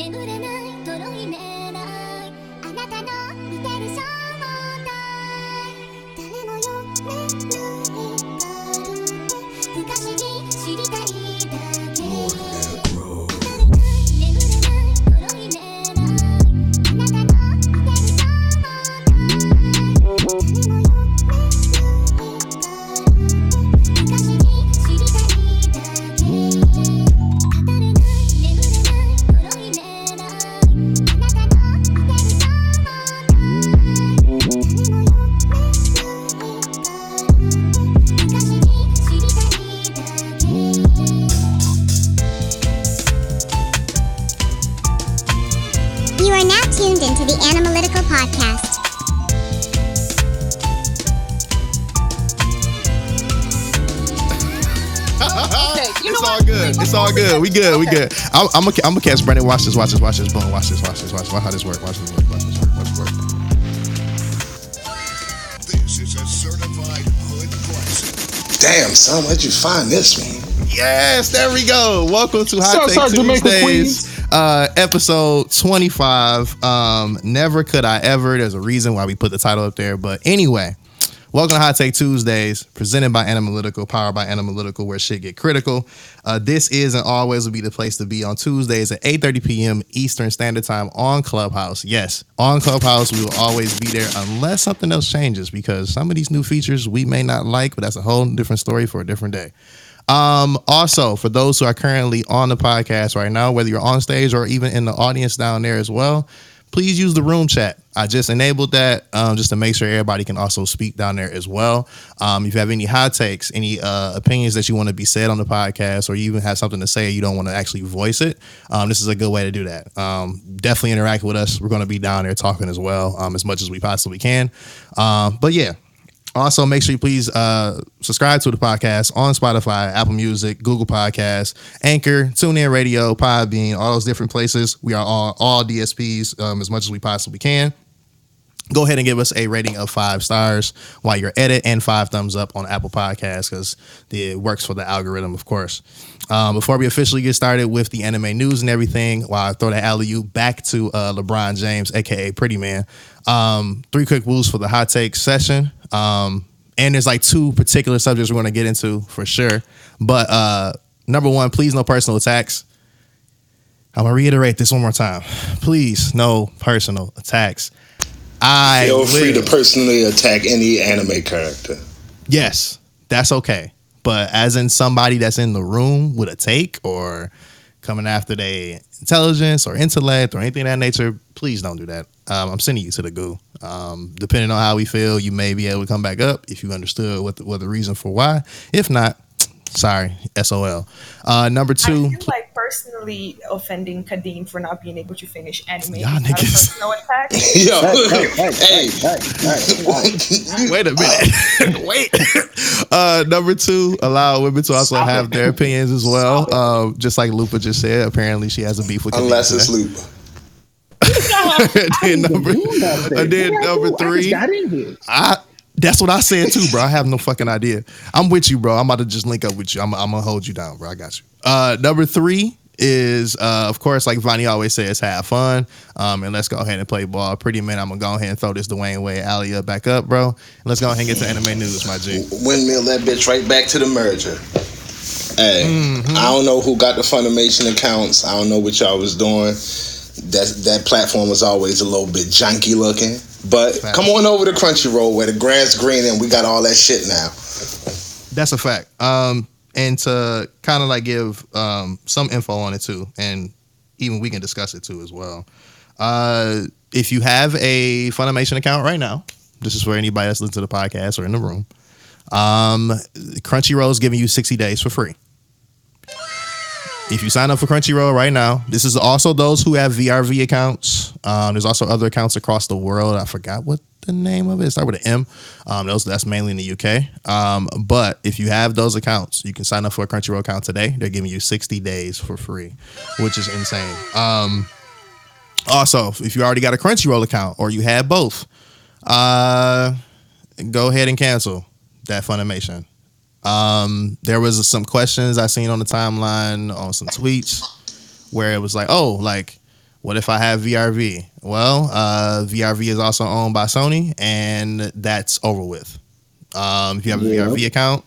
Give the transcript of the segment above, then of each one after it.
眠れないとろい狙いあなたの見てる正体誰もよめ all good. We good. We good. I'm, I'm gonna I'm gonna catch Brandon. Watch this. Watch this. Watch this. Boom. Watch this. Watch this. Watch this. Watch how this work. Watch this work. Watch this work. Watch this work. This is a certified hood classic. Damn, son, where'd you find this one? Yes, there we go. Welcome to Hot Take Southside Jamaica, Tuesdays, uh, episode 25. Um, never could I ever. There's a reason why we put the title up there, but anyway. Welcome to Hot Take Tuesdays, presented by Analytical, powered by Analytical, where shit get critical. Uh, this is and always will be the place to be on Tuesdays at 8:30 p.m. Eastern Standard Time on Clubhouse. Yes, on Clubhouse, we will always be there unless something else changes because some of these new features we may not like, but that's a whole different story for a different day. Um, also, for those who are currently on the podcast right now, whether you're on stage or even in the audience down there as well, please use the room chat. I just enabled that um, just to make sure everybody can also speak down there as well. Um, if you have any hot takes, any uh, opinions that you want to be said on the podcast, or you even have something to say you don't want to actually voice it, um, this is a good way to do that. Um, definitely interact with us. We're going to be down there talking as well um, as much as we possibly can. Um, but yeah, also, make sure you please uh, subscribe to the podcast on Spotify, Apple Music, Google Podcasts, Anchor, TuneIn Radio, Podbean, all those different places. We are all all DSPs um, as much as we possibly can. Go ahead and give us a rating of five stars while you're at it, and five thumbs up on Apple Podcasts because it works for the algorithm, of course. Um, before we officially get started with the anime news and everything, while I throw the alley oop back to uh, LeBron James, aka Pretty Man, um, three quick rules for the hot take session. Um, and there's like two particular subjects we're going to get into for sure. But uh, number one, please no personal attacks. I'm gonna reiterate this one more time. Please, no personal attacks. I Feel free to personally attack any anime character. Yes, that's okay. But as in somebody that's in the room with a take or coming after their intelligence or intellect or anything of that nature, please don't do that. Um, I'm sending you to the goo. Um, depending on how we feel, you may be able to come back up if you understood what the, what the reason for why. If not, sorry, SOL. Uh, number I two, feel like personally offending Kadeem for not being able to finish anime. Y'all is not a niggas. personal attack. Yo, Hey, hey, hey, hey, hey, hey. Wait a minute. Wait. Uh, number two, allow women to also have their opinions as well. Um, just like Lupa just said, apparently she has a beef with unless it's Looper. Then number, and then number I three, got. I that's what I said too, bro. I have no fucking idea. I'm with you, bro. I'm about to just link up with you. I'm, I'm gonna hold you down, bro. I got you. Uh, number three is, uh, of course, like Vonnie always says, have fun. Um, and let's go ahead and play ball. Pretty man, I'm gonna go ahead and throw this Dwyane Wade alley up back up, bro. And let's go ahead and get to anime news, my G. Windmill that bitch right back to the merger. Hey, Mm-hmm. I don't know who got the Funimation accounts. I don't know what y'all was doing. That that platform was always a little bit junky looking. But Facts. come on over to Crunchyroll where the grass green and we got all that shit now. That's a fact. Um, and to kind of like give um, some info on it too, and even we can discuss it too as well. Uh, if you have a Funimation account right now, this is for anybody that's listening to the podcast or in the room. Um, Crunchyroll is giving you 60 days for free. If you sign up for Crunchyroll right now, this is also those who have VRV accounts. Um, there's also other accounts across the world. I forgot what the name of it. Start with an M. Um, those that's mainly in the UK. Um, but if you have those accounts, you can sign up for a Crunchyroll account today. They're giving you 60 days for free, which is insane. Um, also, if you already got a Crunchyroll account or you had both, uh, go ahead and cancel that Funimation. Um, there was some questions I seen on the timeline on some tweets where it was like, oh, like What if I have VRV? Well, uh, VRV is also owned by Sony, and that's over with. Um, if you have a Yeah. VRV account,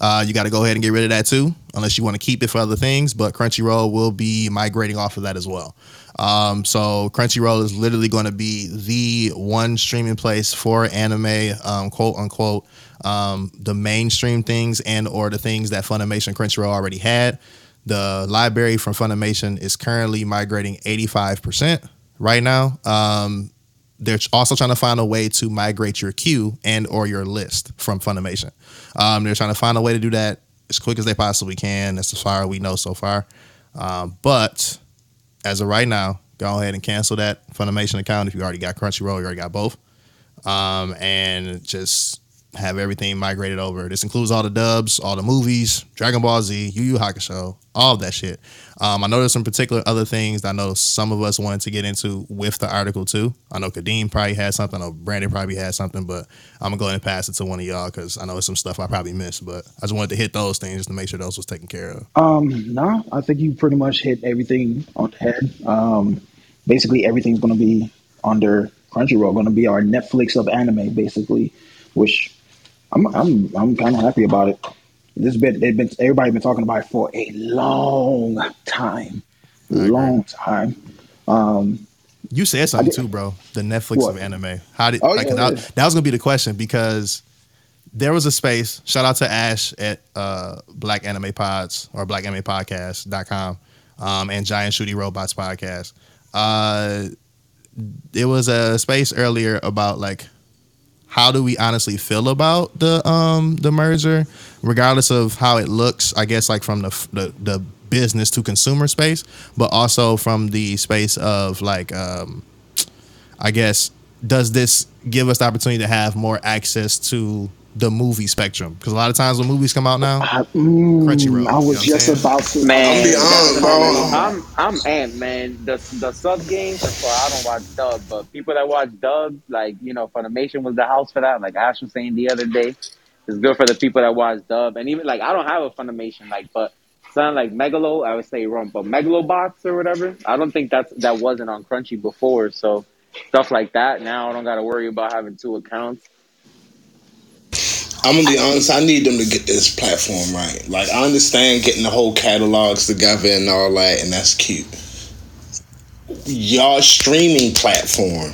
uh, you got to go ahead and get rid of that too, unless you want to keep it for other things. But Crunchyroll will be migrating off of that as well. Um, so Crunchyroll is literally going to be the one streaming place for anime, um, quote unquote, um, the mainstream things and or the things that Funimation Crunchyroll already had. The library from Funimation is currently migrating 85% right now. Um, they're also trying to find a way to migrate your queue and or your list from Funimation. Um, they're trying to find a way to do that as quick as they possibly can. That's as far as we know so far. Um, but as of right now, go ahead and cancel that Funimation account if you already got Crunchyroll, you already got both, um, and just have everything migrated over. This includes all the dubs, all the movies, Dragon Ball Z, Yu Yu Hakusho, all of that shit. Um, I know there's some particular other things that I know some of us wanted to get into with the article too. I know Kadeem probably had something, know Brandon probably had something, but I'm gonna go ahead and pass it to one of y'all because I know some stuff I probably missed. But I just wanted to hit those things just to make sure those was taken care of. Um, no, I think you pretty much hit everything on the head. Um, basically everything's to be under Crunchyroll, to be our Netflix of anime, basically, which I'm I'm I'm kind of happy about it. This been they've been everybody been talking about it for a long time, long time. Um, You said something did- too, bro. The Netflix What? of anime. How did Oh, like yeah, that, yeah. that was gonna be the question because there was a space. Shout out to Ash at uh, Black Anime Pods or Black Anime Podcast.com um, and Giant Shooty Robots Podcast. Uh, there was a space earlier about like how do we honestly feel about the um the merger, regardless of how it looks. I guess like from the the, the business to consumer space, but also from the space of like um I guess does this give us the opportunity to have more access to the movie spectrum? Because a lot of times when movies come out now, I, mm, Crunchyroll, I you know was just saying? about to. Man, I'm honest, bro. I'm I'm amped, man. The the sub games. That's why I don't watch dub, but people that watch dub, like you know, Funimation was the house for that. Like Ash was saying the other day, it's good for the people that watch dub, and even like I don't have a Funimation, like, but something like Megalo, I would say wrong, but Megalobots or whatever, I don't think that's that wasn't on Crunchy before, so stuff like that. Now I don't got to worry about having two accounts. I'm gonna be honest. I need them to get this platform right. Like I understand getting the whole catalogs together and all that, and that's cute. Y'all streaming platform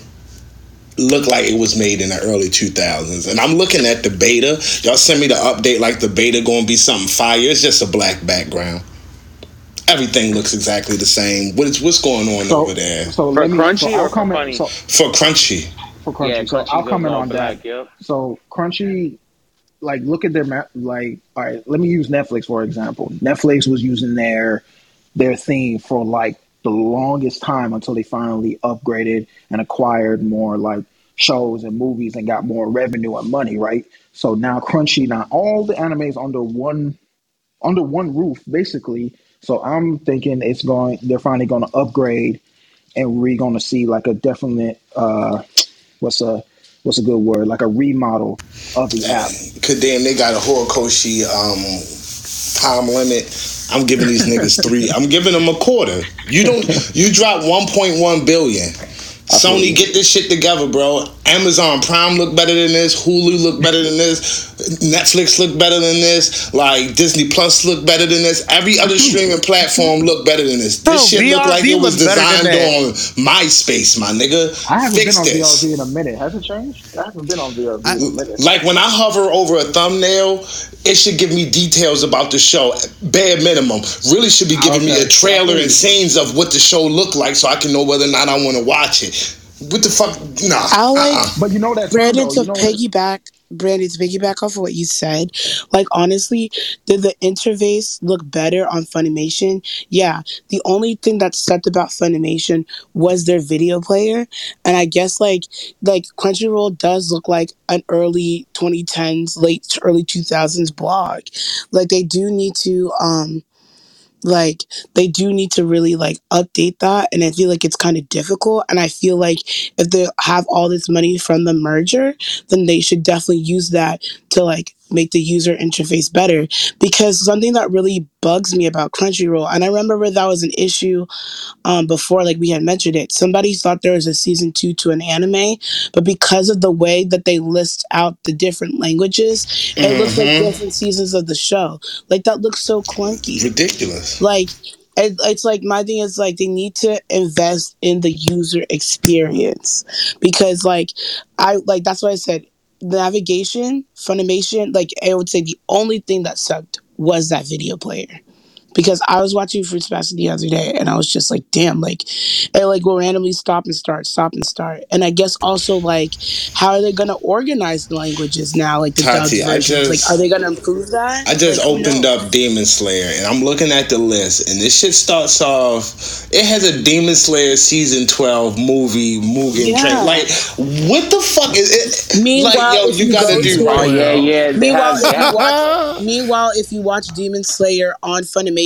looked like it was made in the early 2000s, and I'm looking at the beta. Y'all send me the update like the beta gonna be something fire. It's just a black background. Everything looks exactly the same. What is what's going on So, over there so For me, Crunchy so or I'll for comment. Funny? So for Crunchy? for Crunchy, Yeah, so I'll goes comment all on that. black, Yep. So Crunchy, like, look at their. Like, all right, let me use Netflix for example. Netflix was using their their theme for like the longest time until they finally upgraded and acquired more like shows and movies and got more revenue and money, right? So now Crunchy, now all the animes under one under one roof, basically. So I'm thinking it's going. They're finally going to upgrade, and we're going to see like a definite. uh What's a what's a good word? Like a remodel of the app. Cause damn, they got a Horikoshi um time limit. I'm giving these niggas three. I'm giving them a quarter. You don't. You drop 1.1 billion. Sony, get this shit together, bro. Amazon Prime look better than this. Hulu look better than this. Netflix look better than this. Like Disney Plus look better than this. Every other mm-hmm. streaming platform look better than this. This Bro, shit look like it was look designed on MySpace, my nigga. I haven't Fix been on this. VRV in a minute. Has it changed? I haven't been on VRV in a minute. Like when I hover over a thumbnail, it should give me details about the show. Bare minimum, really should be giving me a trailer and scenes of what the show looked like, so I can know whether or not I want to watch it. What the fuck? Nah. I like uh-uh. But you know that Brandon though, to you know what- piggyback. Brandon to piggyback off of what you said. Like honestly, did the interface look better on Funimation? Yeah. The only thing that sucked about Funimation was their video player, and I guess like like Crunchyroll does look like an early 2010s, late early 2000s blog. Like they do need to um like they do need to really like update that and i feel like it's kind of difficult and i feel like if they have all this money from the merger then they should definitely use that to like make the user interface better because something that really bugs me about Crunchyroll, and I remember that was an issue um, before, like we had mentioned it. Somebody thought there was a season two to an anime, but because of the way that they list out the different languages, it looks like Mhm. different seasons of the show. Like that looks so clunky. Ridiculous. Like it, it's like my thing is like they need to invest in the user experience because like I like that's what I said. Navigation, Funimation, like I would say the only thing that sucked was that video player. Because I was watching Fruits Basket the other day and I was just like, damn, like it like will randomly stop and start, stop and start. And I guess also like how are they gonna organize the languages now? Like the dubbed Tati, I versions. just- like are they gonna improve that? I just Like, who opened knows? up Demon Slayer and I'm looking at the list and this shit starts off. It has a Demon Slayer season twelve movie Mugen Yeah. Train. Like, what the fuck is it? Meanwhile, like, yo, if you you gotta go do to- Oh right. yeah, yeah. They Meanwhile, have, if they you watch, meanwhile, if you watch Demon Slayer on Funimation,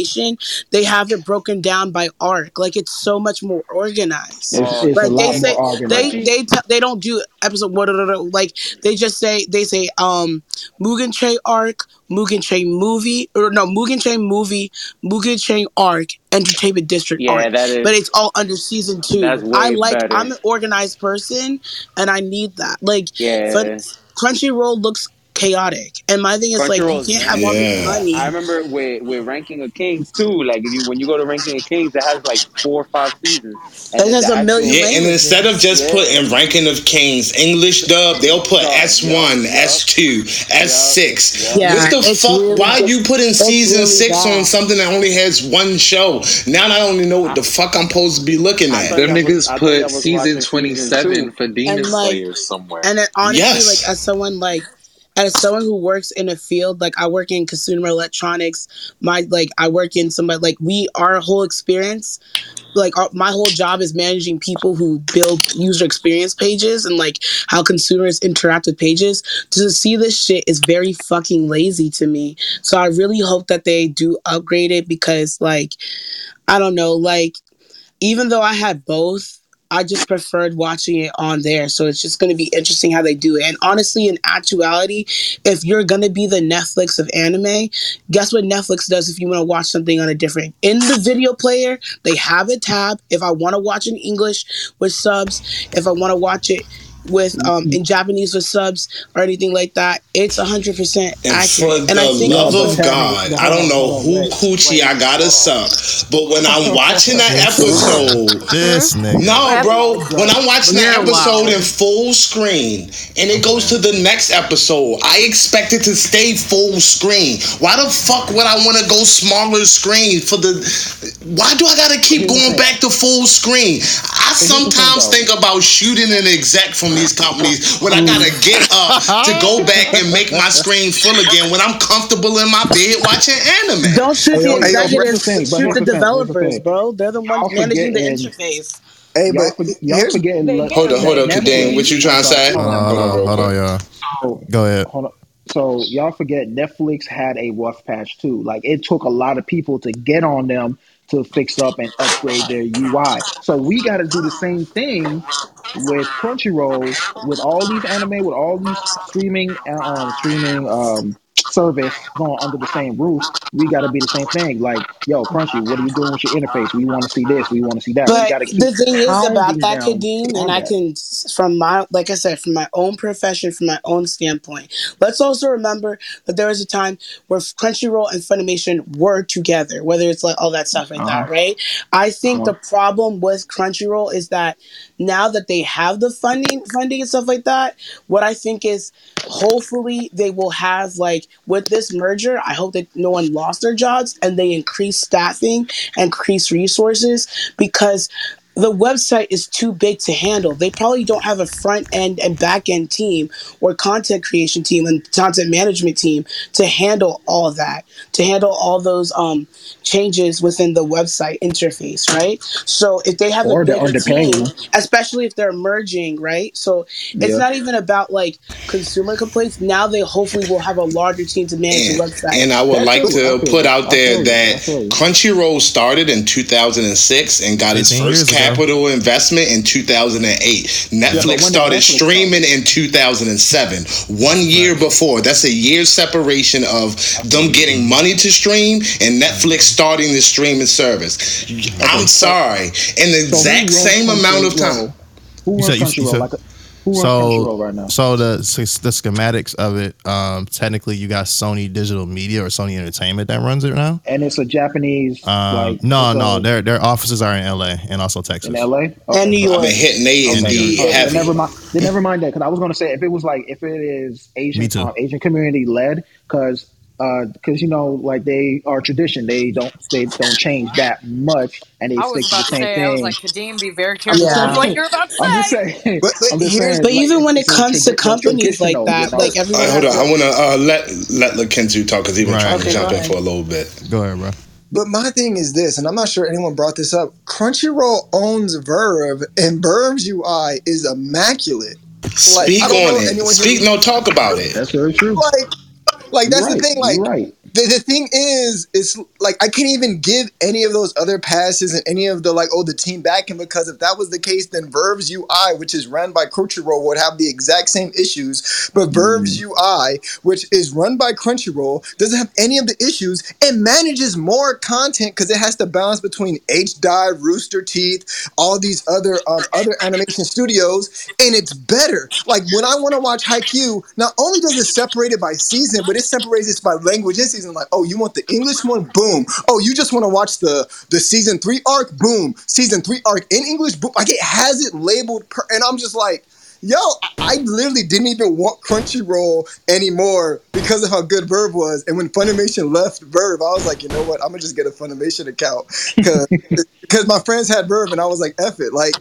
they have it broken down by arc. Like it's so much more organized. It's, it's like they say, organized. they they t- they don't do episode what like they just say they say um Mugen Train arc, Mugen Train movie or no Mugen Train movie, Mugen Train arc, Entertainment District Yeah, arc. that is- but it's all under season two. I like better. I'm an organized person and I need that. Like Yeah. Fun- Crunchyroll looks chaotic, and my thing is like you can't have all this money. I remember with, with Ranking of Kings too. Like if you, when you go to Ranking of Kings, it has like four or five seasons. It it's has a million actual- Yeah, and instead of just Yeah. putting ranking of kings English dub, they'll put Yup, S one, yup, S two, S six. Yeah, what the fuck? really Why good. you putting It's season really six bad. on something that only has one show? Now I don't even know what the fuck I'm supposed to be looking at. thought Them I was- niggas I thought I put season twenty seven twenty season for Demon And, like- Slayer somewhere. And it, honestly, Yes. like as someone like as someone who works in a field like I work in consumer electronics, my like I work in somebody like we our whole experience, like our, my whole job is managing people who build user experience pages and like how consumers interact with pages. To see this shit is very fucking lazy to me. So I really hope that they do upgrade it because like I don't know, like even though I had both, I just preferred watching it on there. So it's just going to be interesting how they do it. And honestly, in actuality, if you're going to be the Netflix of anime, guess what Netflix does if you want to watch something on a different in the video player, they have a tab. If I want to watch in English with subs, if I want to watch it with um in Japanese with subs or anything like that, it's 100% And accurate. for the and I think love of God, I don't know who coochie I gotta suck, but when I'm watching that episode, This nigga. no, bro, when I'm watching that episode in full screen and it goes to the next episode, I expect it to stay full screen. Why the fuck would I want to go smaller screen for the? Why do I gotta keep going back to full screen? I sometimes think about shooting an exec from these companies when I gotta get up to go back and make my screen full again when I'm comfortable in my bed watching anime. Don't shoot the yo, hey, yo, executives, here's the thing, but shoot the the thing, here's the developers, bro. They're the ones managing the interface. Hey, Y'all, but for, y'all here's forgetting. look, Hold on, hold on, Netflix- Kadeem. What you trying to say? Hold Hold on, on, hold on, hold on, y'all. So, Go ahead. hold on. So y'all forget Netflix had a rough patch too. Like it took a lot of people to get on them to fix up and upgrade their UI. So we got to do the same thing with Crunchyroll, with all these anime, with all these streaming, uh, um, streaming um, service going under the same roof. We got to be the same thing. Like, yo, Crunchy, what are you doing with your interface? We want to see this. We want to see that. we But keep the thing is about that, Kadeem, and I that. can, from my, like I said, from my own profession, from my own standpoint, let's also remember that there was a time where Crunchyroll and Funimation were together, whether it's like all that stuff like that, Uh-huh. right? I think Uh-huh. the problem with Crunchyroll is that now that they have the funding, funding and stuff like that, what I think is hopefully they will have like with this merger, I hope that no one lost their jobs and they increase staffing increase resources because the website is too big to handle. They probably don't have a front end and back end team or content creation team and content management team to handle all that, to handle all those um, changes within the website interface, right? So if they have Or a they're bigger team, them. especially if they're merging, right? So it's Yeah. not even about like consumer complaints. Now they hopefully will have a larger team to manage And, the website. and I would That's like true. to put out there feel you. I that. Crunchyroll started in 2006 and got its first years ago. Capital investment in 2008. Netflix when started Netflix streaming in 2007. One year before. That's a year separation of them getting money to stream and Netflix starting the streaming service. I'm sorry. In the So exact same amount of time. Who You runs said- you- you Crunchyroll? Said- Like, who so right now? so the the schematics of it um technically you got Sony Digital Media or Sony Entertainment that runs it now And it's a Japanese. um like, no it's no a- their their offices are in LA and also Texas in LA And New I've York. been hitting they Okay. indeed Okay, heavy. never mind. Never mind that because I was going to say if it was like if it is Asian Me um, Asian community led because because you know like they are tradition they don't they don't change that much and they I stick to the about to same say, thing. I was like, Kadeem, be very careful Yeah. with what you're about to say. I'm just saying. But- but I'm just saying, But like, even when it comes to companies like that, you know? like everyone. All right, hold on. I want to uh, let let LaKenzu talk because he's been Right. trying to jump in for a little bit. go ahead bro But my thing is this, and I'm not sure anyone brought this up. Crunchyroll owns Verve, and Verve's UI is immaculate. Speak I on it. Speak. who- No, talk about it. That's very true. Like, like that's You're the thing. Like, right. The, the thing is, it's like I can't even give any of those other passes and any of the like, oh, the team backing because if that was the case, then Verve's UI, which is run by Crunchyroll, would have the exact same issues. But Verve's UI, which is run by Crunchyroll, doesn't have any of the issues and manages more content because it has to balance between HIDIVE, Rooster Teeth, all these other um, other animation studios, and it's better. Like when I want to watch Haikyuu, not only does it separate it by season, but it separates it by language and season. Like, oh, you want the English one? Boom. Oh, you just want to watch the the season three arc? Boom. Season three arc in English? Boom. Like it has it labeled, per- and I'm just like. Yo, I- I literally didn't even want Crunchyroll anymore because of how good Verve was. And when Funimation left Verve, I was like, you know what? I'm gonna just get a Funimation account because my friends had Verve, and I was like, F it. Like,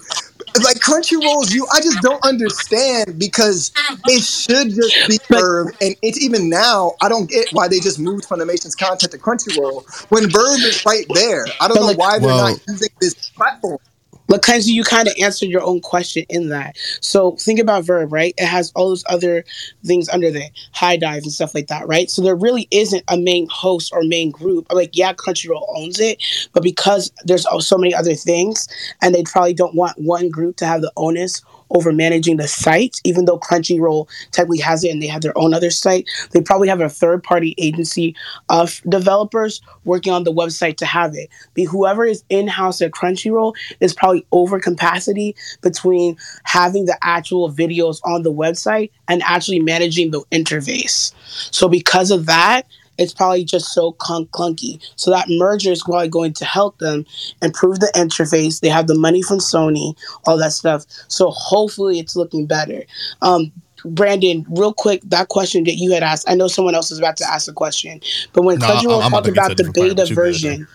like Crunchyroll's you, I just don't understand because it should just be Verve, and it's even now. I don't get why they just moved Funimation's content to Crunchyroll when Verve is right there. I don't know like- why they're Well- not using this platform. Mackenzie, you kind of answered your own question in that. So think about Verb, right? It has all those other things under there, HIDIVE and stuff like that, right? So there really isn't a main host or main group. Like, yeah, Crunchyroll owns it, but because there's so many other things, and they probably don't want one group to have the onus over managing the site, even though Crunchyroll technically has it and they have their own other site, they probably have a third party agency of developers working on the website to have it. Be whoever is in house at Crunchyroll is probably over capacity between having the actual videos on the website and actually managing the interface. So because of that, it's probably just so clunk- clunky. So that merger is probably going to help them improve the interface. They have the money from Sony, all that stuff. So hopefully it's looking better. Um, Brandon, real quick, that question that you had asked, I know someone else is about to ask a question, but when No, I- Crunchyroll I'm about talked to get to about the beta version,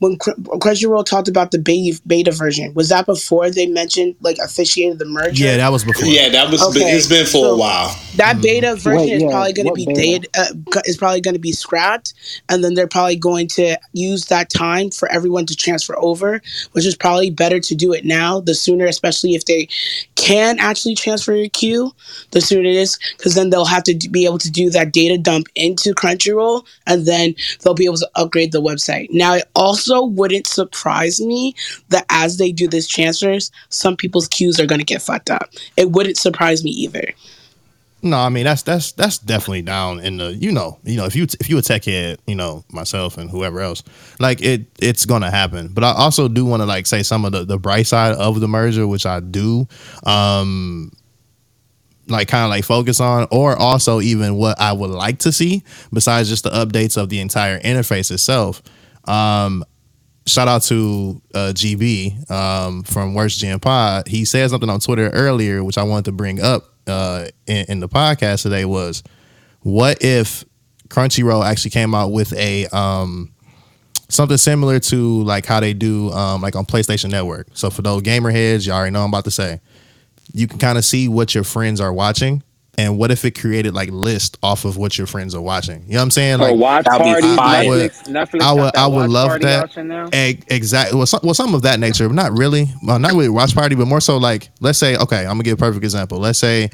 when Crunchyroll talked about the beta, beta version, was that before they mentioned like officiated the merger? yeah that was before Yeah, that was. Okay, It's been for so- a while. That beta version Wait, is yeah, probably going to be beta? dated, uh, is probably going to be scrapped, and then they're probably going to use that time for everyone to transfer over, which is probably better to do it now. The sooner, especially if they can actually transfer your queue, the sooner it is, because then they'll have to d- be able to do that data dump into Crunchyroll, and then they'll be able to upgrade the website. Now, it also wouldn't surprise me that as they do this transfers, some people's queues are going to get fucked up. It wouldn't surprise me either. No, I mean that's that's that's definitely down in the you know you know if you if you a tech head you know myself and whoever else like it it's gonna happen. But I also do want to like say some of the the bright side of the merger, which I do, um, like kind of like focus on, or also even what I would like to see besides just the updates of the entire interface itself. Um, shout out to uh, GB um, from Worst Gen Pod. He said something on Twitter earlier, which I wanted to bring up uh, in, in the podcast today. Was what if Crunchyroll actually came out with a um, something similar to like how they do um, like on PlayStation Network? So for those gamer heads, you already know I'm about to say. You can kind of see what your friends are watching. And what if it created like list off of what your friends are watching? You know what I'm saying? Like watch that'd be parties. Netflix, I would I would love that. Exactly. Well some, well, some of that nature, but not really. Well, not really watch party, but more so like, let's say, okay, I'm gonna give a perfect example. Let's say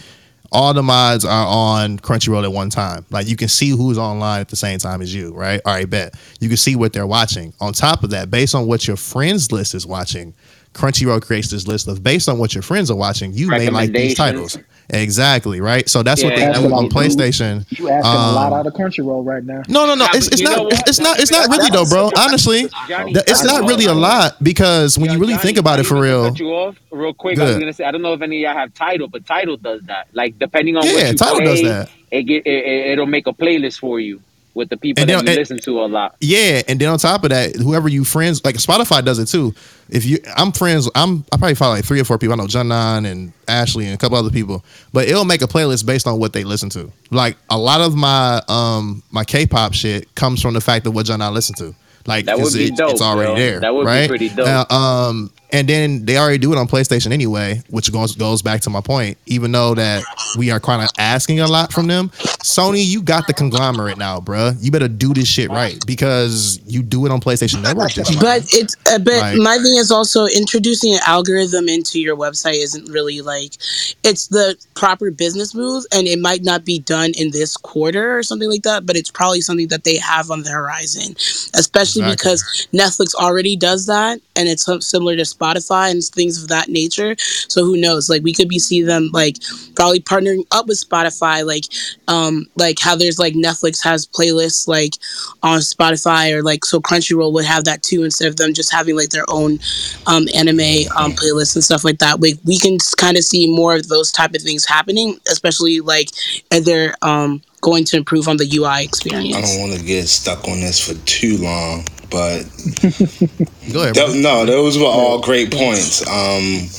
all the mods are on Crunchyroll at one time. Like you can see who's online at the same time as you, right? All right, bet. You can see what they're watching. On top of that, based on what your friends list is watching, Crunchyroll creates this list of based on what your friends are watching, you may like these titles. Exactly, right? So that's what Yeah. they do on PlayStation. You asking a lot Um, out of country Crunchyroll right now. No, no, no. Nah, It's, it's not. It's, it's not. It's not really though, bro. Honestly, Johnny, it's don't really a lot because when Yo, you really Johnny, think about it for didn't mean to real, Cut you off real quick. I was gonna say I don't know if any of y'all have Tidal, but Tidal does that. Like depending on Yeah, what you Tidal play, does that. it get it, it, it'll make a playlist for you with the people And that then- you and- listen to a lot. Yeah, and then on top of that, whoever you friends like Spotify does it too. If you, I'm friends. I'm I probably follow like three or four people. I know John Nine and Ashley and a couple other people. But it'll make a playlist based on what they listen to. Like a lot of my um my K-pop shit comes from the fact of what John Nine listen to. Like That would be it- dope, it's already bro. there. That would be pretty dope. Uh, um, and then they already do it on PlayStation anyway, which goes goes back to my point. Even though that we are kind of asking a lot from them, Sony, you got the conglomerate now, bruh. You better do this shit right because you do it on PlayStation Network. But it's uh, but Like- my thing is also introducing an algorithm into your website isn't really like it's the proper business move and it might not be done in this quarter or something like that, but it's probably something that they have on the horizon. Especially Exactly. because Netflix already does that and it's similar to Spotify and things of that nature. So who knows? Like we could be see them like probably partnering up with Spotify like um like how there's like Netflix has playlists like on Spotify or like so Crunchyroll would have that too instead of them just having like their own um anime um playlists and stuff like that. Like we can kind of see more of those type of things happening, especially like and they're um going to improve on the UI experience. I don't want to get stuck on this for too long, but Go ahead. That- no, those were all great points. Um,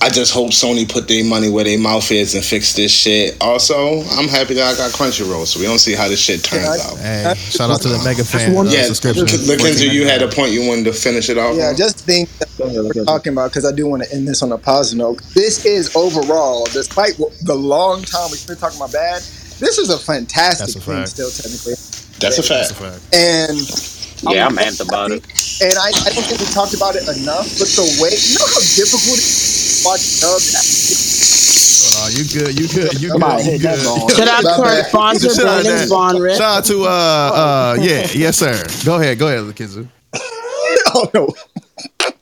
I just hope Sony put their money where their mouth is and fix this shit. Also, I'm happy that I got Crunchyroll, so we don't see how this shit turns out. Hey, shout out to the mega fan one- uh, Yeah, subscription. Lakenza, you had a point you wanted to finish it off. Yeah, on? just think that we're talking about because I do want to end this on a positive note. This is overall, despite the long time we've been talking about bad, this is a fantastic a thing fact. still technically. That's a That's a fact. fact. And Yeah, I'm amped about it. and I, I don't think we talked about it enough, but the way you know how difficult it is to watch dubbed Hold on, you good? You good? You Somebody good? You hit that good? ball. Shout out to My our bad. sponsor, Shout out Brandon. Von Rip. Shout out to uh uh yeah yes sir. Go ahead, go ahead, Lakenza. oh no.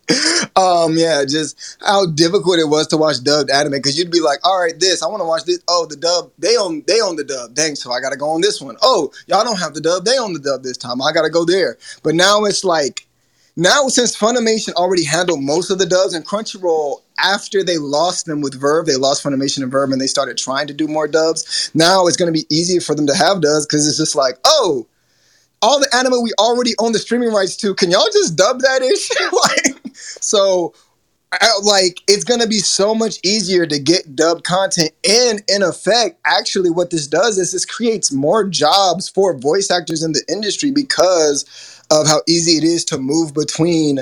um yeah just how difficult it was to watch dubbed anime because you'd be like all right this i want to watch this oh the dub they own they own the dub dang so i gotta go on this one. Oh, y'all don't have the dub they own the dub this time i gotta go there but now it's like now since funimation already handled most of the dubs and crunchyroll after they lost them with verve they lost funimation and verve and they started trying to do more dubs now it's going to be easier for them to have dubs because it's just like oh all the anime we already own the streaming rights to. Can y'all just dub that ish? like, so, I, like, it's gonna be so much easier to get dubbed content. And in effect, actually, what this does is this creates more jobs for voice actors in the industry because of how easy it is to move between.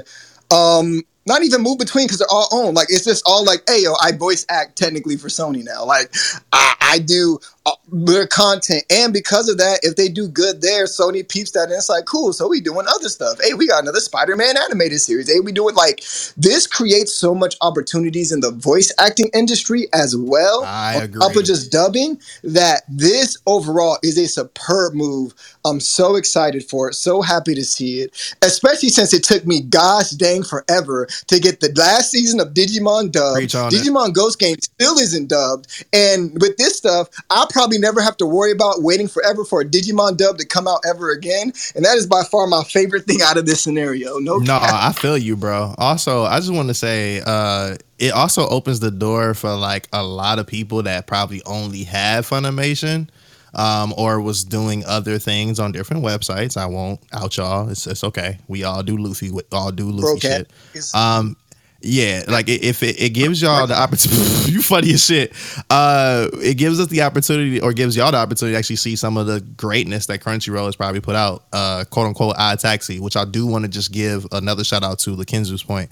Um, not even move between because they're all owned. Like it's just all like, hey yo, I voice act technically for Sony now. Like I, I do uh, their content, and because of that, if they do good there, Sony peeps that, and it's like, cool. So we doing other stuff. Hey, we got another Spider-Man animated series. Hey, we doing like this creates so much opportunities in the voice acting industry as well. I agree. Up of just dubbing, that this overall is a superb move. I'm so excited for it. So happy to see it, especially since it took me gosh dang forever to get the last season of Digimon dubbed. Preach on it. Digimon Ghost Game still isn't dubbed, and with this stuff, I'll probably never have to worry about waiting forever for a Digimon dub to come out ever again. And that is by far my favorite thing out of this scenario. No, No, cap. I feel you, bro. Also, I just want to say, uh, it also opens the door for like a lot of people that probably only have Funimation, um, or was doing other things on different websites. I won't out y'all. It's it's okay. We all do Luffy. We all do Luffy shit. Um, yeah, like if it, it gives y'all the opportunity, you funny as shit. Uh, it gives us the opportunity, or gives y'all the opportunity to actually see some of the greatness that Crunchyroll has probably put out. Uh, quote unquote, Odd Taxi, which I do want to just give another shout out to Lakinzu's point.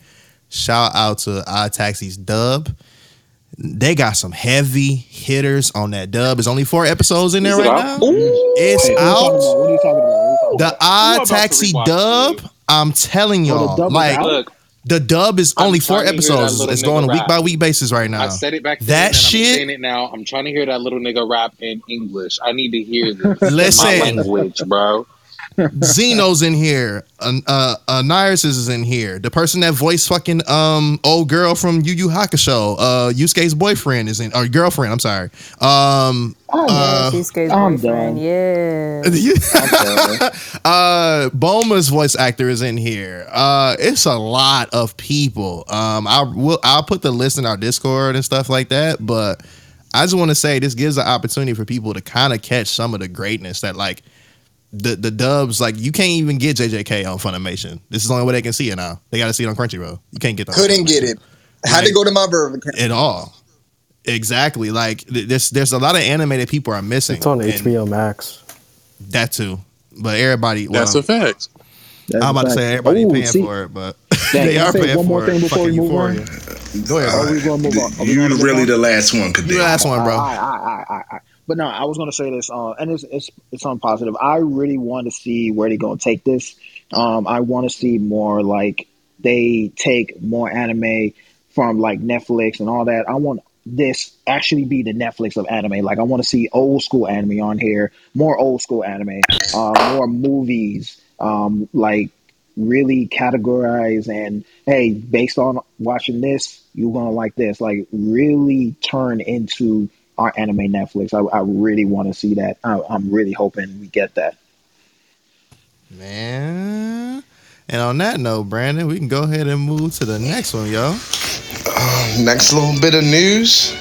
Shout out to Odd Taxi's dub. They got some heavy hitters on that dub. There's only four episodes in there Is it right out? now. It's Hey, what are you talking out. What are you talking about? What are you talking The I about to Taxi dub. I'm telling Oh, y'all, dub is like? Look, The dub is I'm only four trying to hear that episodes. It's going nigga a week by week basis right now. I said it back then. That and I'm shit- saying it now. I'm trying to hear that little nigga rap in English. I need to hear this. in Listen. my language, bro. Zeno's in here. Uh, uh, uh, Nyrus is in here. The person that voiced fucking um old girl from Yu Yu Hakusho, uh, Yusuke's boyfriend is in, or girlfriend. I'm sorry. Um, uh, Yusuke's I'm boyfriend. done. Yeah. uh, Boma's voice actor is in here. Uh, it's a lot of people. Um, I will I'll put the list in our Discord and stuff like that. But I just want to say this gives an opportunity for people to kind of catch some of the greatness that like the the dubs like you can't even get JJK on Funimation. This is the only way they can see it now. They got to see it on Crunchyroll. You can't get that. Couldn't get Funimation it. Had to go to my Verve account. at all. Exactly. Like th- there's there's a lot of anime that people are missing. It's on HBO Max. That too. But everybody. Well, That's a fact. That's I'm a about to say everybody Ooh, paying see- for it, but Dang, they are paying one more for thing it. before we Fucking move on? Euphoria. Go ahead. Are we gonna move on? Are we You gonna really on? the last one, You the last one, bro. I, I, I, I, I. But no, I was gonna say this, uh, and it's it's it's on positive. I really want to see where they're gonna take this. Um, I want to see more like they take more anime from like Netflix and all that. I want this actually be the Netflix of anime. Like I want to see old school anime on here, more old school anime, uh, more movies, um, like really categorize and hey, based on watching this, you're gonna like this. Like really turn into our anime Netflix. I, I really want to see that. I, I'm really hoping we get that. Man. And on that note, Brandon, we can go ahead and move to the next one, yo. Um, next little bit of news.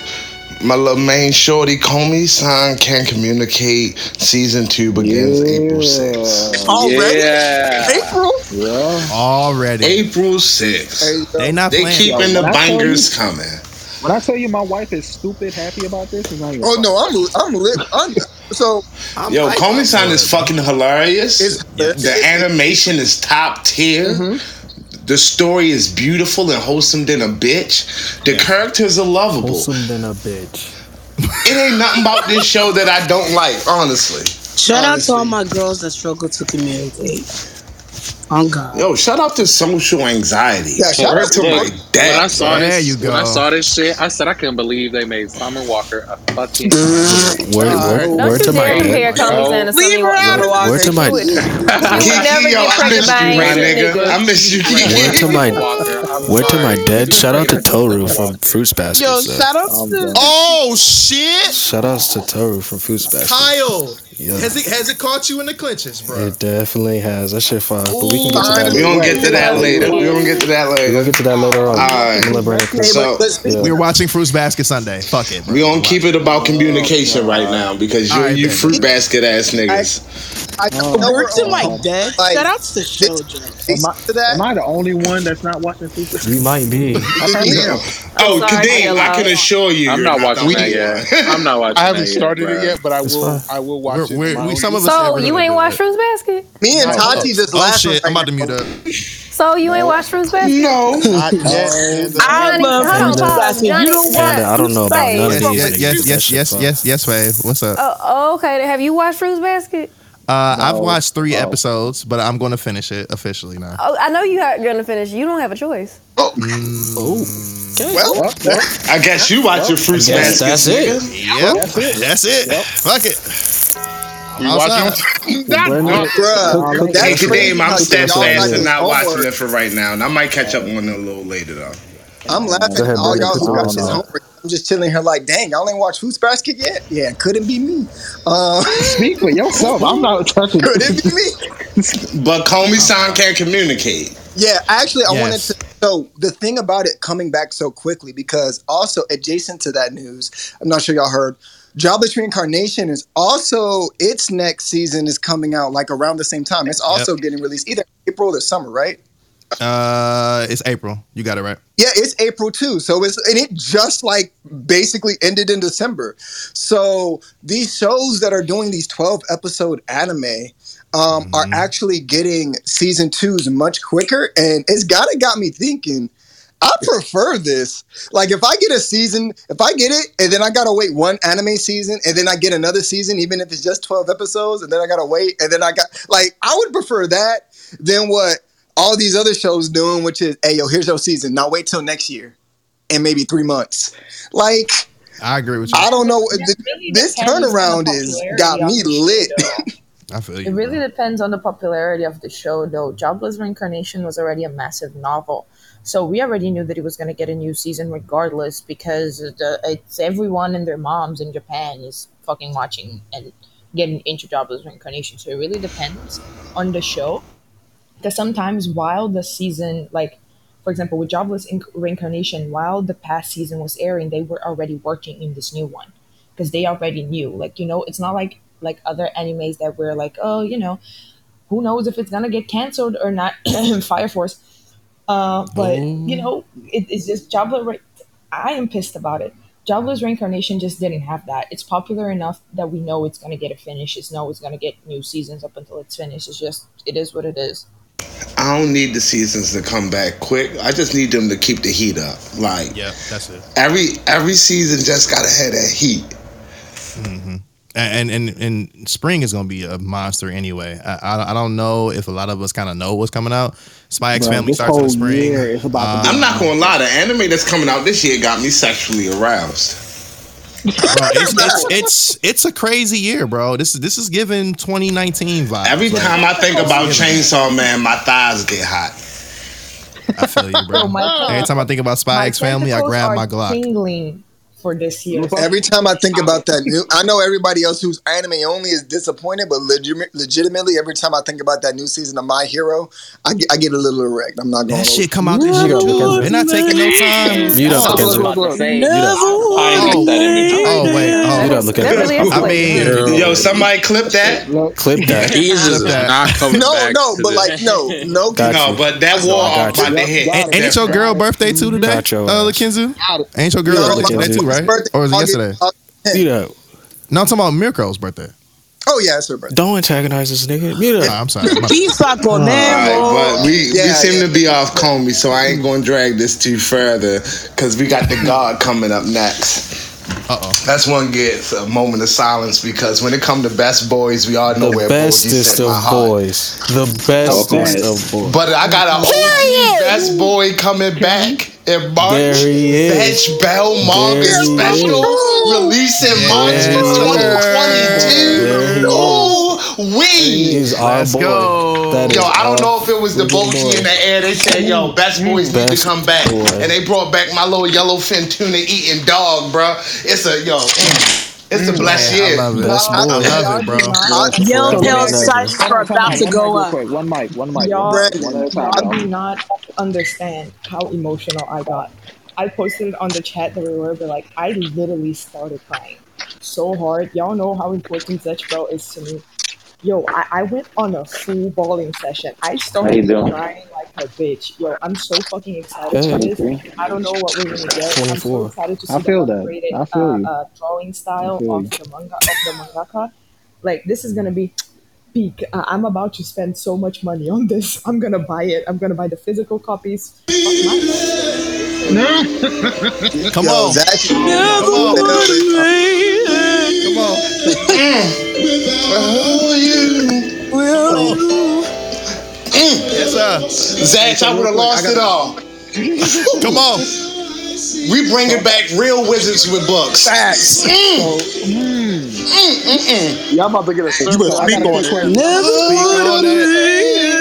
My little main shorty Komi-san can communicate. Season two begins April 6th. Already? Yeah. April? Yeah. Already. April 6th. They not They playing. keeping Yo, the when I tell bangers coming. When I tell you my wife is stupid happy about this, it's not even Oh funny. no, I'm I'm lit. I'm, so I'm Yo, like Komi-san is fucking hilarious. It's- the animation is top tier. Mm-hmm. The story is beautiful and wholesome than a bitch. The characters are lovable. Wholesome than a bitch. It ain't nothing about this show that I don't like, honestly. Shout out to all my girls that struggle to communicate. On God. Yo, shout out to social anxiety. Yeah, shout Word out to to my Look, when I dad. saw There this, you when I saw this shit, I said I couldn't believe they made Summer Walker a fucking. Word, word, Don't word to my dare dad. Comey Santa to Leave her out Walker. Word to my She Kiki, yo, I miss you, my nigga. nigga. I miss you, Word to my Walker, I'm word to my sorry. dad. Shout out to Tohru from Fruits Basket. Yo, shout out to. Oh shit! Shout outs to Tohru from Fruits Basket. Kyle, Yeah. has it has it caught you in the clinches, bro? It definitely has. That shit fire. But we can get to that We later. gonna get to that later. We gonna get to that later. We're gonna get to that later on. Alright. I'm gonna let Brandon Hey. So- Yeah. We were watching Fruits Basket Sunday. Fuck it, bro. We gonna keep it about communication oh, right now because you Alright, you then. fruit basket ass niggas. I oh. know we're Word to my all- dad. Like, Shout out to children. Am I, to that. am I the only one that's not watching Super? You might be. Yeah. Oh, sorry, Kadeem, I can assure you, I'm not watching that yet. I'm not watching. I haven't started it yet, but I will. I will watch We're, we're, we, some of us. So you ain't do watched it. Fruits Basket? Me and Oh, Tati just Oh last shit! I'm about to mute up. So you ain't watched Fruits Basket? No. Not yet. Panda. I Johnny, love hold on, Fruits pause. Basket. Johnny, You don't Panda, I don't know about Wait. none of Yes, these. yes, niggas. yes, That yes, shit yes, fire. yes, yes, Fave. What's up? Uh, Oh, okay. Have you watched Fruits Basket? I've No. watched three Oh. episodes, but I'm going to finish it officially now. Oh, I know you are gonna finish. You don't have a choice. Oh, Okay. well, Well, well, I guess you watch your fruits Yes, basket. that's it. Yep, That's it. that's it. Yep. Fuck it. You Outside. watching? Brandon, bruh, Hey, that's crazy Kadeem, I'm how steadfast y'all not watching it for right now, and I might catch up on it a little later though. I'm laughing ahead, at all y'all who the watch rest this on. homework. I'm just chilling here like, dang, y'all ain't watch Fruits Basket yet? Yeah, couldn't be me. Uh, speak for yourself. I'm not touching. couldn't be me. But Komi-san can't communicate. Yeah, actually, I wanted to. So the thing about it coming back so quickly, because also adjacent to that news, I'm not sure y'all heard. Jobless Reincarnation is also its next season is coming out like around the same time. It's also getting released either April or summer, right? Uh, it's April. You got it right. Yeah, it's April too. So it's and it just like basically ended in December. So these shows that are doing these 12 episode anime um, are actually getting season twos much quicker. And it's gotta got me thinking, I prefer this. Like if I get a season, if I get it, and then I gotta wait one anime season, and then I get another season, even if it's just 12 episodes, and then I gotta wait, and then I got like I would prefer that than what all these other shows doing, which is, hey, yo, here's your season. Now wait till next year and maybe three months. Like, I agree with you. I don't know. It th- really this depends on the turnaround is got me lit. I feel you. It you. really depends on the popularity of the show, though. Jobless Reincarnation was already a massive novel, so we already knew that it was going to get a new season regardless because the, it's everyone and their moms in Japan is fucking watching and getting into Jobless Reincarnation. So it really depends on the show. Because sometimes while the season, like for example, with Jobless Inc- Reincarnation, while the past season was airing, they were already working in this new one because they already knew. Like you know, it's not like like other animes that were like, oh, you know, who knows if it's gonna get canceled or not. Fire Force, uh, but you know, it, it's just Jobless. Re- I am pissed about it. Jobless Reincarnation just didn't have that. It's popular enough that we know it's gonna get a finish. It's know it's gonna get new seasons up until it's finished. It's just it is what it is. I don't need the seasons to come back quick. I just need them to keep the heat up. Like Yeah, that's it. every every season just gotta have that heat. And and and spring is gonna be a monster anyway. I I, I don't know if a lot of us kind of know what's coming out. Spy X Bro, Family starts in the spring. year is about to Um, I'm not gonna lie, the anime that's coming out this year got me sexually aroused. bro, it's, it's it's it's a crazy year, bro. This is this is giving 2019 vibes. Every Like, time I think about Chainsaw Man, my thighs get hot. I feel you, bro. Bro, my- Every time I think about Spy My X Family, I grab my Glock. Tingling for this year. Every time I think about that new, I know everybody else who's anime only is disappointed, but legit, legitimately, every time I think about that new season of My Hero, I get, I get a little erect. I'm not going. That shit come out this year too. They're not taking no time. You don't Oh, look at about to Oh, oh wait, oh, You don't look at That really I mean, Yo, somebody clip that. Clip that. Jesus is not coming No, back. no, to but like, no, no. No, but that I wall off you. by the head. ain't, ain't your girl birthday too today? Got Uh, ass. Ain't your girl birthday too, right? birthday, Or was it August- yesterday? August 10th. Mute up. No, I'm talking about Mirko's birthday. Oh yeah, it's her birthday. Don't antagonize this nigga. Mute Nah. I'm sorry. My- Be Alright, Sakonero. but we, we seem yeah. to be off Komi, so I ain't gonna drag this too further because we got the God coming up next. Uh-oh. That's one gets a uh, moment of silence because when it come to best boys, we all know The where Bojji bestest set of boys. The bestest of boys. But I got an OG best boy coming back in March. There he is. Zatch Bell manga special release in March Yeah. 2022. There he Ooh, we. He's our Let's boy. go. That Yo, is I don't know if it was the freaking Bochi in the air. They said, yo, best boys need to come back. boy. And they brought back my little yellowfin tuna eating dog, bro. It's a, yo, mm, it's a blessed Man, I year. love it. Best I love it, bro. Yellow Forever tail and sites are about to go up. One mic, one mic. Y'all, One, one at a time. y'all do not understand how emotional I got. I posted on the chat that we were, but like I literally started crying so hard. Y'all know how important Zatch Bell is to me. Yo, I, I went on a full bowling session. I started crying like a bitch. Yo, I'm so fucking excited for this. I don't know what we're gonna get. I'm so excited to see I feel the that. I feel uh, you. uh, drawing style of the manga of the mangaka. Like this is gonna be peak. Uh, I'm about to spend so much money on this. I'm gonna buy it. I'm gonna buy the physical copies. Fuck my Come Yo, on. Zach, Come on. Come on. Yes, sir. Zach, I would have lost it all. Come on. We bringing back real wizards with books. Facts. Mm. Mm, mm, mm. Y'all about to get a circle. better I speak got a on quick it. question. Speak on it.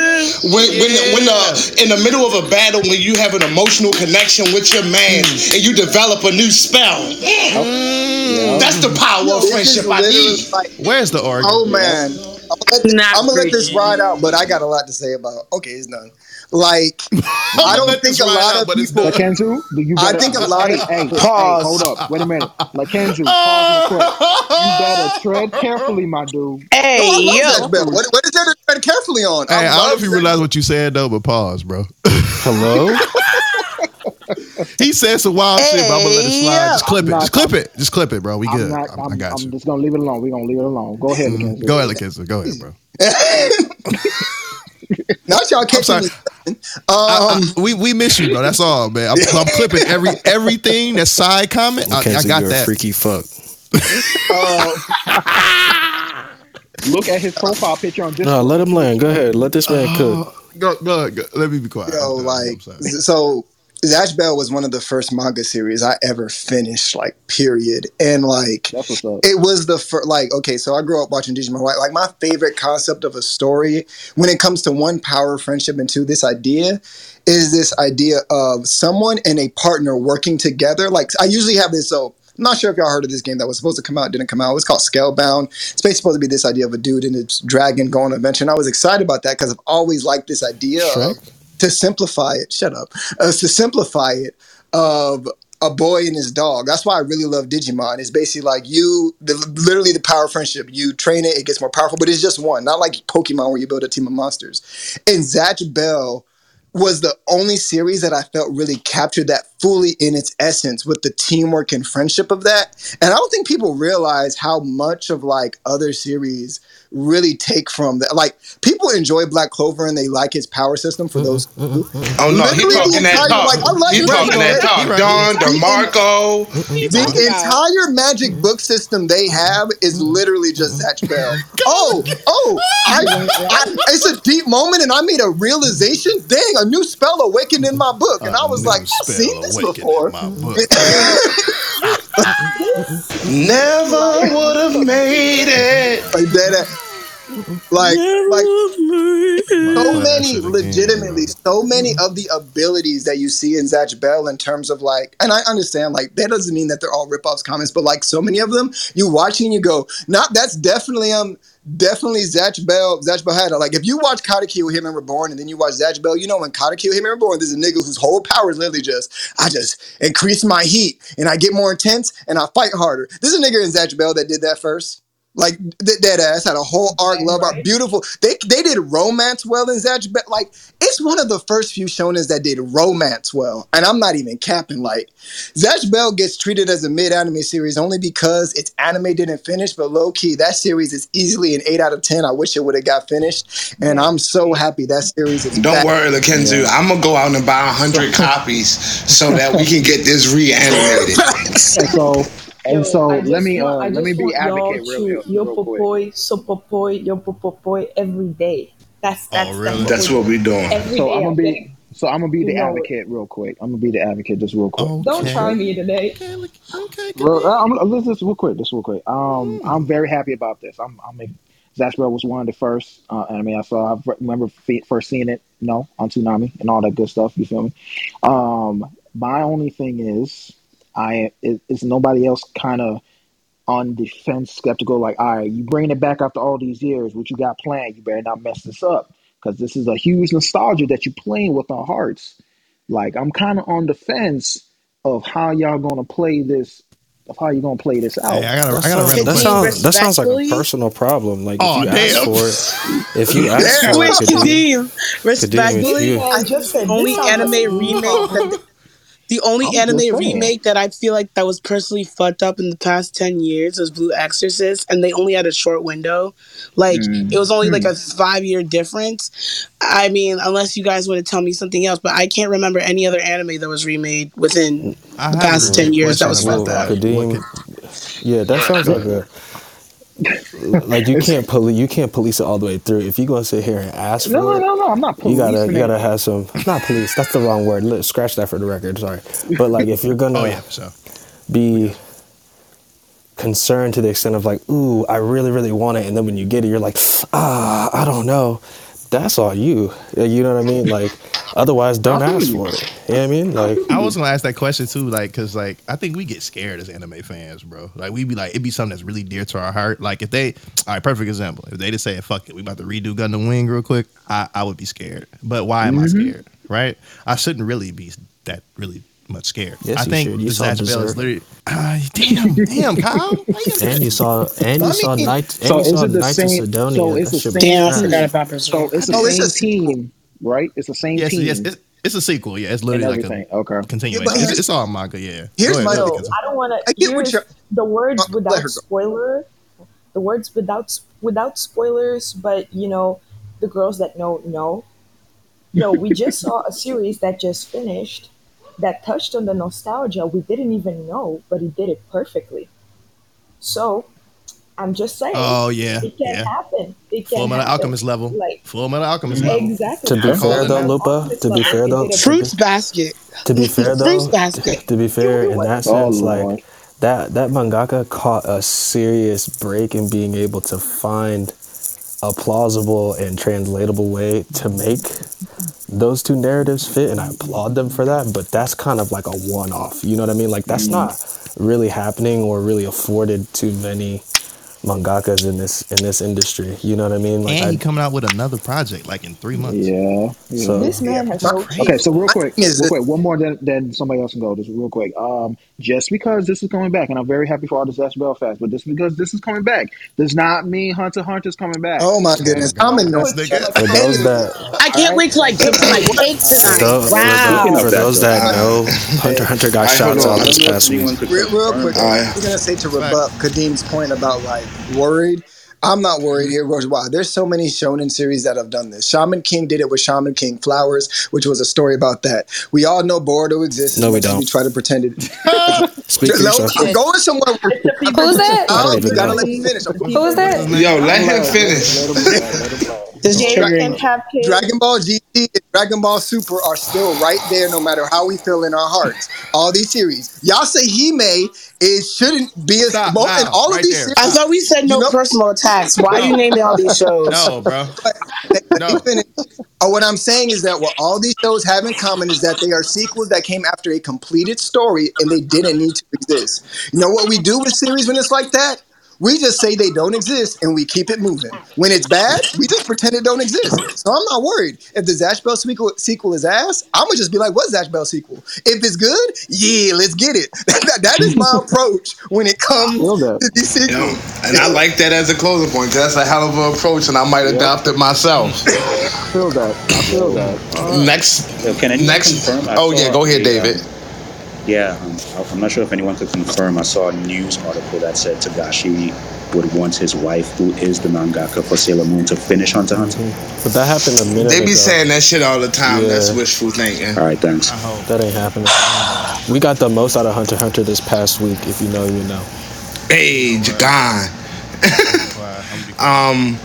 When, when, when uh, in the middle of a battle, when you have an emotional connection with your man and you develop a new spell, that's the power of This is friendship I need. like, Where's the organ? oh man, I'm gonna, let this, I'm gonna let this ride out, but I got a lot to say about. Okay, it's done. Like, I don't think a lot of people. done. Lakenzu, do you I better, think a lot hey, of- hey, Pause. Hey, hold up. Wait a minute. Lakenzu, pause real quick. You better tread carefully, my dude. Hey, I love yo. Zach What, what is there to tread carefully on? Hey, I don't know if you realize what you said though, but pause, bro. Hello? he said some wild shit, but I'm gonna let it slide. Just clip it. I'm Just not- clip it. Just clip it, bro. We I'm good. not. I'm- I'm, I got I'm just gonna leave it alone. We're gonna leave it alone. Go ahead, mm-hmm. Lakenzu. Go ahead, Lakenza. Go ahead, bro. Not y'all catching sorry. Me. I- I- Um, we we miss you, bro. That's all, man. I'm, I'm clipping every everything that side comment. I, Okay, I so got you're a that. freaky fuck. uh, Look at his profile picture on Discord. No, let him land. Go ahead. Let this man cook. Go, go, go. Let me be quiet. Yo, like, so Zatch Bell was one of the first manga series I ever finished, like, period. And, like, it was the first, like, okay, so I grew up watching Digimon, right? Like, my favorite concept of a story when it comes to one, power, friendship, and two, this idea is this idea of someone and a partner working together. Like, I usually have this, so. I'm not sure if y'all heard of this game that was supposed to come out, didn't come out. It was called Scalebound. It's basically supposed to be this idea of a dude and his dragon going on an adventure. And I was excited about that because I've always liked this idea of to simplify it. Shut up. Uh, to simplify it of a boy and his dog. That's why I really love Digimon. It's basically like you, the, literally the power of friendship. You train it, it gets more powerful, but it's just one. Not like Pokemon where you build a team of monsters. And Zatch Bell was the only series that I felt really captured that fully in its essence with the teamwork and friendship of that. And I don't think people realize how much of like other series really take from that. Like people enjoy Black Clover and they like his power system for those. Oh no, he Literally the talking that entire- talk. like, I like he it. talking that talk. Don DeMarco. The entire magic book system they have is literally just Zatch Bell. Oh, oh, I, I, it's a deep moment, and I made a realization. Dang, a new spell awakened in my book, and I was like, I've seen this before. Never would have made it. Like that. Uh, Like, like so many, legitimately, so many of the abilities that you see in Zatch Bell in terms of like, and I understand, like, that doesn't mean that they're all ripoffs comments, but like so many of them, you watch and you go, not that's definitely um definitely Zatch Bell, Zatch Bell had it. Like if you watch Katekyo Hitman Reborn and then you watch Zatch Bell, you know when Katekyo Hitman Reborn, there's a nigga whose whole power is literally just, I just increase my heat and I get more intense and I fight harder. There's a nigga in Zatch Bell that did that first. Like th- dead ass had a whole arc, love arc, beautiful. They they did romance well in Zatch Bell. Like it's one of the first few shonens that did romance well, and I'm not even capping. Like Zatch Bell gets treated as a mid anime series only because its anime didn't finish, but low key that series is easily an eight out of ten. I wish it would have got finished, and I'm so happy that series is. Don't back. worry, Lakenzu. I'm gonna go out and buy hundred copies so that we can get this reanimated. So, and so I let me just uh, let me be want y'all advocate real, to Yo real quick. popoi, so popoi, yo popoi every day. That's that's that's, That's what we doing. Every So I'm gonna be so I'm gonna be You the know it. advocate real quick. I'm gonna be the advocate just real quick. Don't try me today. Real, uh, I'm, I'm, this real quick, this real quick. Um, I'm very happy about this. I'm, I'm a, Zatch was one of the first uh, anime I saw. I remember fe- first seeing it, you know, on Toonami and all that good stuff. You feel me? Um, my only thing is, I is, is nobody else kind of on defense skeptical. Like, all right, you bringing it back after all these years. What you got planned? You better not mess this up because this is a huge nostalgia that you're playing with our hearts. Like, I'm kind of on the fence of how y'all gonna play this, of how you gonna play this out. Hey, I gotta, That I gotta sounds, that, sounds, that sounds like a personal problem. Like Aw, if oh, you ask for it, if you ask for it, could Kadeem, respectfully, you- I just the only This anime a remake remake. that the only I'm anime remake that I feel like that was personally fucked up in the past ten years was Blue Exorcist, and they only had a short window. Like Mm. it was only like a five year difference. I mean, unless you guys want to tell me something else, but I can't remember any other anime that was remade within I the past ten years that was question fucked up. that. Yeah, that sounds like a like you can't police you can't police it all the way through. If you're gonna sit here and ask for No, no, it, no, no. I'm not you gotta policing you gotta have some not police. That's the wrong word. Let's scratch that for the record. Sorry, but like if you're gonna Oh yeah, so be concerned to the extent of like, ooh, I really, really want it, and then when you get it, you're like, ah, I don't know. That's all you. You know what I mean? Like, otherwise, don't ask for it. You know what I mean? Like, I was gonna ask that question too, like, cause like I think we get scared as anime fans, bro. Like we be like, it'd be something that's really dear to our heart. Like if they, all right, perfect example. If they just say, "Fuck it, we about to redo Gundam Wing real quick," I, I would be scared. But why am I Mm-hmm. scared? Right? I shouldn't really be that really much scared. Yes, I you think should. You the saw Zatch Bell is literally. Ah, damn, damn, Kyle. Why you- and you saw, and you saw Funny. Knight, and you saw it the Knights of same- Sidonia. so it's That the shit same was Damn, I forgot about So it's the No, it's a team, right? It's the same Yes, team. yes, it's, it's a sequel. Yeah, it's literally like a okay. continuation. Yeah, it's, it's all manga. Yeah. here's my- go So I don't want to. I to. get what Here's you're- the words Uh, without spoiler. The words without without spoilers, but you know, the girls that know know. No, we just saw a series that just finished that touched on the nostalgia we didn't even know, but he did it perfectly. So, I'm just saying. Oh, yeah, it can yeah. happen. It can Full Metal happen. Alchemist level. Like Full Metal Alchemist level. exactly. To be I'm fair though. Lupa. To be fair though, Fruits basket. to be fair though, Fruits basket. to be fair in that Oh, sense, Lord. like that that mangaka caught a serious break in being able to find a plausible and translatable way to make those two narratives fit and I applaud them for that but that's kind of like a one-off you know what I mean? Like that's mm-hmm. not really happening or really afforded to many mangakas in this in this industry you know what I mean like and I, he coming out with another project like in three months. Yeah. yeah. So- This man has so Okay, so real quick, is real this- quick, one more, then, then somebody else can go. Just real quick. Um, just because this is coming back, and I'm very happy for all this Ash Belfast, but just because this is coming back does not mean Hunter x Hunter's coming back. Oh my goodness, I'm in for those that I can't wait till like get to my cake for tonight. those, Wow. for those that know Hunter Hunter got Alright, shots on. out this don't know if past week Real, real quick, Alright. I was gonna say to rebut Kadeem's point about like worried. I'm not worried here. Rose. Why? There's so many shonen series that have done this. Shaman King did it with Shaman King Flowers, which was a story about that. We all know Boruto exists. No, we as much as don't. We try to pretend it. Speak for No. I'm going somewhere. Where Who's that? I don't you even gotta let me finish. I'm- Who's that? Yo, let him finish. This is triggering. have kids. Dragon Ball GT and Dragon Ball Super are still right there no matter how we feel in our hearts. All these series. Y'all say Hime is shouldn't be as Stop both now, and all right of these there. series. I thought we said no You know- personal attacks. Why are you naming all these shows? No, bro. Let No. me. Oh, what I'm saying is that what all these shows have in common is that they are sequels that came after a completed story and they didn't need to exist. You know what we do with series when it's like that? We just say they don't exist and we keep it moving. When it's bad, we just pretend it don't exist. So I'm not worried. If the Zatch Bell sequel, sequel is ass, I'm gonna just be like, "What's Zatch Bell sequel?" If it's good, yeah, let's get it. that, that is my approach when it comes to these Yo, sequels. and I like that as a closing point because that's a hell of an approach, and I might adopt it myself. feel that. I feel that. Next, Uh, Can anyone next. confirm? I Oh yeah, go ahead, a, David. um, yeah, um, I'm not sure if anyone could confirm. I saw a news article that said Togashi would want his wife, who is the mangaka for Sailor Moon, to finish Hunter Hunter. but that happened a minute ago. They be ago. saying that shit all the time. Yeah. That's wishful thinking. All right, thanks. that ain't happening we got the most out of Hunter Hunter this past week if you know you know Hey, Jagan. um,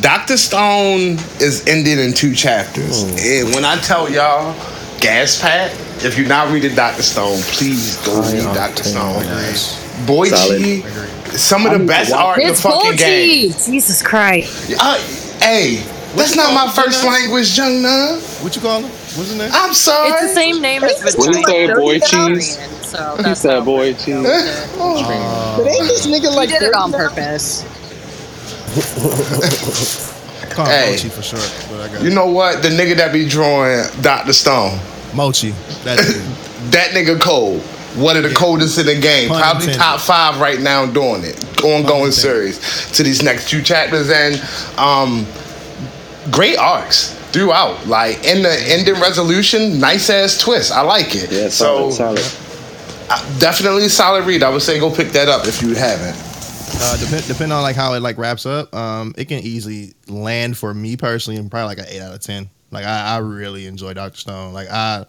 Doctor Stone is ended in two chapters, and when I tell y'all, gas pack. If you're not reading Doctor Stone, please go I read am Doctor telling Stone. Boichi, some of the best art in the It's fucking game. Jesus Christ. Uh, hey, that's not my first language, Jung Nun. What you call him? What's his name? I'm sorry. It's the same name as What you say, boy cheese? So He that's said, how boy cheese. go. But ain't this nigga He like did it on 30 now? purpose. Call him Hey. For short. But I got You know what? The nigga that be drawing Doctor Stone, Mochi. That dude. that nigga cold. One of the coldest in the game. Pun Probably intended. top five right now doing it. Ongoing intended. series to these next two chapters and um great arcs throughout. Like in the ending resolution, nice ass twist. I like it. Yeah, so solid, solid. uh, definitely a solid read. I would say go pick that up if you haven't. Uh, depend, depending on like how it like wraps up, um, it can easily land for me personally and probably like an eight out of ten. Like I, I really enjoy Doctor Stone. Like I,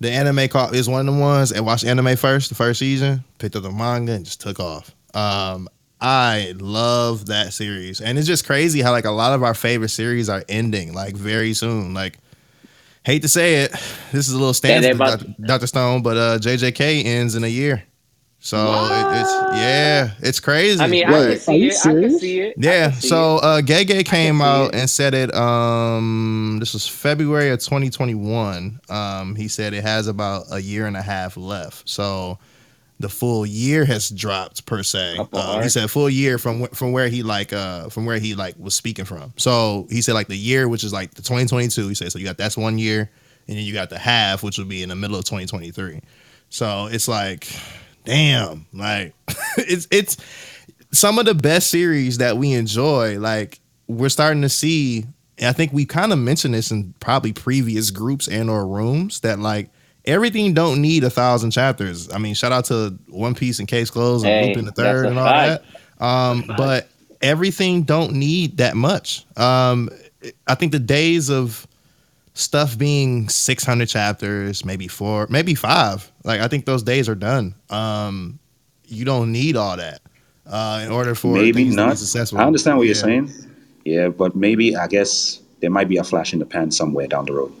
the anime call is one of the ones. And watched anime first, the first season, picked up the manga and just took off. Um, I love that series, and it's just crazy how like a lot of our favorite series are ending like very soon. Like, hate to say it, this is a little for Dr. Dr. Stone, but uh, JJK ends in a year. So it, it's yeah, it's crazy. I mean, I can see it. I can see it. Yeah, see so it. Gay Gege came out it. and said it um this was February of 2021. Um he said it has about a year and a half left. So the full year has dropped per se. Uh, he said full year from from where he like uh from where he like was speaking from. So he said like the year which is like the 2022. He said so you got that's one year and then you got the half which would be in the middle of 2023. So it's like damn, like it's it's some of the best series that we enjoy, like we're starting to see, and I think we kind of mentioned this in probably previous groups and or rooms that like everything don't need a thousand chapters. I mean, shout out to One Piece and Case Closed and Hey, Lupin the Third and all fact. that. Um, but everything don't need that much. Um, I think the days of stuff being 600 chapters, maybe four, maybe five, like I think those days are done. Um, you don't need all that. uh, in order for maybe things to be not. successful. I understand what you're saying. Yeah, but maybe I guess there might be a flash in the pan somewhere down the road.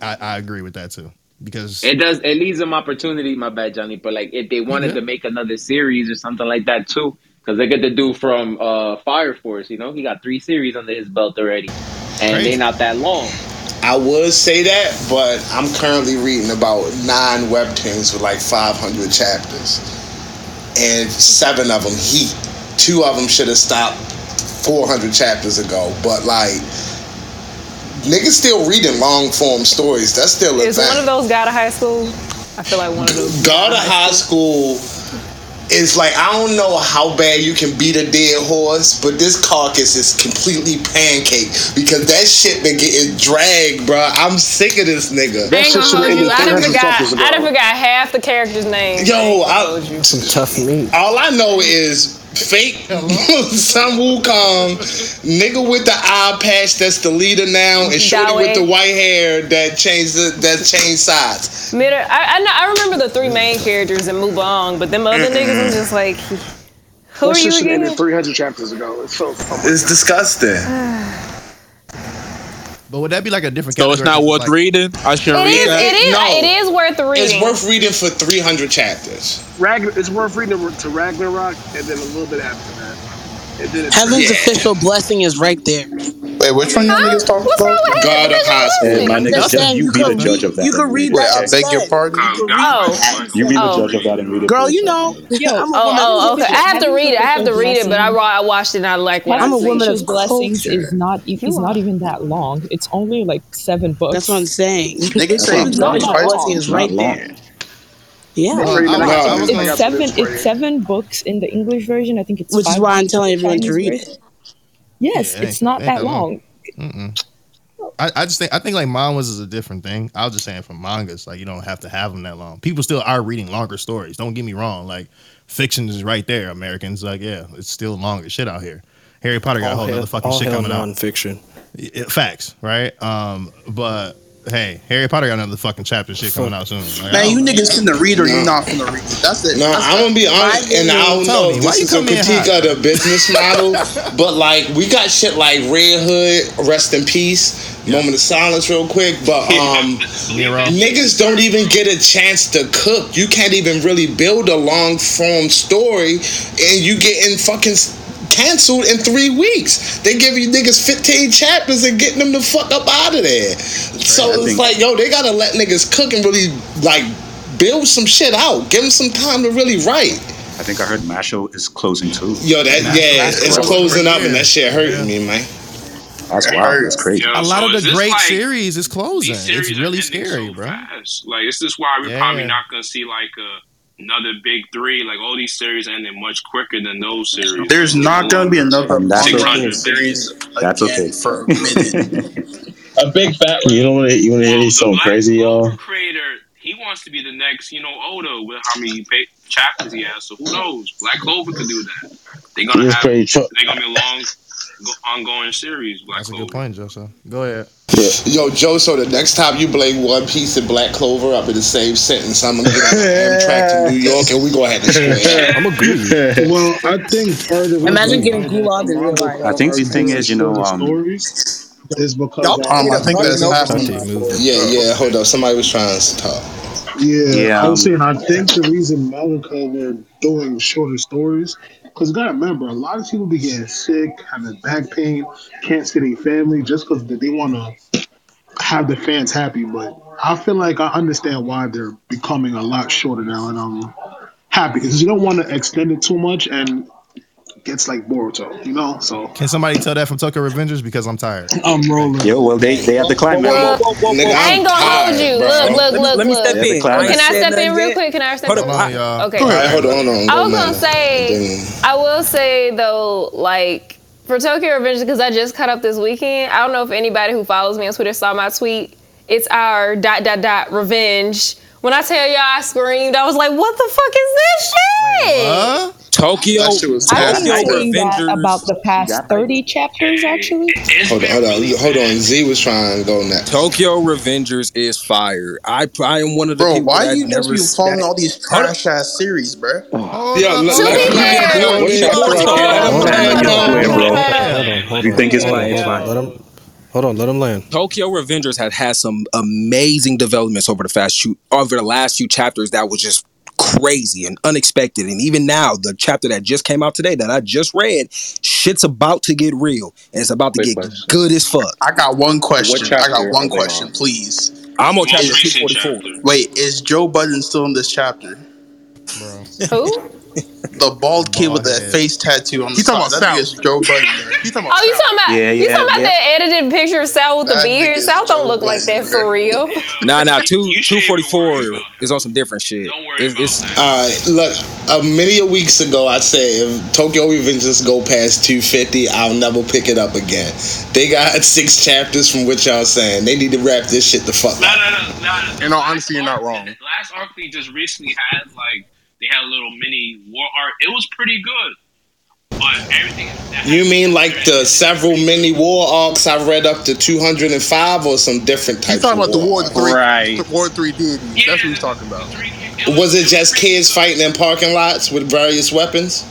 I, I agree with that too because It does. It leaves them opportunity. My bad, Johnny. But like, if they wanted Yeah. to make another series or something like that too, because they get the dude from uh, Fire Force. You know, he got three series under his belt already, and Crazy. they not that long. I would say that, but I'm currently reading about nine webtoons with like 500 chapters, and seven of them heat. Two of them should have stopped 400 chapters ago, but like niggas still reading long form stories. That's still a Is one of those God of High School? I feel like one of those. God of High School is like I don't know how bad you can beat a dead horse, but this carcass is completely pancake because that shit been getting dragged, bro. I'm sick of this nigga. I ain't gonna hold you. I done forgot. I done forgot half the characters' names. Yo, I, told you some tough meat. All I know is fake Sun Wukong, nigga with the eye patch that's the leader now, and shorty with the white hair that changed the, that changed sides. Middle, I, I, know, I remember the three main characters in Mubong, but them other niggas was just like, who That are you again? ended 300 chapters ago. It's so. It's disgusting. But would that be like a different? So it's not worth Like- reading. I shouldn't It read is. that. It is. No. It is worth reading. It's worth reading for 300 chapters. Ragn- it's worth reading to Ragnarok and then a little bit after that. And then it's Heaven's Yeah. official blessing is right there. Wait, which one you niggas talking What's wrong about? with God of High And my I'm nigga, just just saying, you you be the could judge read- of that. you could and read it. Wait, I beg your pardon. Oh. oh. You be the Oh. judge of that and read it. Girl, you yourself. know. Oh, I'm a Oh, woman oh, okay. I have to read it. I have to read it, but I, wa- I watched it and I like what I'm I a see. woman of blessings is not e- is not even that long. It's only like seven books. That's what I'm saying. Niggas say Heaven's God of official blessing is is right not there. Long. Yeah. Uh, Afraid that I I was- got I something was coming It's seven. It's seven books in the English version. I think it's Which is why I'm telling in the everyone to read version. it. Yes, Yeah, it it's not it ain't that long. Mm-mm. I, I just think I think like mangas is a different thing. I was just saying for mangas, like you don't have to have them that long. People still are reading longer stories. Don't get me wrong. Like fiction is right there. Americans like yeah, it's still longer shit out here. Harry Potter got a All whole hell, other fucking all shit hell coming out. non-fiction. Facts, right? Um, but hey, Harry Potter got another fucking chapter shit coming out soon. Like, Man, you don't- niggas finna read or you No. not finna read. That's it. No, That's I'm it. gonna be honest, and I don't know Tony, if why this you is a critique of the business model, but like we got shit like Red Hood, rest in peace. Moment of silence, real quick. But um, niggas don't even get a chance to cook. You can't even really build a long form story, and you getting fucking s- canceled in three weeks. They give you niggas 15 chapters and getting them the fuck up out of there. So I it's think- like, yo, they gotta let niggas cook and really like build some shit out. Give them some time to really write. I think I heard Mashal is closing too. Yo, that yeah, that's it's close. closing up, Yeah. and that shit hurting me, man. That's wild. That's crazy. Yo, a lot so of the great like- series is closing. Series It's really scary, so bro. fast. Like, is this why we're Yeah. probably not gonna see like a, another big three? Like all these series ending much quicker than those series. There's Like, not gonna be another And that's Hunger okay. Games series That's okay. for a minute. A big fat. You know what? You want to hear Well, the something crazy, y'all? Clover creator, he wants to be the next, you know, Oda with how many pa- chapters he has. So who knows? Black Clover could do that. They're gonna have. Tr- They're gonna be a long, go- ongoing series. Black That's a good point, Joseph. Go ahead. Yo, Joe, so the next time you blame One Piece and Black Clover up in the same sentence, I'm gonna get on the Amtrak to New York and we go ahead and square. I'm agree. well, I think part of Imagine getting gulagged in real life. I think the thing is, you know, um, is because um, I think that's happening. Yeah, yeah. Hold up, somebody was trying to talk. Yeah, Yeah, I was um, saying I think the reason Manga they're doing shorter stories because you gotta remember a lot of people be getting sick, having back pain, can't see their family just because they want to have the fans happy. But I feel like I understand why they're becoming a lot shorter now, and I'm happy because you don't want to extend it too much and gets like Boruto, you know. So Can somebody tell that from Tokyo Revengers? Because I'm tired. I'm rolling. yo, well, they they have the climax. Nigga, I ain't I'm gonna tired, hold you. bro. Look, look, Let me- look, let me look. step Yeah, in. climax. I Can I step in real quick? Can I step Hold in? up. Hold on, y'all. Okay. All right, hold on, hold on. I was gonna say, Then- I will say though, like for Tokyo Revenge, because I just caught up this weekend. I don't know if anybody who follows me on Twitter saw my tweet. It's our dot dot dot revenge. When I tell y'all I screamed, I was like, "What the fuck is this shit?" Huh? Tokyo, That shit was I've Tokyo been saying that about the past 30 chapters, actually. Hold on, hold on, hold on. Z was trying to go next. Tokyo Revengers is fire. I, I am one of the Bro, people why that you never just be s- following that- all these trash ass series, bro? Yeah, let, To let, be fair- let, What let, chapter let, up there? let him Hold on, land, get away, bro. Hold You think it's hold fine? on, It's fine. Let him. Hold on, let him land. Tokyo Revengers had had some amazing developments over the fast few, over the last few chapters that was just crazy and unexpected. And even now, the chapter that just came out today that I just read, shit's about to get real and it's about to Quick get question. good as fuck. I got one question. I got one question, on? please. I'm on Most chapter recent 244. Wait, is Joe Budden still in this chapter? bro. Who? The bald kid with Bald that face tattoo on the He talking side. about That South. Joe Budden. He talking about Oh, you South. talking about Yeah, you yeah, talking about yeah. that edited picture of Sal with the That beard? nigga's Sal don't Joe look like that Budden, for real. Nah, nah, two You two shouldn't worry about it. is on some different shit. Don't worry It's, about it's that. Alright, look, a many a weeks ago, I said if Tokyo Revengers go past 250, I'll never pick it up again. They got six chapters from what y'all saying. They need to wrap this shit the fuck No, up. no, no, no. In all honesty, you're not wrong. Last arc they just recently had, like, they had a little mini war arc. It was pretty good. But everything. that You mean like the several mini war arcs I've read up to 205 or some different He's types talking of about the war War? Three, Right. The War Three deities. That's what he's talking about. Was it just kids fighting in parking lots with various weapons?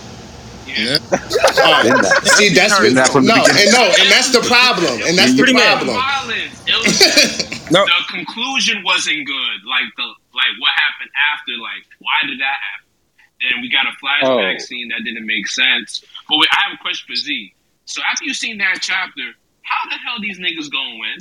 Yeah. Alright. Oh, see, that's what, Been that no, and no, and that's the problem, and that's the problem. Was, No. The conclusion wasn't good. Like the like what happened after. Like why did that happen? Then we got a flashback Oh. scene that didn't make sense. But wait, I have a question for Z. So after you've seen that chapter, how the hell these niggas gonna win?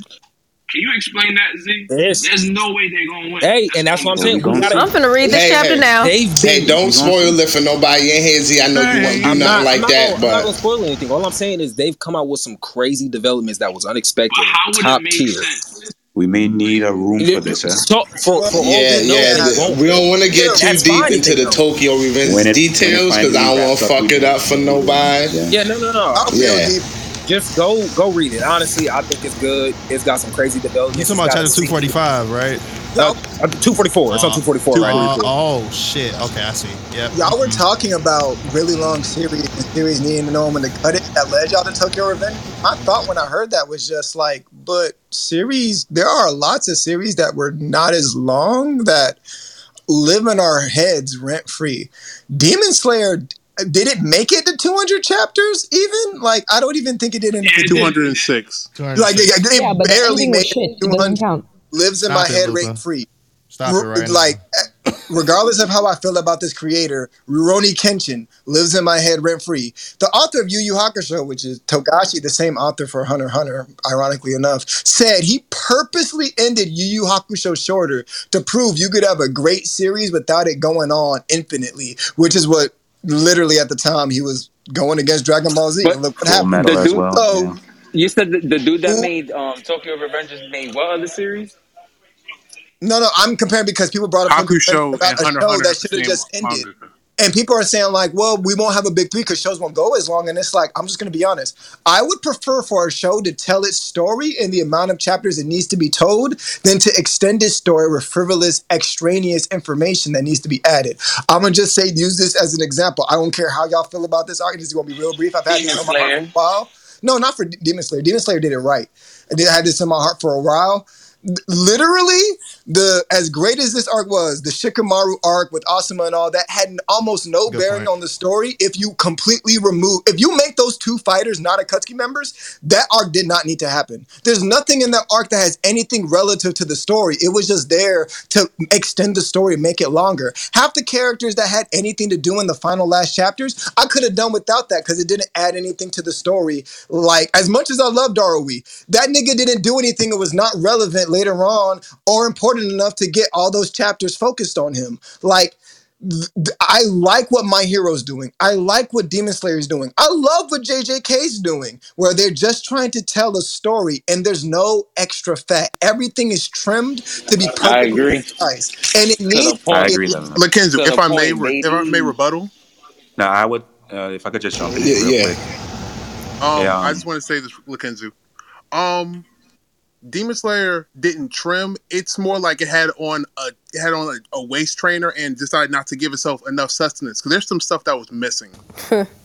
Can you explain that, Z? Yes. There's no way they're gonna win. hey, and that's what I'm saying. We Gonna gotta, I'm finna read this Hey, chapter hey. now. they've Hey, don't spoil it for nobody in here, Z. I know you wouldn't do nothing not, like I'm that, gonna, I'm not gonna spoil anything. All I'm saying is they've come out with some crazy developments that was unexpected, But how would top it make tier. sense? We may need a room for this, huh? So for, for yeah, we know, yeah. they th- we don't want to get too deep fine into the don't. Tokyo Revenge it- details because I don't want to fuck it up for nobody. Yeah. Yeah, no, no, no. I'll feel Yeah. deep. Just go, go read it. Honestly, I think it's good. It's got some crazy developments. You developments. talking about chapter two forty five, right? Uh, two forty four. It's on two forty four, right? Uh, oh shit. Okay, I see. Yep. Y'all were talking about really long series and series needing to know when to cut it. That led y'all to Tokyo Revenge. My thought when I heard that was just like, but series, there are lots of series that were not as long that live in our heads rent free. Demon Slayer, did it make it to 200 chapters even? Like, I don't even think it did in Yeah, it Two did. hundred and six. Like, it, it Yeah, barely made it It doesn't 200. count. Lives in Stop my it, head Luca. rent free. Stop it right like, now. eh, regardless of how I feel about this creator, Rurouni Kenshin lives in my head rent free. The author of Yu Yu Hakusho, which is Togashi, the same author for Hunter Hunter, ironically enough, said he purposely ended Yu Yu Hakusho shorter to prove you could have a great series without it going on infinitely, which is what literally at the time he was going against Dragon Ball Z. But and look what happened. metal The dude- well. So, yeah. You said the, the dude that Who- made um, Tokyo Revengers made what other series? No, no, I'm comparing because people brought up something Hakusho about and a Hunter show Hunter that should have just ended. manga. And people are saying like, well, we won't have a big three because shows won't go as long. And it's like, I'm just going to be honest. I would prefer for a show to tell its story in the amount of chapters it needs to be told than to extend its story with frivolous, extraneous information that needs to be added. I'm gonna just say, use this as an example. I don't care how y'all feel about this argument. This is gonna be real brief. I've had this Demon on my heart for a while. No, not for Demon Slayer. Demon Slayer did it right. I did have this in my heart for a while. Literally, the as great as this arc was, the Shikamaru arc with Asuma and all that had almost no Good bearing point. on the story. If you completely remove, if you make those two fighters not Akatsuki members, that arc did not need to happen. There's nothing in that arc that has anything relative to the story. It was just there to extend the story, make it longer. Half the characters that had anything to do in the final last chapters, I could have done without that because it didn't add anything to the story. Like as much as I love Darui, that nigga didn't do anything. It was not relevant later on are important enough to get all those chapters focused on him. Like th- th- I like what My Hero's doing. I like what Demon Slayer's doing. I love what JJK's doing, where they're just trying to tell a story and there's no extra fat. Everything is trimmed to be I perfectly agree. precise. And it To the needs point. I it- agree, Leonard. Lakenzu, To if I may, point, re- if I may baby. rebuttal, Now, I would, uh, if I could just jump in Yeah, real yeah. quick. um, Yeah, I um, just want to say this, Lakenzu. Um, Demon Slayer didn't trim. It's more like it had on a had on a, a waist trainer and decided not to give itself enough sustenance because there's some stuff that was missing.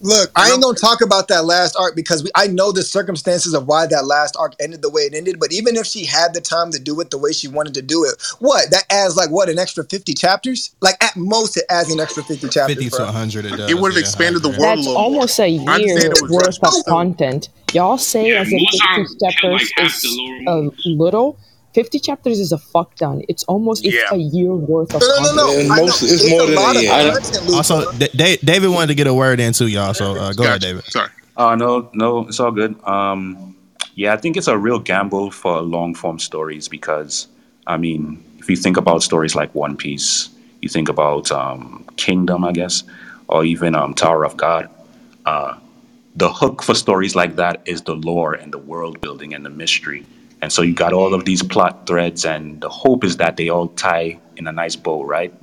Look, I ain't gonna talk about that last arc because we, I know the circumstances of why that last arc ended the way it ended. But even if she had the time to do it the way she wanted to do it, what that adds like what an extra fifty chapters? Like at most, it adds an extra fifty chapters. 50 to bro. 100 it does. It would have yeah, expanded the yeah. world a That's little more. almost a I year understand it was worth of content. Y'all say Yeah, as if Muzan 50 had, chapters like, is a little. 50 chapters is a fuck ton. It's almost it's Yeah. a year worth of No, no, no, no. content. And most- it's It's more than lot a year. Also, D- Da- David wanted to get a word in too, y'all. So uh, go ahead, David. Sorry. Uh, no, no, it's all good. Um, yeah, I think it's a real gamble for long form stories because, I mean, if you think about stories like One Piece, you think about um, Kingdom, I guess, or even um, Tower of God. Uh, the hook for stories like that is the lore and the world building and the mystery. And so you got all of these plot threads, and the hope is that they all tie in a nice bow, right?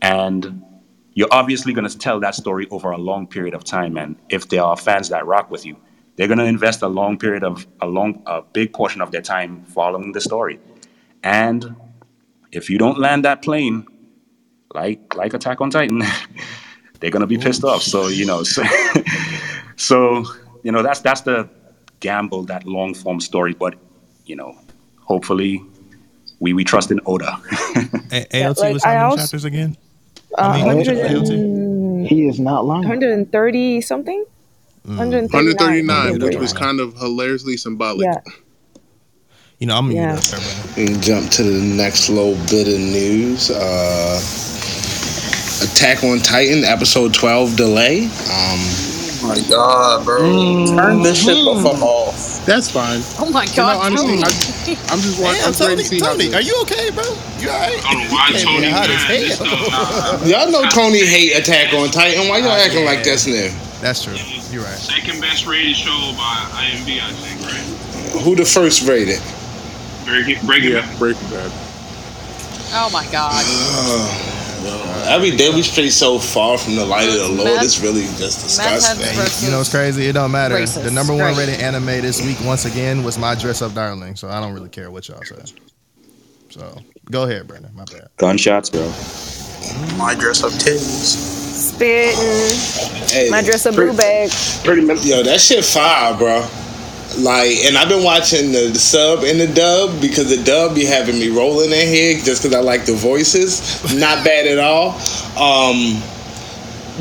And you're obviously going to tell that story over a long period of time. And if there are fans that rock with you, they're going to invest a long period of a long, a big portion of their time following the story. And if you don't land that plane, like like Attack on Titan, they're going to be pissed off. So you know, so, so you know that's that's the gamble that long form story. But you know, hopefully, we we trust in Oda. A- AOT like, was how many chapters again? Uh, I mean, 100 AOT? and- He is not lying. 130 something? Mm. 139. 139, which was kind of hilariously symbolic. Yeah. You know, I'm gonna Yeah. mute up there, man. And jump to the next little bit of news. Uh, Attack on Titan, episode 12 delay. Um, my God, bro. Turn this shit the fuck off. That's fine. Oh my You know, god. honestly, Tony. I, I'm just watching. Damn, I'm trying Tony, to see Tony, are you okay, bro? You alright? I don't know why Tony hot as hell. y'all know Tony hate Attack on Titan. Why y'all acting yeah. like that's new? That's true. You're right. Second best rated show by IMDb, I think, right? Who the first rated? Breaking, breaking Yeah, Bad. Breaking Bad. Oh my god. Every day we stray so far from the light of the Lord. Meth- It's really just disgusting. Meth You know it's crazy? It don't matter. Racist. The number one rated anime this week, once again, was my dress up darling. So I don't really care what y'all say. So go ahead, Brandon. My bad. Gunshots, bro. My dress up titties. Spitting. Hey, My dress a blue bag. Pretty much, yo, that shit fire, bro. Like, and I've been watching the, sub and the dub because the dub be having me rolling in here just because I like the voices. Not bad at all. Um,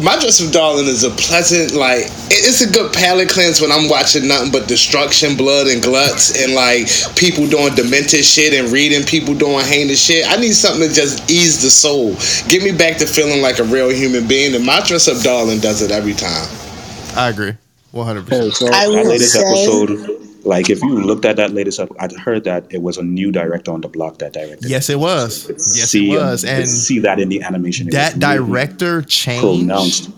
my dress of darling is a pleasant, like it's a good palate cleanse when I'm watching nothing but destruction, blood, and gluts, and like people doing demented shit and reading people doing heinous shit. I need something to just ease the soul, get me back to feeling like a real human being. And my dress of darling does it every time. I agree. 100%. I that latest say, episode, like if you looked at that latest episode, I heard that it was a new director on the block that directed. Yes, it was. Yes, see, it was. um, And see that in the animation. It that was really director changed. pronounced.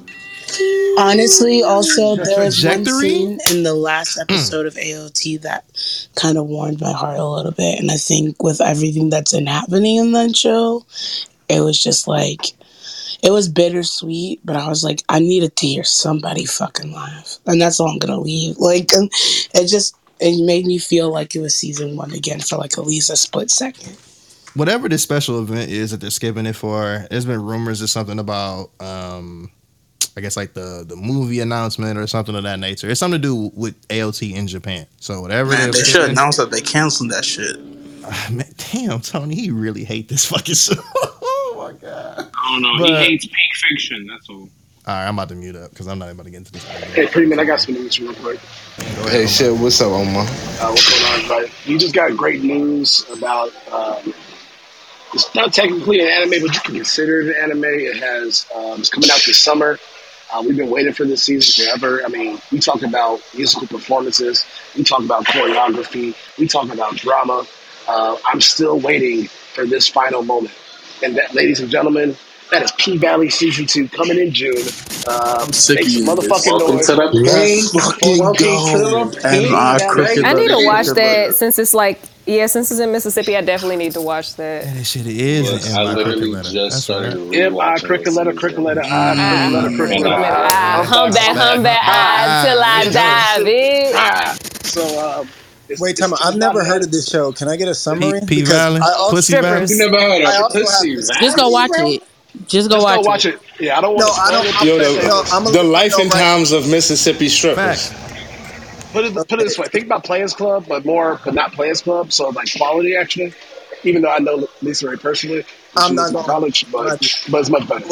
honestly, also The there was one trajectory? scene in the last episode of AOT that kind of warmed my heart a little bit, and I think with everything that's been happening in that show, it was just like it was bittersweet. But I was like, I needed to hear somebody fucking laugh, and that's all I'm gonna leave. Like, um, it just it made me feel like it was season one again for like at least a split second. whatever this special event is that they're skipping it for, there's been rumors of something about um I guess like the the movie announcement or something of that nature. It's something to do with AOT in Japan. So whatever Man, they're should announce that they canceled that shit. Ah, man, damn, Tony, he really hate this fucking show. my god. I don't know. But- he hates peak fiction. That's all. All right, I'm about to mute up because I'm not about to get into this. Hey, pretty man, I got some news real quick. Hey, shit, what's up, Omar? Uh, what's going on, everybody? You just got great news about. Um, it's not technically an anime, but you can consider it an anime. It has. Um, it's coming out this summer. Uh, we've been waiting for this season forever. I mean, we talk about musical performances. We talk about choreography. We talk about drama. Uh, I'm still waiting for this final moment. And that, ladies and gentlemen, that is P Valley season two coming in June. Um, sick make of you motherfucking Welcome noise. to the Let's fucking fucking go. to the And P I cricket I need to watch that letter. since it's like yeah, since it's in Mississippi, I definitely need to watch that. That shit is Look, an I MI literally cricket letter. just That's started right. M I rewatching cricket letter, cricket letter, I cricket letter, cricket letter, I. Ah, that, hump that, ah, till I die, bitch. Ah. So um, It's, Wait, time out. I've never heard of this show. Can I get a summary? P Because Valley, Pussy Valley. You never heard of it. Pussy Valley? Just go watch it. Just go Just watch go it. watch it. Yeah, I don't No, want to I don't- it. Yo, the, saying- I'm a the little- life and right. times of Mississippi strippers. Put it put it this way. Think about Players Club, but more, but not Players Club. So like quality, actually. Even though I know LisaRaye personally, I'm not in gonna- college, but but it's much better.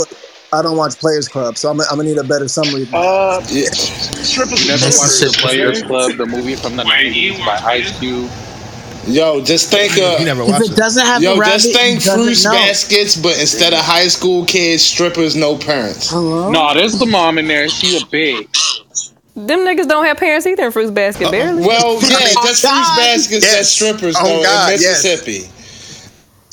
I don't watch Players Club, so I'm, I'm gonna need a better summary. Uh, Yeah. strippers. Never watched the strippers. Players Club, the movie from the '90s by Ice Cube. Yo, just think of You never If watched it it. doesn't have Yo, a rabbit, just think it doesn't fruits baskets, but instead of high school kids, strippers, no parents. Hello? No, there's the mom in there. She's a bitch. Them niggas don't have parents either in Fruits Basket, barely. Well, yeah, just fruits baskets Yes. that's strippers Oh, though God, in yes.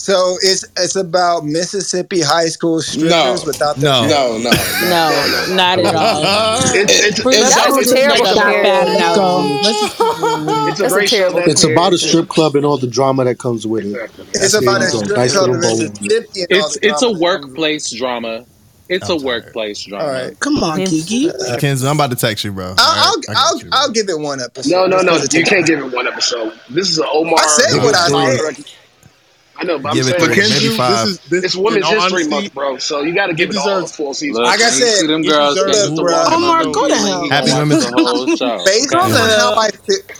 Mississippi. So it's it's about Mississippi high school strippers without the No. No, no. No, No, not at all. It's it's Fruits it's, Basket it's, was terrible it's, Not bad comparison. analogy. it's a That's a great show. terrible that- It's about a strip club and all the drama that comes with it. It's There about a go. strip Nice club in little bowl. Mississippi. and all It's the it's a drama. workplace drama. It's a I'm tired. workplace drama. All right. Come on, Kiki. Uh, Kenzie, I'm about to text you, bro. I'll I'll, I got I'll, you, I'll give it one episode. No, no, no. no. 'cause You takes- can't give it one episode. This is an Omar. I said what I said. Rec- I know, but I'm saying three, it's, maybe five. this is this it's Women's History honesty, Month, bro. So you got to give it all deserves- a full season. Look, Like I said, see them girls deserves getting it, to bro. Omar, go to hell. Happy Women's- the whole. Based Okay? on how I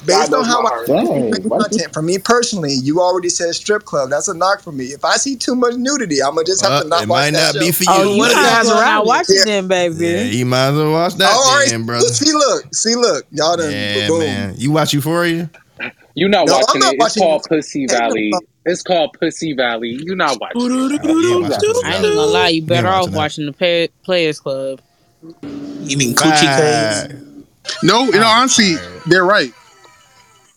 based on how I heart. content for me personally, you already said strip club. That's a knock for me. If I see too much nudity, I'm gonna just have Uh, to not it might not be for you. Oh, you What if it might has as a well not rabbit? watch it then, baby. yeah, you might as well watch that all right. brother. See, look, see, look, y'all done Yeah, man. You watch Euphoria? You not No, watching not it. It's called it. Pussy Valley. It's called Pussy Valley. You're not watching it. Yeah, watch Pussy I ain't Valley. even gonna lie. You better off watching the Players Club. You mean coochie Fact. cakes? No, in all honesty, they're right.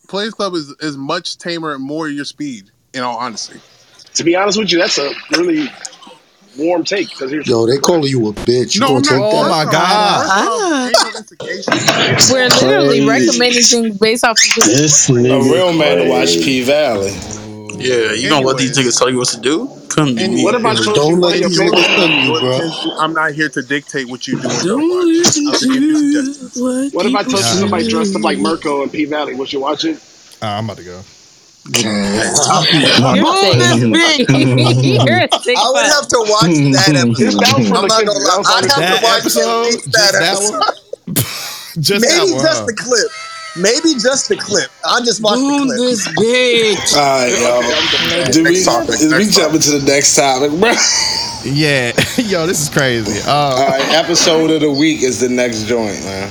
Players Club is is much tamer and more your speed. In all honesty, To be honest with you, that's a really warm take because here's Yo, they calling you a bitch. You No, gonna I'm take not- Oh that? my god. Ah. Ain't no instigation. We're literally Crazy. recommending things based off of This A nigga real man to watch crazy. P Valley. Yeah, you don't let these niggas tell you what to do? Come to me. what if I told Don't you let one of your these favorite niggas tell you, shows? bro. Kenzie, I'm not here to dictate what you do. and Do don't watch. you I'm just you suggestions. do what What if I told you Yeah. somebody dressed up like Mirko in P Valley? Would you watch it? Uh, I'm about to go. I would have to watch that episode. Just that was I'm not gonna lie. I'd have That to watch episode? at least that that episode. Just Maybe one. just the clip. Maybe just the clip. I just watched Boom, the clip. this bitch. All right, y'all. Do we, Next topic, we jump into the next topic, bro? Yeah. Yo, this is crazy. All Uh, right, episode of the week is the next joint, man.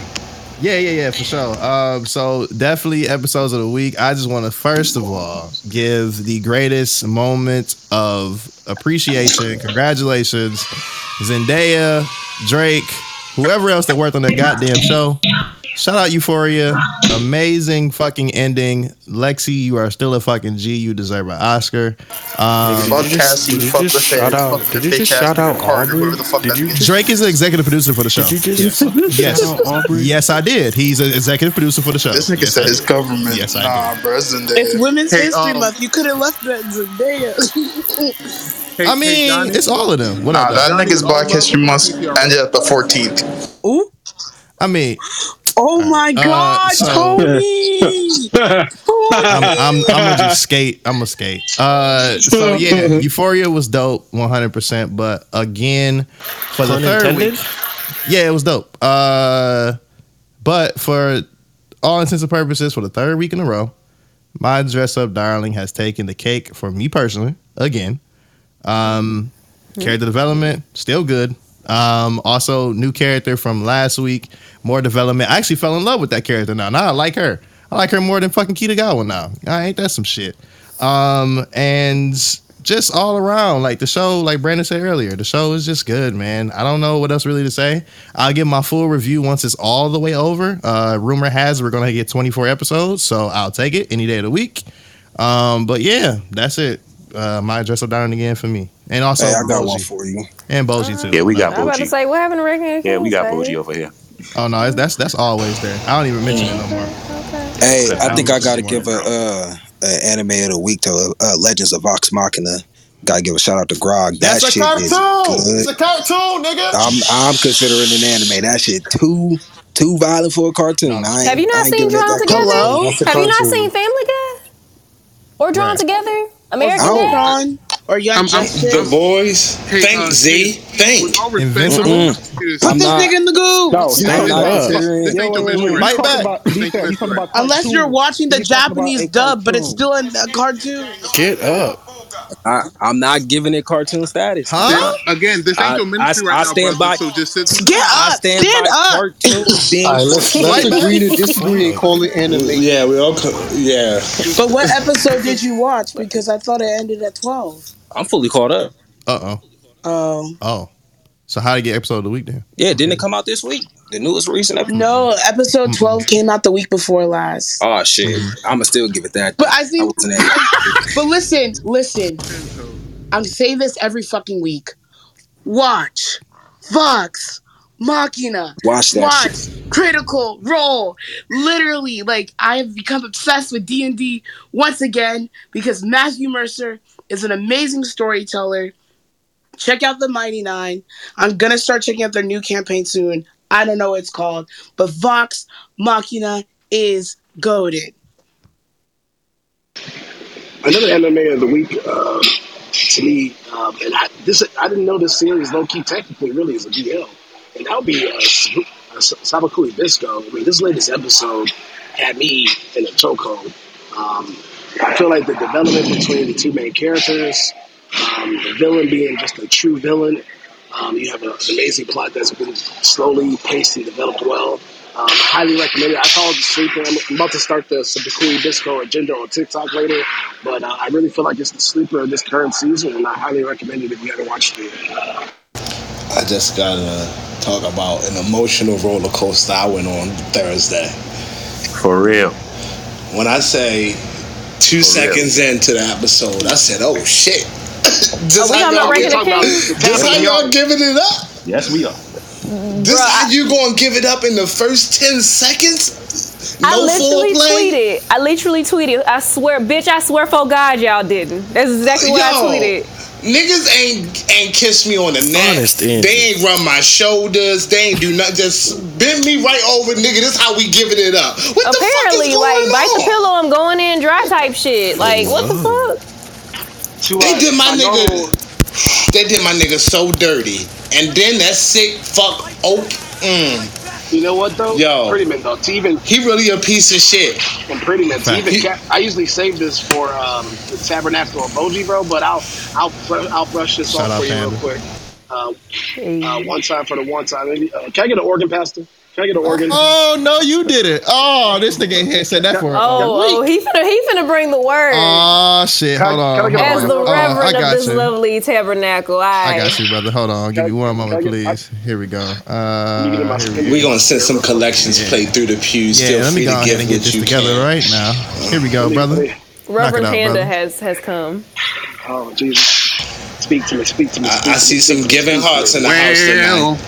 Yeah, yeah, yeah, for sure. Um, so definitely episodes of the week. I just want to first of all give the greatest moment of appreciation, congratulations, Zendaya, Drake, whoever else that worked on that goddamn show. Shout out Euphoria. Amazing fucking ending. Lexi, you are still a fucking G. You deserve an Oscar. Um, Fuck Cassie, did you fuck just the shout out- did you just shout out Carter, Aubrey? whatever the fuck Did you just- Drake is the executive producer for the show. Did you just Yes. shout out Aubrey? Yes, I did. He's an executive producer for the show. This nigga Yes, said I his government. Yes, I nah, bro, it's Zendaya. It's Women's Hey, History um, Month. You could have left that Zendaya. Hey, I mean, Johnny, it's all of them. What Nah, up, that nigga's Black History Month ended at the 14th. Ooh. I mean, Oh my Uh, God, so- Tony. I'm, I'm, I'm gonna just skate. I'm gonna skate. Uh, so yeah, Euphoria was dope, 100. percent But again, for the third week, yeah, it was dope. Uh, but for all intents and purposes, for the third week in a row, my dress up darling has taken the cake for me personally. Again, um, character development still good. Um, also new character from last week, more development. I actually fell in love with that character now. Now I like her. I like her more than fucking Kitagawa now. I ain't that some shit. Um, and just all around, like the show, like Brandon said earlier, the show is just good, man. I don't know what else really to say. I'll give my full review once it's all the way over. Uh, rumor has we're gonna get 24 episodes, so I'll take it any day of the week. Um, but yeah, that's it. Uh, my address up down again for me, and also Hey, I got Bojji. one for you. and Bojji too. Yeah, we got Bojji. I was about to Bojji. say, what happened to Reagan? Yeah, we got Bojji over here. Oh no, it's, that's that's always there. I don't even mention it no more. Okay. Hey, I think I gotta give a uh, a anime of the week to uh, Legends of Vox Machina. Gotta give a shout out to Grog. That shit is good. It's a cartoon, nigga. I'm I'm considering an anime. That shit too Too violent for a cartoon. I ain't, Have you I not ain't seen Drawn Together? credit. That's a Have you not seen Family Guy? Or Drawn Right. Together? American Oh. Dad? Or Young I'm- I'm- Justice. The boys. Hey, think, uh, Z. Think. With all respect, Invincible? I'm Put this not- nigga in the goo. No, he's Stand talking up. This ain't your memory. Fight He's talking back. about. He's talking he's talking about Unless you're watching the He's talking about Japanese dub, but it's still a cartoon. Get up. I, I'm not giving it cartoon status. Huh? Again, this ain't I- your ministry I- right I now, stand brother. by- So just sit. Get I up. stand Stand by up. cartoon being All right, let's let's agree to disagree and call it anime. Yeah, we all. co- Yeah. But what episode did you watch? Because I thought it ended at 12. I'm fully caught up. Uh oh. Oh. Oh. So how to get episode of the week then? Yeah, didn't it come out this week? The newest recent episode. No, episode mm-hmm. 12 came out the week before last. Oh shit! I'ma still give it that. But I I think, wasn't but listen, listen. I'm saying this every fucking week. Watch Vox Machina. Watch that Watch Critical Role. Literally, like I have become obsessed with D and D once again because Matthew Mercer is an amazing storyteller. Check out the Mighty Nein. I'm gonna start checking out their new campaign soon. I don't know what it's called, but Vox Machina is goaded. Another anime of the week uh, to me, um, and I, this I didn't know this series low key technically really is a BL, and that would be uh, uh, Bisco. I mean, this latest episode had me in a chokehold. Um, I feel like the development between the two main characters, um, the villain being just a true villain. Um, you have an amazing plot that's been slowly paced and developed well. Um, highly recommend it. I call it the sleeper. I'm I'm about to start the Sabikui Bisco agenda on TikTok later, but uh, I really feel like it's the sleeper of this current season, and I highly recommend it if you haven't watched it. I just gotta talk about an emotional roller coaster I went on Thursday. For real. When I say two seconds into the episode, I said, "Oh shit!" Just Are we how talking about y'all, Ranking the talking about Kings? the how y'all giving it up. Yes, we are. This how you gonna give it up in the first ten seconds? I literally foreplay? tweeted. I literally tweeted. I swear, bitch, I swear for God, y'all didn't. That's exactly what I tweeted. Niggas ain't ain't kiss me on the neck. Honest. They ain't run my shoulders. They ain't do nothing. Just bend me right over, nigga. This how we giving it up. What the fuck Apparently, is like going bite the pillow, I'm going in dry type shit. Like what the oh. fuck? To, They did my my nigga. normal- They did my nigga so dirty. And then that sick fuck oak. Mm, You know what though? Yo. Pretty Man though. To even he really a piece of shit. and Pretty Man. To even He- ca- I usually save this for um, the Tabernacle emoji, bro. But I'll I'll br- I'll brush this Shout off for you Panda. real quick. Uh, uh, one time for the one time. Maybe, uh, can I get an organ, Pastor? Can I get an organ? Oh no, you did it. Oh, this nigga ain't said that for a Oh, oh, week. he finna he finna bring the word. Oh shit, Can I- hold on. can I As on. the Oh, I reverend of this you. lovely tabernacle, I, I got you, brother. Hold on. Give me one moment, Can I get- please. Here we go. Uh, here we We gonna send some collections play through the pews. Yeah, Feel let me go ahead and get this you together can. right now. Here we go, brother. let me- Reverend out, Panda brother. has has come. Oh Jesus! Speak to me. Speak to me. I, speak I to see some speak to me, giving hearts in the house tonight.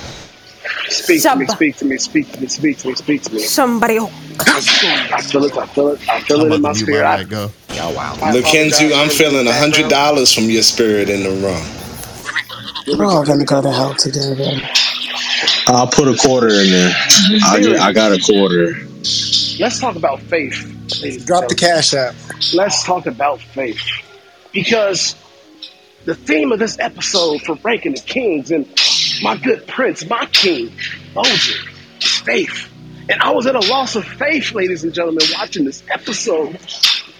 Well, Speak to me. Speak to me. Speak to me. Speak to me. Speak to me. Somebody. I feel it. I feel it. I feel I'm it in about my to mute spirit. my I, mic. Go. I Lakenzu, I'm feeling a hundred dollars from your spirit in the room. We're all gonna go to hell together. I'll put a quarter in there. Mm-hmm. I get, I got a quarter. Let's talk about faith. ladies and Drop the gentlemen. cash app. Let's talk about faith. Because the theme of this episode for Ranking the Kings and my good prince, my king, is faith. And I was at a loss of faith, ladies and gentlemen, watching this episode.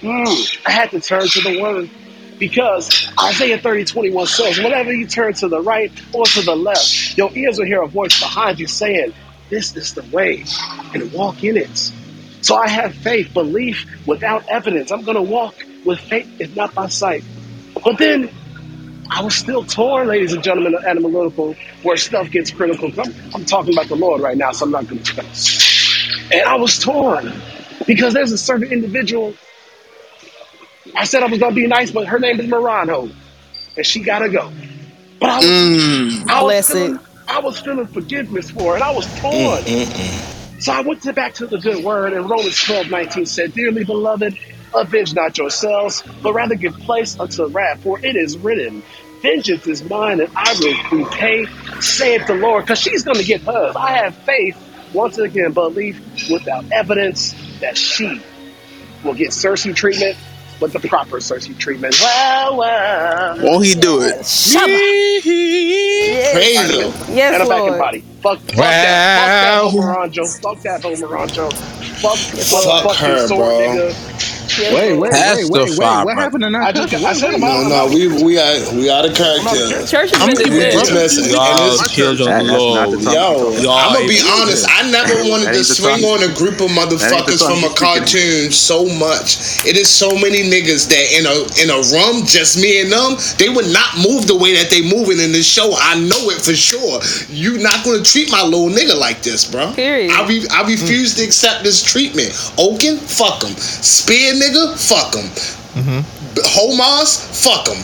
Mm, I had to turn to the word. Because Isaiah 30, 21 says, whenever you turn to the right or to the left, your ears will hear a voice behind you saying, This is the way, and walk in it. So I have faith, belief without evidence. I'm going to walk with faith, if not by sight. But then I was still torn, ladies and gentlemen, of analytical, where stuff gets critical. I'm, I'm talking about the Lord right now, so I'm not going to discuss. And I was torn because there's a certain individual. I said I was going to be nice, but her name is Miranjo, and she got to go. But I was, mm. I was feeling. I was feeling forgiveness for her, and I was torn. Mm, mm, so I went to back to the good word, and Romans 12, 19 said, Dearly beloved, avenge not yourselves, but rather give place unto wrath, for it is written, Vengeance is mine, and I will repay, saith the Lord. Because she's going to get hers. I have faith once again believe without evidence that she will get Cersei treatment, but the proper Cersei treatment. Wow, wow. Won't he do it? Crazy. Yes, and a back Lord. and body. Fuck, fuck that. Fuck that Homeranjo. Fuck that Homeranjo. Fuck, Fuck fuck her, sword, bro. nigga. Wait, wait, That's wait, the wait, What happened to I just, I said I'm No, no, we we are we out of character. Church is keeping it good. messing. Y'all And it's- children That- that's low. not the topic. Yo, Y'all I'm gonna be honest. I never wanted to swing on a group of motherfuckers from a cartoon so much. It is so many niggas that in a in a room, just me and them, they would not move the way that they moving in this show. I know it for sure. You not gonna treat my little nigga like this, bro. Period. I re- I refuse to accept this treatment. Ouken, fuck him. Spear nigga, fuck him. Homos, fuck him.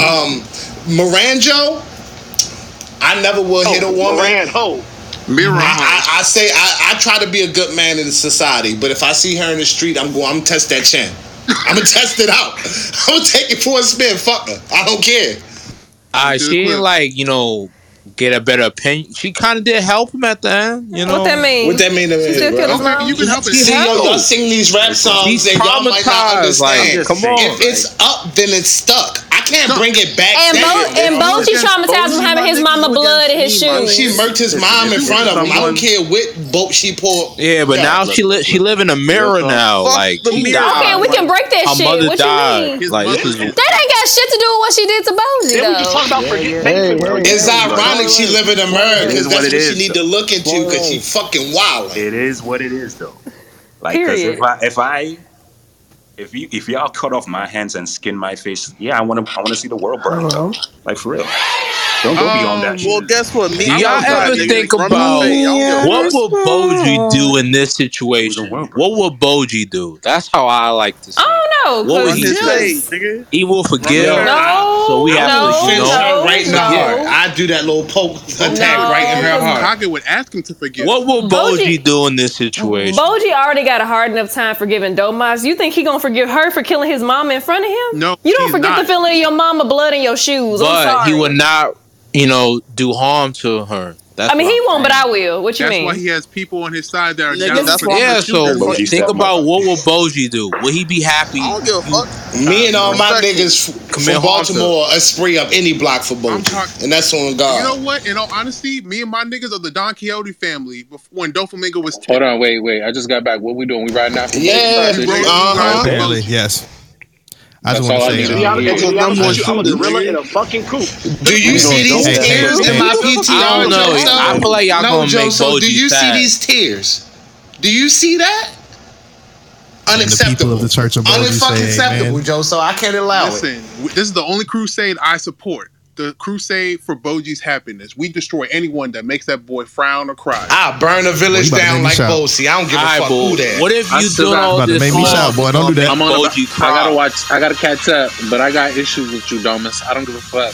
Um, Miranjo, I never will hit a woman. Moran, ho. Mirror. I, I, I say I, I try to be a good man in society, but if I see her in the street, I'm going. I'm gonna test that chin. I'm gonna test it out. I'm gonna take it for a spin. Fuck her. I don't care. Uh, she didn't like you know get a better opinion. She kind of did help him at the end. You know What that mean? What that mean to She me, still bro? killed his. You can help it. See, yo, y'all helped. sing these rap songs He's and y'all might not traumatized, like, understand. come on. If it's up, then it's stuck. I can't bring it back. And, down. Bo- and Bojji traumatized him having his mama blood in his shoes. She murked his mom in front of him. I don't care what boat she pulled. Yeah, but now she li- she live in a mirror now. Fuck Like the mirror. died. Okay, we can break that Her shit. What died. you mean? Like this is That ain't got shit to do with what she did to Bojji, Then we can though. talk about forget. Hey, hey, It's hey, ironic she live in a mirror because that's what what, it she is, need to look into because she fucking wild. It is what it is, though. Like, 'cause Period. if I if I if you if y'all cut off my hands and skin my face, yeah, I want to I want to see the world burn. though. Like for real. Don't go beyond that. Um, well, guess what? Me, Do y'all ever nigga. think about face. I don't give a what fuck. would Bojji do in this situation? What would Bojji do? That's how I like to Say. Oh don't. What would he his do? He will forgive. No, So we have no, to Fence know. her right in the no. heart. I do that little poke attack No. right in her heart. Kage would ask him to forgive. What would Bojji- Bojji do in this situation? Bojji already got a hard enough time forgiving Domas. You think he gonna forgive her for killing his mama in front of him? No, You don't forget not. the feeling of your mama blood in your shoes. I'm but sorry. he would not, you know, do harm to her. That's I mean, he I'm won't, but. I will. What you That's mean? why he has people on his side that are Nigga, down that's for why Yeah, so then. Bojji think about what will Bojji do? Will he be happy? I don't give a fuck. Me and all my niggas f- from harm to Baltimore a spree up any block for I'm Bojji. talk- And that's on God. You know what? In all honesty, me and my niggas are the Donquixote family before, when Doflamingo was 10. Hold on, wait, wait. I just got back. What we doing? We riding out? Yeah, He uh-huh. rode yes. I just That's want to say, um, hear. I'm That's what I'm a gonna do, gorilla in a fucking coop. Do you see these Hey, hey, tears in my PTR? I don't know. Joe? I feel like y'all no, gonna Joe, make so do Bojji you see these tears? Do you see that? and the people Unacceptable. of the Church of Bojji say, Unacceptable, amen. Joe. So I can't allow it. Listen, w- this is the only crusade I support. The crusade for Bojji's happiness. We destroy anyone that makes that boy frown or cry. I'll burn a village Well, you about to down like Bojji. I don't give a Alright, fuck but who that. What if I you still doing got- all About to this? make me harm, shout, boy. Don't do that. I'm on. Bojji I gotta watch. I gotta catch up, but I got issues with you, Domas. I don't give a fuck.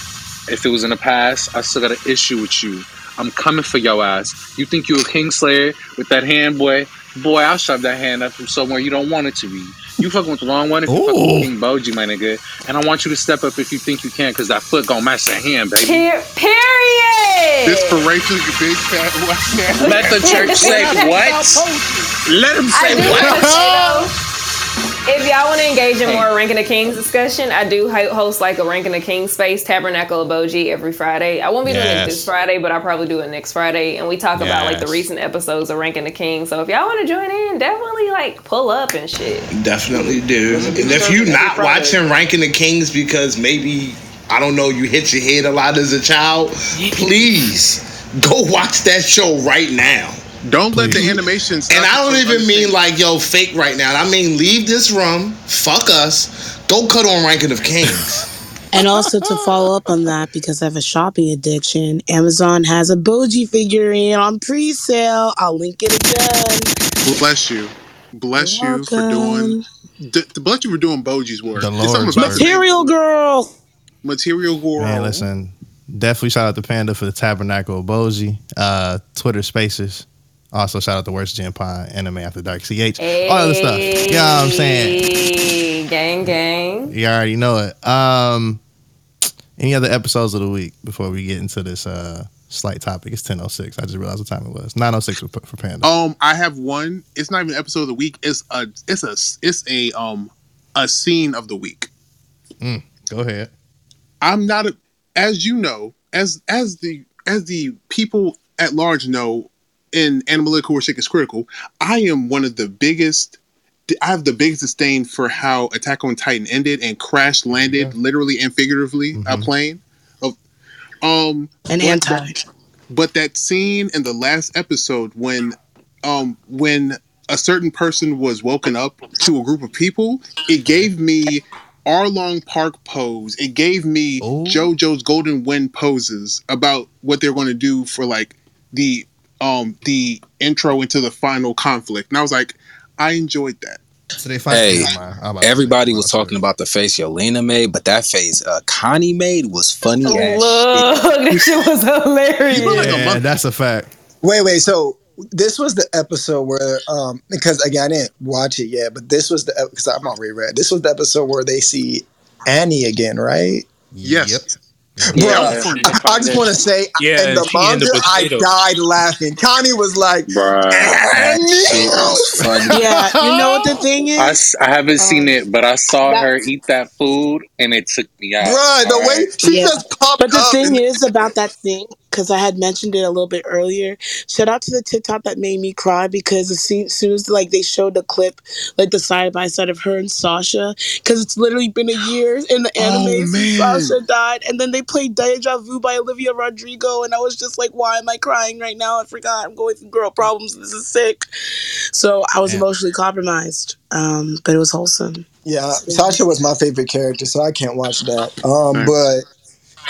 If it was in the past, I still got an issue with you. I'm coming for your ass. You think you a Kingslayer with that hand, boy? Boy, I'll shove that hand up from somewhere you don't want it to be. You fucking with the wrong one if you fucking with King Bojji, my nigga. And I want you to step up if you think you can, because that foot gonna match that hand, baby. Per- period. This for Rachel, you big fat white Let the church say what? Let him say what? If y'all want to engage in more Ranking the Kings discussion, I do host like a Ranking the Kings space, Tabernacle of Bojji, every Friday. I won't be doing it this Friday, but I'll probably do it next Friday. And we talk about like the recent episodes of Ranking the Kings. So if y'all want to join in, definitely like pull up and shit. Definitely do. And if you service every not Friday. watching Ranking the Kings because maybe I don't know you hit your head a lot as a child, please go watch that show right now. Don't let the animation. stop And I don't from even mean like yo fake right now. I mean leave this room, fuck us, go cut on Ranking of Kings. And also to follow up on that, because I have a shopping addiction, Amazon has a Bojji figurine on pre-sale. I'll link it again. Bless you. Bless you for doing. D- bless you for doing Bojji's work. The It's Lord's about. Material girl. material girl. Man, listen. Definitely shout out to Panda for the Tabernacle of Bojji. Uh, Twitter Spaces. Also shout out to Worst Gen Pine, Anime After Dark, CH. All other stuff. You know what I'm saying? Hey, gang, gang. You already know it. Um, any other episodes of the week before we get into this uh slight topic. It's ten oh six. I just realized what time it was. Nine oh six for, for Panda. Um, I have one. It's not even an episode of the week. It's a it's a it's a um a scene of the week. Mm, go ahead. I'm not a, as you know, as as the as the people at large know in analytical where shit is critical, I am one of the biggest I have the biggest disdain for how Attack on Titan ended and crash landed literally and figuratively a plane. Of um An but anti. that- But that scene in the last episode when um when a certain person was woken up to a group of people, it gave me Arlong Park pose. It gave me JoJo's Golden Wind poses about what they're going to do for like the um the intro into the final conflict. And I was like, I enjoyed that. So they Hey, everybody was talking about the face Yelena made, but that face uh, Connie made was funny as Look, this shit was hilarious. Yeah, that's a fact. Wait, wait. So this was the episode where, um, because again, I didn't watch it yet, but this was the because I'm on reread. This was the episode where they see Annie again, right? Yes. Bro, I, I just want to say, Yeah, in the she in the manga, I died laughing. Connie was like, Annie. Yeah, you know what the thing is? I haven't um, seen it, but I saw her eat that food and it took me out. Bruh, the way she Yeah. just popped But the up thing and- is about that thing, because I had mentioned it a little bit earlier. Shout out to the TikTok that made me cry because as soon, as soon as like they showed the clip, like the side by side of her and Sasha, because it's literally been a year in the anime since man. Sasha died, and then they played Deja Vu by Olivia Rodrigo, and I was just like, why am I crying right now? I forgot I'm going through girl problems. This is sick. So I was emotionally compromised, um, but it was wholesome. Yeah, Sasha was my favorite character, so I can't watch that. Um, but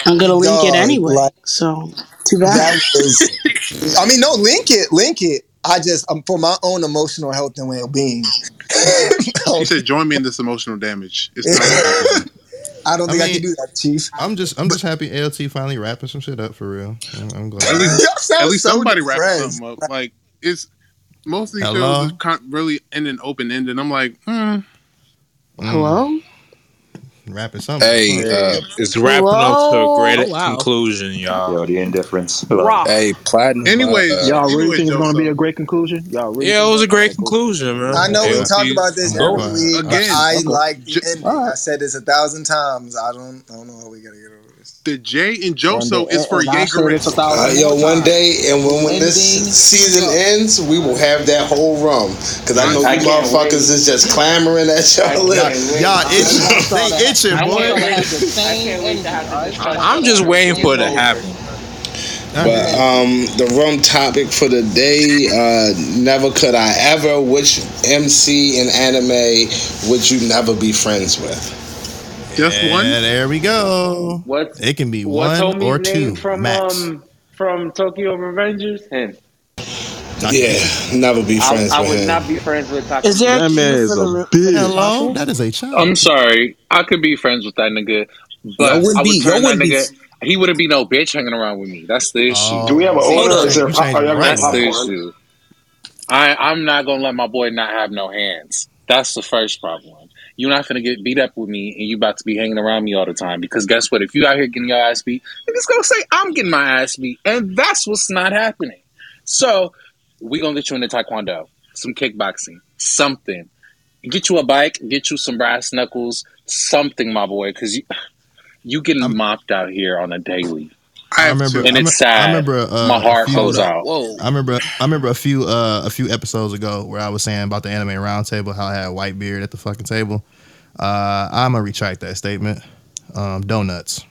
I'm gonna link it anyway. like, so too bad. that was. I mean, no, link it, link it. I just, um, for my own emotional health and well being. He said, "Join me in this emotional damage." It's I don't think I, mean, can do that, Chief. I'm just I'm just happy AOT finally wrapping some shit up for real. I'm, I'm glad. at least, at least so somebody wrapped depressed. something up. Like it's most of these Hello? shows are con- really ending open ended. I'm like, hmm. Hello. Rapping something. Hey, uh, It's wrapping up to a great wow. conclusion, y'all. Yo, the indifference. Rock. hey, platinum. Anyways, uh, Anyway, Y'all really think it's going to be a great conclusion? Y'all really Yeah, it was a great gonna conclusion, man. I know we talked about this I'm every week. Again, I okay. like the J- ending. I said this a thousand times. I don't, I don't know how we gotta get over this. The Jay and Joso And- is for and Jaeger. this a thousand Uh, yo, one day, and when, when this Ending. season ends, we will have that whole rum. Because I know I you can't motherfuckers is just clamoring at y'all I lip. can't wait. Y'all itching. They itching, I boy. can't wait have the to- I same can't wait to have this discussion. I'm just waiting for it to happen. But um, the rum topic for the day, uh, never could I ever. Which MC in anime would you never be friends with? Just one. There we go. What? It can be one homie's or name two from max. um from Tokyo Revengers? Him. Yeah, never be I, friends I with would him. not be friends with Taka. Is there That a man is a the, bitch. Hello, that is a child. I'm sorry. I could be friends with that nigga, but Yo, wouldn't I would be- yo, turn that wouldn't be- He wouldn't be no bitch hanging around with me. That's the issue. Oh, Do we have an see, order? you Is there, changed- you changed are y'all the going That's right the issue. I I'm not gonna let my boy not have no hands. That's the first problem. You're not gonna get beat up with me, and you about to be hanging around me all the time. Because guess what? If you out here getting your ass beat, niggas gonna say I'm getting my ass beat, and that's what's not happening. So we gonna get you into taekwondo, some kickboxing, something. Get you a bike, get you some brass knuckles, something, my boy, because you you getting mopped out here on a daily. I I remember. two. And I it's me- I remember. Uh, My heart a few, goes out. Whoa. I remember. I remember a few. Uh, a few episodes ago where I was saying about the anime roundtable how I had white beard at the fucking table. Uh, I'm gonna retract that statement. Um, donuts.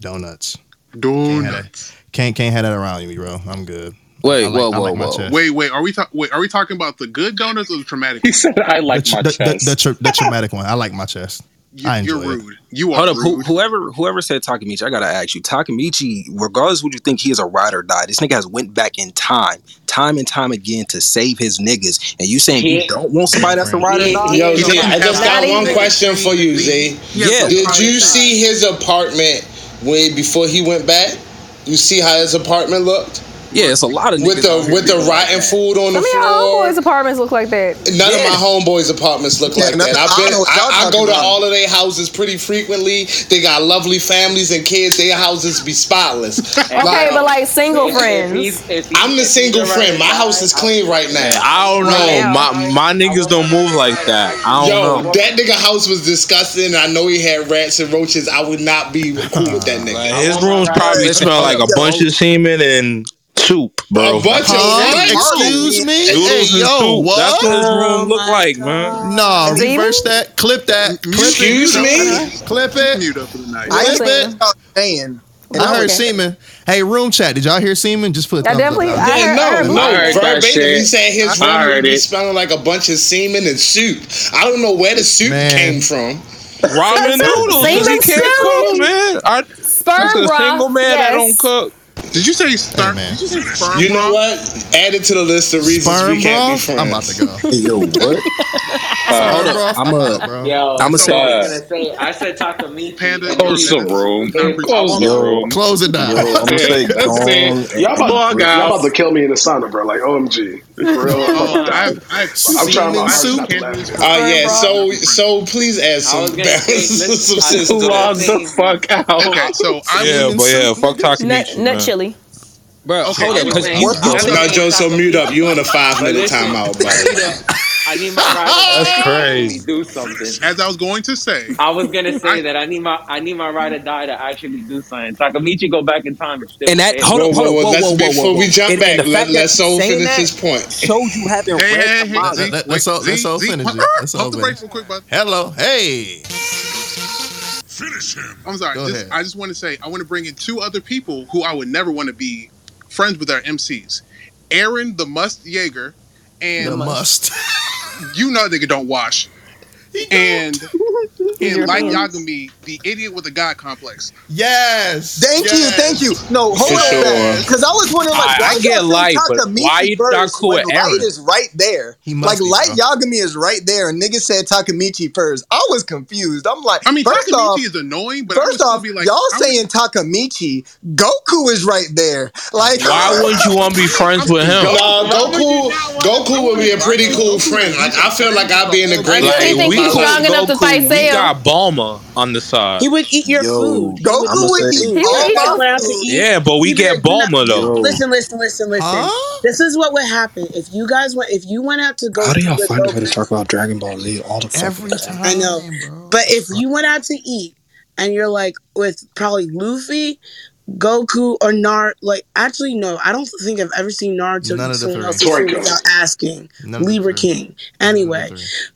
Donuts. Can't. Donuts. Can't can't have that around you, bro. I'm good. Wait, like- whoa, I whoa, like whoa. chest. Wait, wait. Are we talking? Wait, are we talking about the good donuts or the traumatic? He ones? said, "I like the, my the, chest." The, the, tra- the traumatic one. I like my chest. You, I you're enjoy it. rude. You are Hold up, who, whoever whoever said Takamichi, I gotta ask you. Takamichi, regardless what you think he is a ride or die, this nigga has went back in time, time and time again to save his niggas. And you saying you don't want somebody that's a ride or die? Yo, Z, I just got one even- question for you, Z. Yeah. Did you see his apartment way before he went back? You see how his apartment looked? Yeah, it's a lot of niggas with the out here with the doing rotten food on Some the of your floor. homeboys' apartments look like that. None of my homeboys' apartments look Yeah, like that. I've been, don't know what y'all I, I go to about. all of their houses pretty frequently. They got lovely families and kids. Their houses be spotless. Okay, but like single friends. I'm the single friend. My house is clean right now. I don't know. My my niggas don't move like that. I don't Yo, know. that nigga house was disgusting. I know he had rats and roaches. I would not be cool with that nigga. His rooms probably smell like a bunch of semen and soup, bro. A bunch of what? Excuse me? Noodles Hey, yo, soup. what? That's what his room look oh like, man. No, reverse that. Clip that. Clip Excuse it. me? Clip it. Mute up for the night. I Clip it. y'all saying. I oh, heard semen. Hey, room chat. Did y'all hear semen? Just put. I definitely- Up. I Yeah, heard- I heard no, no. I heard that Verbatim, he said his I room heard would be smelling like a bunch of semen and soup. I don't know where the soup Man. came from. Ramen noodles. 'cause He Semen can't soup. cook, man. I, Sperm that's a broth. single man that yes. don't cook. Did you say sperm? man. Did you say sperm? You know what? Add it to the list of reasons Sperm, we can't bro? be friends. I'm about to go. Hey, yo, what? Uh, hold bro. up. I'm a. bro. Yo, I'ma so say I said this. gonna say, I said Takamichi. Panda. Close the Panda. room. Close the room. Close it down. Yo, I'm gonna say gone. Y'all about, y'all about to kill me in the sauna, bro. Like OMG. For real. Oh, I, I, I'm trying my Semen hardest not to soup. laugh. Uh, yeah, so so please add some balance, say, some I- sense to Log the fuck out. Okay, so I Yeah, would but yeah, fuck Nut, Takamichi, nut man. chili. Bro, Okay, hold up. was Cause you, I Joe, so mute up. You on a five minute timeout, I buddy. need, a, I need my ride. That's to crazy. Do something. as I was going to say, I was gonna say I- that I need my I need my ride or die to actually do something. Takamichi go back in time and still. and that hold Whoa, up, hold whoa, whoa, whoa, let's- whoa, whoa, before we jump and, back, and the let- fact let Soul finish that his point. Shows you haven't hey, read hey, the hey, Let- let- wait, let's all- Z, let's all Z, finish what- it. Let's all Hold the finish brakes real quick, bud. Hello. Hey. Finish him. I'm sorry. Go Just, ahead. I just want to say I want to bring in two other people who I would never want to be friends with our MCs. Eren the Must Jaeger and The must. you know nigga don't wash. And and Light European. Yagami, the idiot with a god complex. Yes. Thank you, thank you. No, hold For on, sure. because I was wondering like, I- why I y'all get Light, but why you not first cool when with Light is right there. He must Like be, Light bro. Yagami is right there, and niggas said Takamichi first. I was confused. I'm like, I mean, first Takamichi off, is annoying, but first still off, be like, y'all I would- saying Takamichi, Goku is right there. Like, Why wouldn't you want to be friends with him? Nah, Goku, Goku would be a pretty cool friend. Like I feel like I'd be in the greatest Like, we he's strong enough to fight We Sale? got Bulma on the side. He would eat your Yo, food. He Goku would would eat eat. He would eat my your Allowed to food. Yeah, but we He'd get like, "You're not- though. Listen, listen, listen, listen. Huh? This is what would happen if you guys went. If you went out to go. How do y'all find a way to talk about Dragon Ball Z all the fucking Every time? time. I know. bro. But if you went out to eat and you're like with probably Luffy, Goku, or Nar, like actually no, I don't think I've ever seen Naruto None eat of the someone three. else's without asking. None Libra three. King. Anyway,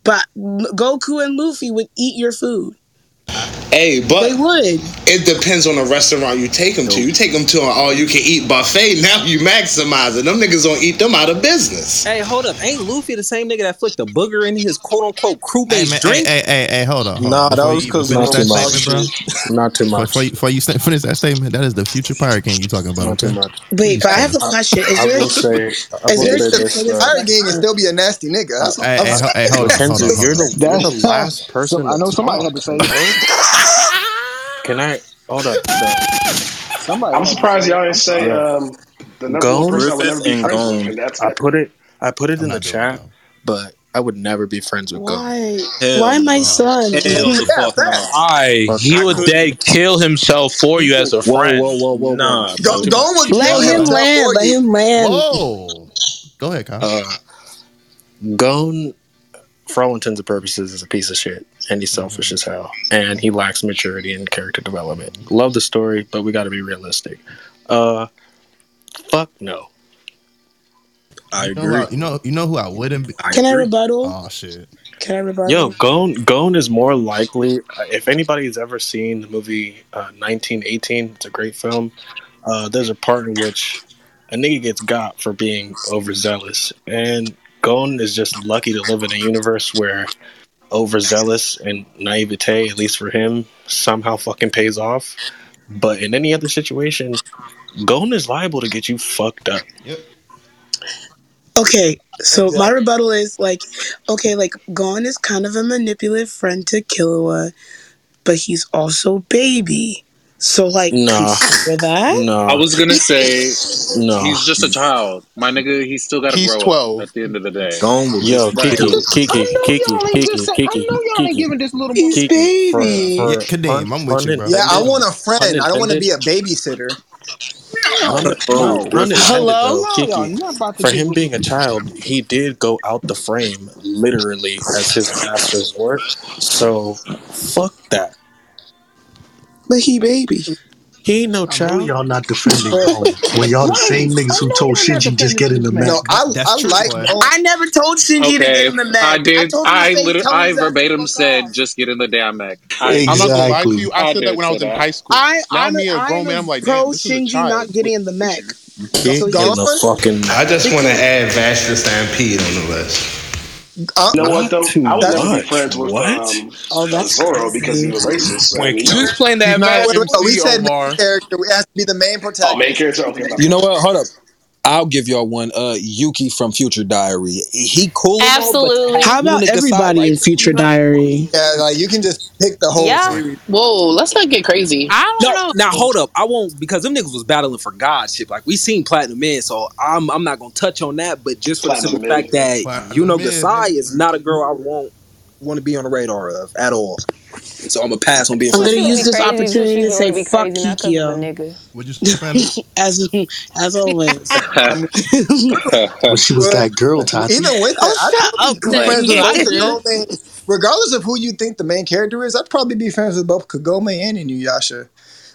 but Goku and Luffy would eat your food. Hey, but They would. it depends on the restaurant you take them to. You take them to an all you can eat buffet. Now you maximize it. Them niggas gonna eat them out of business. Hey, hold up. Ain't Luffy the same nigga that flicked a booger in his quote unquote Hey, crewmate's hey, drink? hey, hey, hey, hold on. Hold Nah, on. that Before was you 'cause finish not that too much. Not too much. before you, before you finish that statement, that is the future Pirate King you talking about. Not too much. Wait, but I have a question. Is I there? will say, Is there say a this. specific- Uh, Pirate King and still be a nasty nigga. Hey, hey, hold on, hold on, Kenzie, hold on. you're the you're the That's- last person. I know somebody talk, had to say bro. it. Can I hold up? Somebody. I'm surprised y'all didn't say Yeah. um, the number Gon, one person I would never be and friends with, that's I it. put it. I put it I'm in the chat, it, but I would never be friends with Gon. Why? Hell Why my no. son? Hell the fuck no. Why? He I would could- dead kill himself for you as a friend. whoa, whoa, whoa, whoa. Nah, Go, bro. go would Let him land. Let him land. Whoa. Go ahead, Kyle. Uh, Gon, for all intents and purposes, is a piece of shit, and he's selfish as hell, and he lacks maturity and character development. Love the story, but we got to be realistic. Uh, fuck no. I you know, agree. I- you know, you know who I wouldn't be. I Can I rebuttal? Oh shit. Can I rebuttal? Yo, Gon, Gon is more likely. uh, If anybody's ever seen the movie uh, 1918, it's a great film. Uh, there's a part in which a nigga gets got for being overzealous, and Gon is just lucky to live in a universe where overzealous and naivete, at least for him, somehow fucking pays off. But in any other situation, Gon is liable to get you fucked up. Yep. Okay, so my rebuttal is like, okay, like Gon is kind of a manipulative friend to Killua, but he's also baby. So like Nah. consider that. No. I was gonna say No. he's just a child. My nigga, he's still gotta He's grow 12. up at the end of the day. Yo, Kiki, Kiki, Kiki, Y'all Kiki, I Kiki, know y'all ain't Kiki. giving this little He's. Kiki, baby. for Yeah, Kadeem, I'm with you, bro. Yeah, I want a friend. I don't want to be a babysitter. Bro, Hello? though, No, Kiki. y'all not about to For him being a child, he did go out the frame literally as his last resort. So fuck that. But he baby. He ain't no I know child. y'all not defending Cone when y'all the same niggas who told Shinji just get in the Mac. No, I That's I true, like. boy. Bone- I never told Shinji to get Okay, in the Mac. I did. told him to I say, literally, tell I his ass to verbatim fuck said, off. "Just get in the damn Mac." I, I'm not gonna lie to Exactly. you. I I said did that when I was in that. high school. I, now I'm, me a I'm grown man. I'm like, pro damn, this is a Shinji child. not getting in the Mac. You can't get in the Gone? fucking. I just want to add Vash the Stampede on the list. Uh, You know what though? I would never be friends with What? um, Oh, that's Zoro because crazy. he's a racist. So, Wait, you know. who's playing that He's not wait, wait, we said Omar. main character. It has to be the main protagonist. Oh, main character. Okay, You know what? Hold up. I'll give y'all one. Uh, Yuki from Future Diary. He cool. and all, Absolutely. How about nigga everybody side, in Future Diary? Yeah, like you can just pick the whole Yeah. series. Whoa, let's not get crazy. I don't No, know. now hold up. I won't because them niggas was battling for godship. Like we seen Platinum Man, so I'm I'm not gonna touch on that. But just for the simple Man. fact that Platinum you know Man, Gasai is not a girl I won't want to be on the radar of at all. So I'm gonna pass on being I'm gonna use this Crazy, opportunity to say gonna be fuck crazy, not 'cause of a Kikyo. nigga. Would you say, Brandon? As as always. When she was that girl, Tati. Even with that, Oh, I'd shut probably up, be Clay. friends with both did. Kagome. Regardless of who you think the main character is, I'd probably be friends with both Kagome and Inuyasha.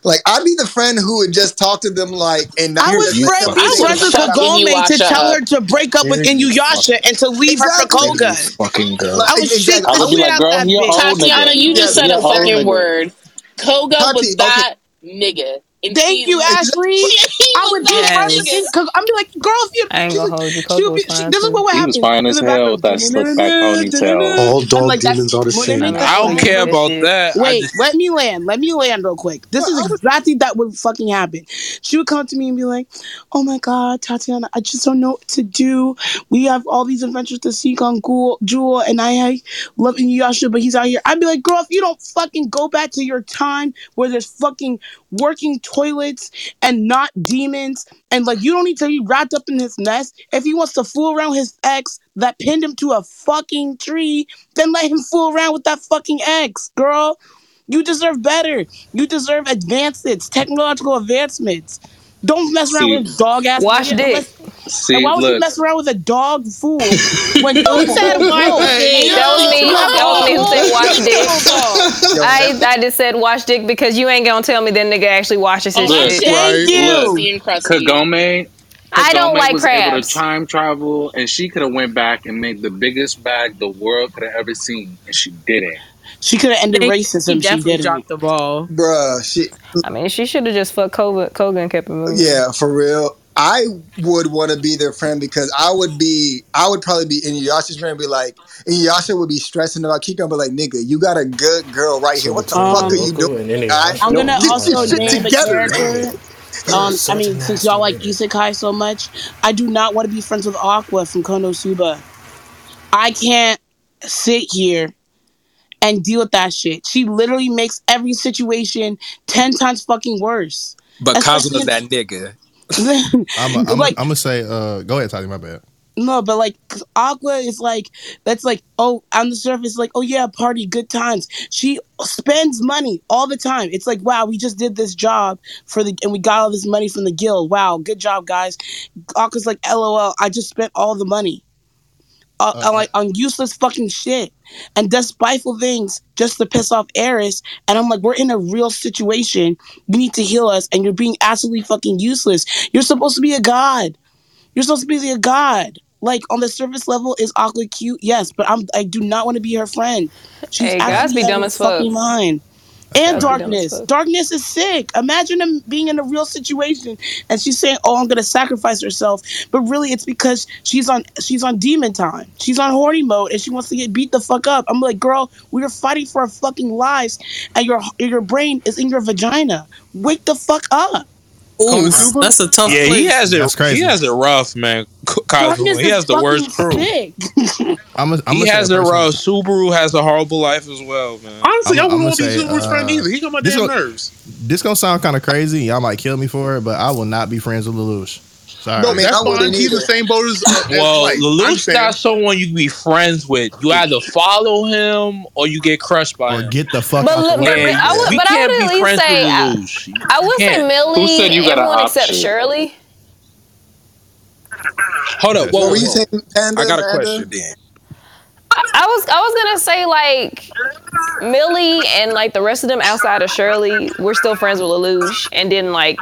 Like I'd be the friend who would just talk to them like and not I was just let friends. them I was with shout out. Kagome to tell up. her to break up with There Inuyasha and to leave her for Koga. fucking girl. Like, I was shit exactly. the I would be shit like, out "Girl, that he bitch. old Tatiana, you just Yeah, said a fucking nigga. word. Koga Tati, was okay. that nigga. And Thank you, literally- Ashley. He I would be that friends with nigga. him because I'm be like, girl, if you, I ain't gonna hold you. Coco be, was she, this is what would He was happen fine as the hell with that slick back ponytail. All dog like, demons are the same. I don't care about that. Wait, let me land. Let me land real quick. This is exactly that would fucking happen. She would come to me and be like, "Oh my god, Tatiana, I just don't know what to do. We have all these adventures to seek on Ghoul, Jewel, and I, I love Inuyasha, but he's out here." I'd be like, "Girl, if you don't fucking go back to your time where there's fucking working toilets and not demons, and like you don't need to be wrapped up in his nest. If he wants to fool around his ex that pinned him to a fucking tree, then let him fool around with that fucking ex, girl." You deserve better. You deserve advances, technological advancements. Don't mess around See- with dog ass. Wash dick. Unless- See, and why would you look, mess around with a dog fool when you said That was me. That was me who said watch dick. I, I just said watch dick because you ain't gonna tell me that nigga actually washes his Look, shit. Thank you. look, Kagome. I don't like was able crabs. to time travel, and she could have went back and made the biggest bag the world could have ever seen, and she didn't. She could have ended racism. She definitely didn't. dropped the ball. Bruh, she I mean, she should have just fucked Koga, Koga and kept it moving. yeah, for real. I would want to be their friend because I would be, I would probably be Inuyasha's friend. and Be like, Inuyasha would be stressing about Kikyo, but like, nigga, you got a good girl right here. What the Um, fuck are you doing? guy? I'm gonna Get also name a together. character. Um, I mean, since y'all like Isekai so much, I do not want to be friends with Aqua from Konosuba. I can't sit here and deal with that shit. She literally makes every situation ten times fucking worse. But Especially Kazuma's that nigga. I'm gonna Like- say, uh, go ahead, Tati. My bad. No, but like Aqua is like that's like oh on the surface like oh yeah party good times. She spends money all the time. It's like wow we just did this job for the and we got all this money from the guild. Wow good job guys. Aqua's like lol I just spent all the money. Uh, on, like on useless fucking shit and does spiteful things just to piss off Eris. And I'm like, we're in a real situation. You need to heal us, and you're being absolutely fucking useless. You're supposed to be a god. You're supposed to be a god. Like on the surface level, is Aqua cute? Yes, but I'm I do not want to be her friend. She's Hey, guys absolutely be dumb as fuck. fucking mind. And be dumb as darkness. Darkness is sick. Imagine him being in a real situation and she's saying, "Oh, I'm gonna sacrifice herself," but really it's because she's on she's on demon time. She's on horny mode and she wants to get beat the fuck up. I'm like, girl, we are fighting for our fucking lives, and your your brain is in your vagina. Wake the fuck up. Ooh, that's a tough Yeah, he has it. That's crazy. He has it rough, man. K- Darkness He has the worst crew. I'm a, I'm he gonna has a it person- rough. Subaru has a horrible life as well, man. Honestly, I'm- I wouldn't want to gonna be say, Subaru's friend uh, either. He got my this damn one- nerves. This gonna sound kind of crazy. Y'all might kill me for it, but I will not be friends with Lelouch. Sorry. No, man, That's I wouldn't fine. He's the same boat as, uh, Well, Light. I'm Lelouch not someone you can be friends with. You either follow him or you get crushed by or him. get the fuck But out look, the but, way. but I would, we but I can't would be least friends say with I, Lelouch. I would say Can't. Millie Who said you got an everyone except option? Shirley. Hold up. What were you saying, Panda? I got a question then. I, I was I was gonna say like Millie and like the rest of them outside of Shirley, we're still friends with Lelouch and didn't like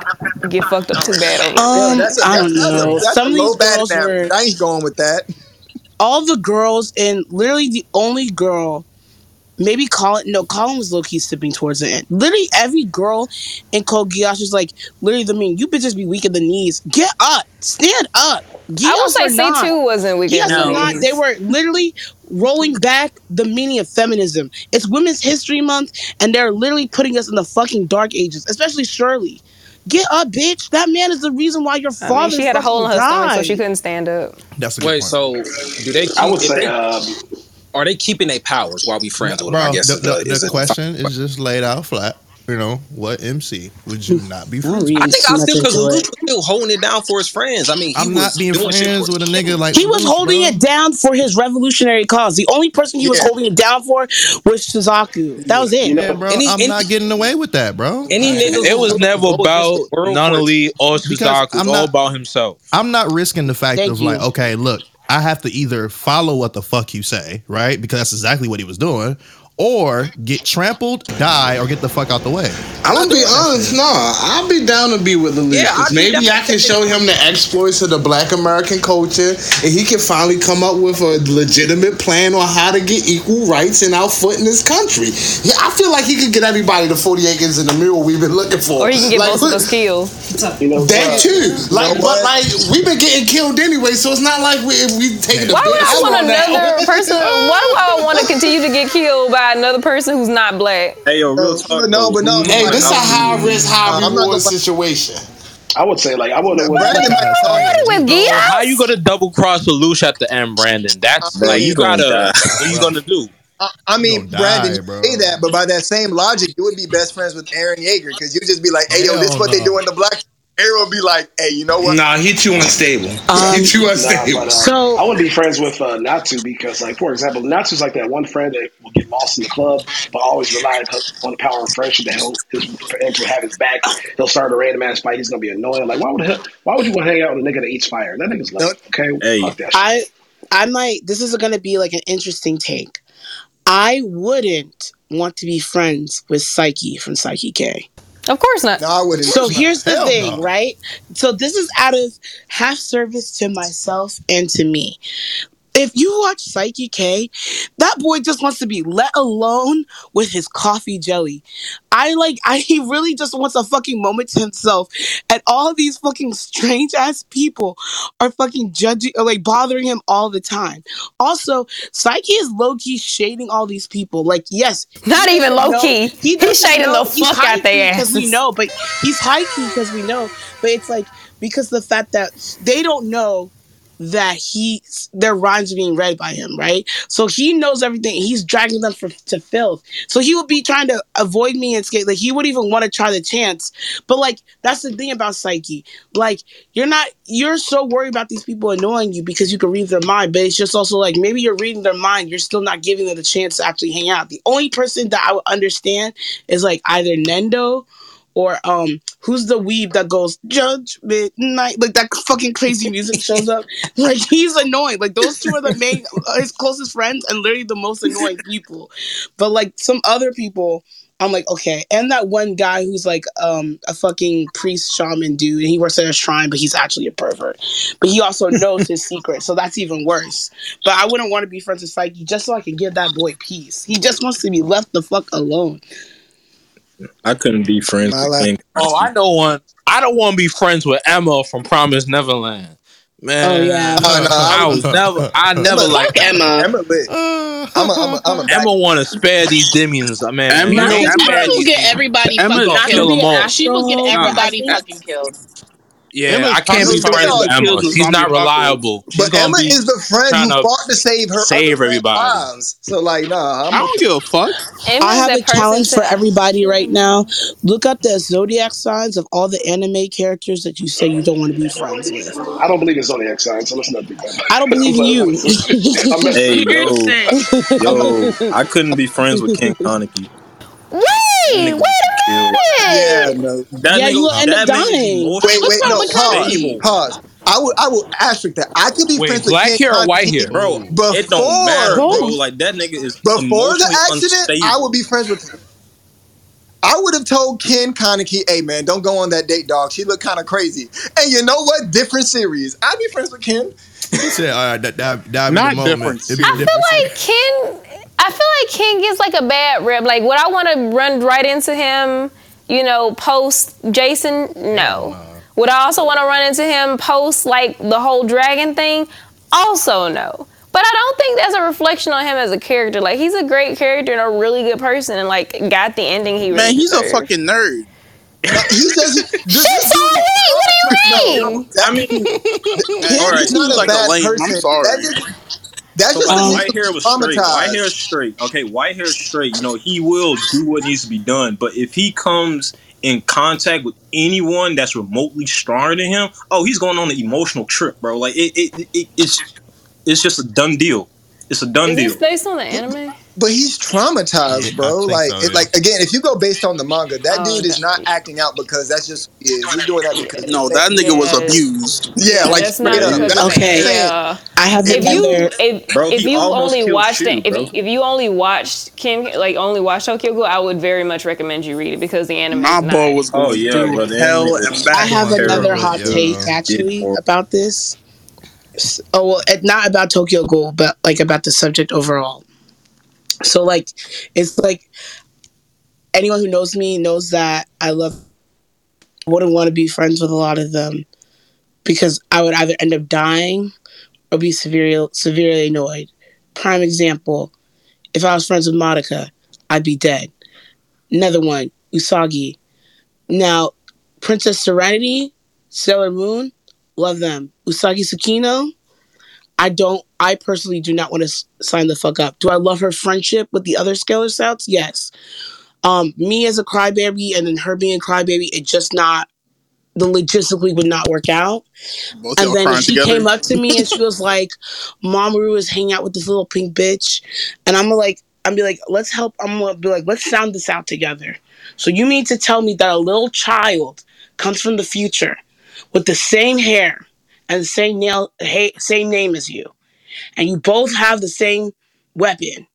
get fucked up too bad over. it. Um, that's a, I don't that's, that's know. A, that's Some a of these bad girls were I ain't going with that. all the girls, and literally the only girl. Maybe Kallen. No, Kallen was low key sipping towards the end. Literally every girl in Code Geass was like, literally, I mean, you bitches be weak at the knees. Get up, stand up. I would Geass say are C two wasn't weak. Yes, enough. or not. They were literally rolling back the meaning of feminism. It's Women's History Month, and they're literally putting us in the fucking dark ages, especially Shirley. Get up, bitch. That man is the reason why your I father mean, she had a hole in her stomach, so she couldn't stand up. That's a good Wait, point. so do they? Keep, I would say, they- um, are they keeping their powers while we friends with them? Bro, I guess the, is the, the question is just laid out flat. You know, what MC would you not be friends with? I think I still because into Luke was still holding it down for his friends. I mean, he I'm was not being doing friends with a nigga like He was Lelouch, holding bro. it down for his revolutionary cause. The only person he was holding it down for was Suzaku. That was it. Yeah, bro. Any- I'm any- not getting away with that, bro. Any niggas It was never about the world Nunnally or Because Suzaku. It's I'm all about himself. I'm not risking the fact Thank of you. like, okay, look, I have to either follow what the fuck you say, right? Because that's exactly what he was doing, or get trampled, die, or get the fuck out the way. I'm gonna be honest, nah. I'll be down to be with the Yeah, Maybe I can show him the exploits of the Black American culture, and he can finally come up with a legitimate plan on how to get equal rights and our foot in this country. Yeah, I feel like he could get everybody the 40 acres in the mirror we've been looking for. Or he can get Like, most of us killed. you know, That too. Like, know but like we've been getting killed anyway, so it's not like we if we taking the Why would big I L want on that. another person? Why do I want to continue to get killed by another person who's not black? Hey, yo, real talk. no, but no. Mm-hmm. Hey, this is a high risk, high I'm reward situation. I would say like I would have. Brandon might you. With Gia? how you gonna double cross Lelouch at the end, Brandon? That's Man, like you you gotta. What are you gonna do? I, I mean, Gonna Brandon, die, you bro. say that, but by that same logic, you would be best friends with Eren Yeager because you'd just be like, "Hey, yo, this Hell what they do in the black." Eren would be like, "Hey, you know what? Nah, he too unstable. Um, he too Nah, unstable. but, uh, So- I wouldn't be friends with uh, Natsu because, like, for example, Natsu's like that one friend that will get lost in the club, but always rely on the power of friendship that he'll his friends will have his back. He'll start a random ass fight. He's gonna be annoying. Like, why would he, why would you want to hang out with a nigga that eats fire? That nigga's like, okay, Hey. fuck that. Shit. I I might this is gonna be like an interesting take. I wouldn't want to be friends with Saiki from Saiki K. Of course not. No, I wouldn't." So here's the Hell thing, no. right? So this is out of half service to myself and to me. If you watch Saiki K, that boy just wants to be let alone with his coffee jelly. I like I he really just wants a fucking moment to himself. And all these fucking strange ass people are fucking judging or like bothering him all the time. Also, Saiki is low-key shading all these people. Like, yes, Not even low key. know- He He's shading know- the fuck out high-key because we know, but he's high key because we know. But it's like because the fact that they don't know that he's their rhymes are being read by him, right? So he knows everything. He's dragging them for, to filth. So he would be trying to avoid me and skate. Like he would even want to try the chance. But like that's the thing about Saiki. Like you're not you're so worried about these people annoying you because you can read their mind. But it's just also like maybe you're reading their mind. You're still not giving them the chance to actually hang out. The only person that I would understand is like either Nendo or um who's the weeb that goes judgment night like that fucking crazy music shows up. Like he's annoying. Like those two are the main uh, his closest friends and literally the most annoying people. But like some other people I'm like okay. And that one guy who's like um a fucking priest shaman dude and he works at a shrine but he's actually a pervert. But he also knows his secret so that's even worse. But I wouldn't want to be friends with Saiki just so I can give that boy peace. He just wants to be left the fuck alone I couldn't be friends My with King. Oh, I know one. I don't want to be friends with Emma from Promise Neverland. Man, Oh, yeah. Oh, no, I was never, I never Emma- liked Emma. Emma lit. I'm a, I'm a, I'm a Emma want to spare these demions, uh, man. Emma, You know, Emma, spare will get everybody Emma fucking gonna kill killed. them all. She will get everybody fucking killed. Yeah, Emma's I can't be friends with the Emma. kills She's not reliable. She's But gonna Emma is the friend trying who fought to save her save other everybody. lives. So like, nah, I'm I don't give a fuck. Emma's I have a challenge for to- everybody right now. Look up the zodiac signs of all the anime characters that you say you don't want to be friends with. I don't believe in zodiac signs, so let's not do that. I don't believe in you. I'm messing Hey, yo, yo, I couldn't be friends with Ken Kaneki. Wait, wait a minute. yeah, no. That Yeah, nigga, you will end up that dying. Wait, wait, no, pause, wrong with Kaneki? pause. I will, I will asterisk that. I could be Wait, friends with black hair or white hair? Bro, Before, it don't matter, bro. Like that nigga is before the accident, unstable. I would be friends with him. I would have told Ken Kaneki, hey man, don't go on that date, dog. She looked kind of crazy. And you know what? Different series. I'd be friends with Ken. He said, all right, that, that, that'd Not be the moment. different. It'd be a I feel different like Ken. I feel like Ken gets like a bad rep. Like, would I want to run right into him? You know, post Jason? No. Would I also want to run into him post like the whole dragon thing? Also no. But I don't think that's a reflection on him as a character. Like he's a great character and a really good person, and like got the ending he. Really Man, he's a fucking nerd. He doesn't. Shit's on me. What do you mean? I mean, Ken all right, is not a like a bad lame. I'm sorry. That that's So just like, um, white hair was straight. White hair is straight. Okay, white hair is straight. You know, he will do what needs to be done. But if he comes in contact with anyone that's remotely stronger than him, oh, he's going on an emotional trip, bro. Like it, it, it it's it's just a done deal. It's a done Is deal. this based on the anime? But he's traumatized, bro. Like, so, it, yeah. like again, if you go based on the manga, that Oh, dude is not acting out because that's just who he is. He's doing that because No, that nigga was abused. yeah, like That's not up. That's of what I'm Okay. Yeah. I have if you if, Bro, if you only watched Shu, it if, if you only watched Kim like only watched Tokyo Ghoul, I would very much recommend you read it because the anime. My boy nice. was Oh, going yeah, through bro, hell and is- I back. have Terrible, another yeah. hot take actually Yeah. about this. Oh well, not about Tokyo Ghoul, but like about the subject overall. So like, it's like anyone who knows me knows that I love. Wouldn't want to be friends with a lot of them because I would either end up dying or be severely severely annoyed. Prime example: if I was friends with Monica, I'd be dead. Another one, Usagi. Now, Princess Serenity, Sailor Moon, love them. Usagi Tsukino, I don't. I personally do not want to s- sign the fuck up. Do I love her friendship with the other Sailor Scouts? Yes. Um, me as a crybaby and then her being a crybaby, it just not. The logistically would not work out. Both And then she together. came up to me and she was like, Mamoru is hanging out with this little pink bitch. And I'm like, I'm be like, let's help. I'm gonna be like, let's sound this out together. So you mean to tell me that a little child comes from the future with the same hair and the same nail, same name as you, and you both have the same weapon?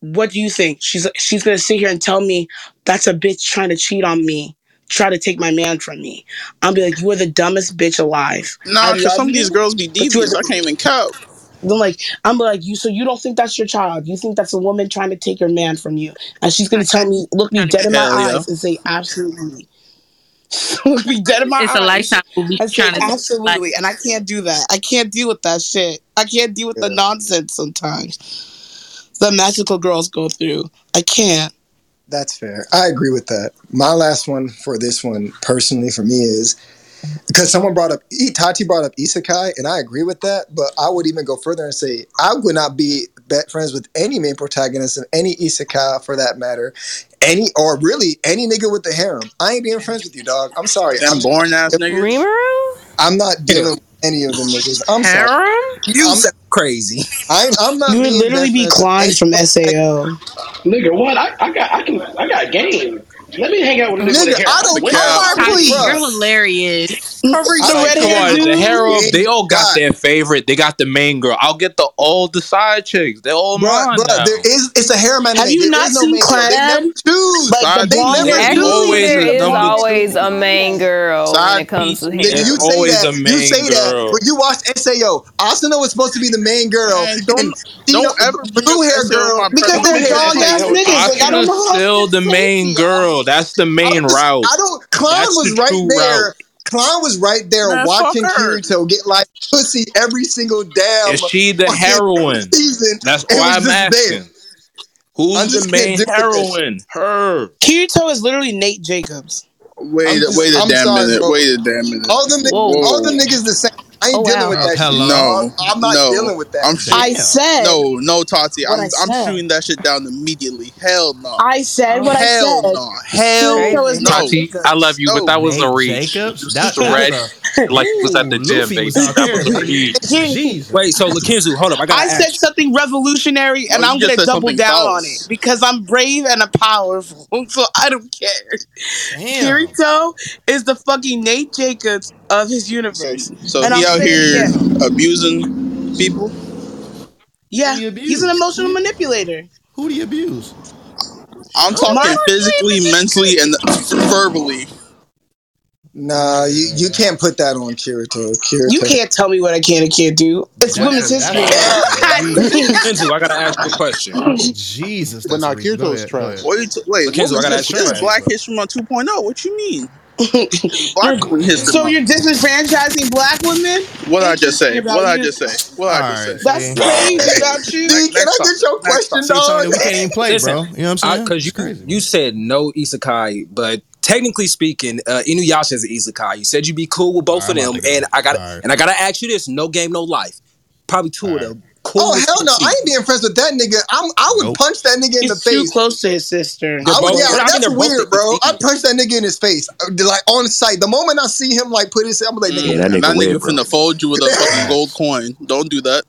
What do you think? She's she's gonna sit here and tell me that's a bitch trying to cheat on me, try to take my man from me. I'll be like, you are the dumbest bitch alive. Nah, because love some of you, these girls be but you are devious. the- I can't even count. I'm like, I'm like, you. So you don't think that's your child? You think that's a woman trying to take your man from you? And she's gonna tell me, look me dead in my Hell yeah. eyes, and say, absolutely. look me dead in my It's eyes. a lifetime movie and say, trying to absolutely. And I can't do that. I can't deal with that shit. I can't deal with the nonsense sometimes. The magical girls go through. I can't. That's fair. I agree with that. My last one for this one, personally, for me is because someone brought up E- Tati brought up isekai, and I agree with that. But I would even go further and say I would not be bet friends with any main protagonist in any isekai for that matter. Any or really any nigga with the harem. I ain't being friends with you, dog. I'm sorry. Them I'm, born ass niggas. Rimuru? I'm not dealing with any of them niggas. I'm sorry. Harem? You I'm- sound crazy. I'm, I'm not. You would literally be friends with Klein from SAO. Nigga, what? I, I got I can I got game. Let me hang out with a nigga with Nigga, a hair. I don't care. I'm Please. You're hilarious. The Like, red come hair on, the dude. Harold, they all got God. their favorite. They got the main girl. I'll get the all the side chicks. They're all Bruh, mine bruh, now. there is it's a harem anime. Have you There not is no seen main girl. They never choose. Like the Side blonde They never do. Actually, always there a is number always a main girl when it comes to piece, hair. You say always that. a You main say that. girl. But you watch Sao. Asuna was supposed to be the main girl. Man, don't- and don't Tina- ever blue hair girl. Because they're Nigga, dog ass nigga, niggas. Like, I don't know still the main girl. That's the main route. I don't. Klein was the right true there. Route. Klein was right there Man, watching fuck. Kirito get like pussy every single damn. Is she the heroine? Season. That's It why I'm just there. asking. Who's I the main can't do this. heroine? Her. Kirito is literally Nate Jacobs. Wait, I'm just- wait a I'm damn sorry, minute. bro. Wait a damn minute. All them, niggas, all them niggas the same. I ain't Oh, dealing wow. with that hello. shit. No. I'm not no. dealing with that. I'm shit. I said. No, no, Tati. I'm, I I'm shooting that shit down immediately. Hell no. I said what Hell I said. no. Hell Kirito no. Nate Tati, I love you, but that was a reach. Jacobs? Just That- the red, that's like was at the gym, Luffy was baby. out That there. was a reach. Jesus. Wait, so Lakenzu, hold up. I got I said something revolutionary, and you I'm gonna double down false. on it because I'm brave and I'm powerful, so I don't care. Damn. Kirito is the fucking Nate Jacobs of his universe. So And he I'll out say it here again. abusing people. Yeah, Who do you abuse? he's an emotional manipulator. Who do you abuse? I'm talking Marlon physically, mentally, and verbally. Nah, you, you can't put that on Kirito. Kirito. You can't tell me what I can and can't do. It's That's- women's history. Lakenzu, I gotta ask you a question. Jesus. But that's now a reach. Go Kirito's trash. ahead. What wait, Lakenzu, I gotta this? ask you This Black. History Month 2.0. What you mean? Black Queen History so Month. you're disenfranchising black women? What did I just say? What did I just say? What did I just Alright, say? That's crazy about you. D, can I get your question, See, dog? we can't even play, Listen, bro. You know what I'm saying? Because you It's crazy. you said no isekai, but technically speaking, uh, Inuyasha is an isekai. You said you'd be cool with both Alright, of them, about to go. and I got to and I gotta ask you this: no game, no life. Probably two Alright. of them. Oh hell no! people. I ain't being friends with that nigga. I'm. I would Nope. punch that nigga in the He's too face. close to his sister. I would, both- yeah, I that's they're weird, bro. I'd punch that nigga in his face, Uh, like on sight. The moment I see him, like put his, I'm like, nigga, Yeah, that That nigga nigga weird, bro. finna fold you with a fucking gold coin. Don't do that.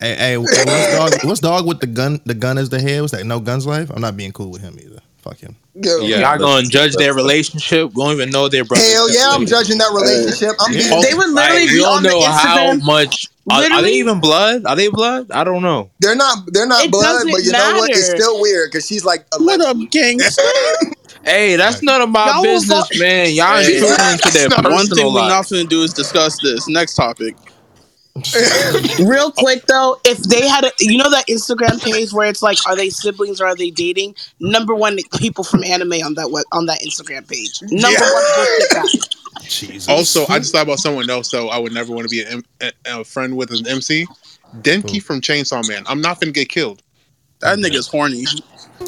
Hey, hey, hey, what's dog? What's dog with the gun? The gun is the head. What's that? No guns life. I'm not being cool with him either. Fuck him. yo, Y'all gonna judge their relationship? We don't even know their brother. hell yeah, I'm judging that relationship. I'm being, They would literally Like, we be don't on the know how Instagram. much. Are, are they even blood? Are they blood? I don't know. they're not, they're not It blood, but you know what? It's still weird because she's like, What 11. up, gangster? Hey, that's none of my Y'all business, fuck- man. Y'all Hey, intruding into their One thing personal we're not life. finna do is discuss this. Next topic. Real quick though, if they had a, you know that Instagram page where it's like, are they siblings or are they dating? Number one, people from anime on that web, on that Instagram page. Number Yeah. one, bullshit guy. Jesus. Also, I just thought about someone else though. I would never want to be an, M- a, a friend with an MC. Denji from Chainsaw Man. I'm not gonna get killed. That nigga's horny.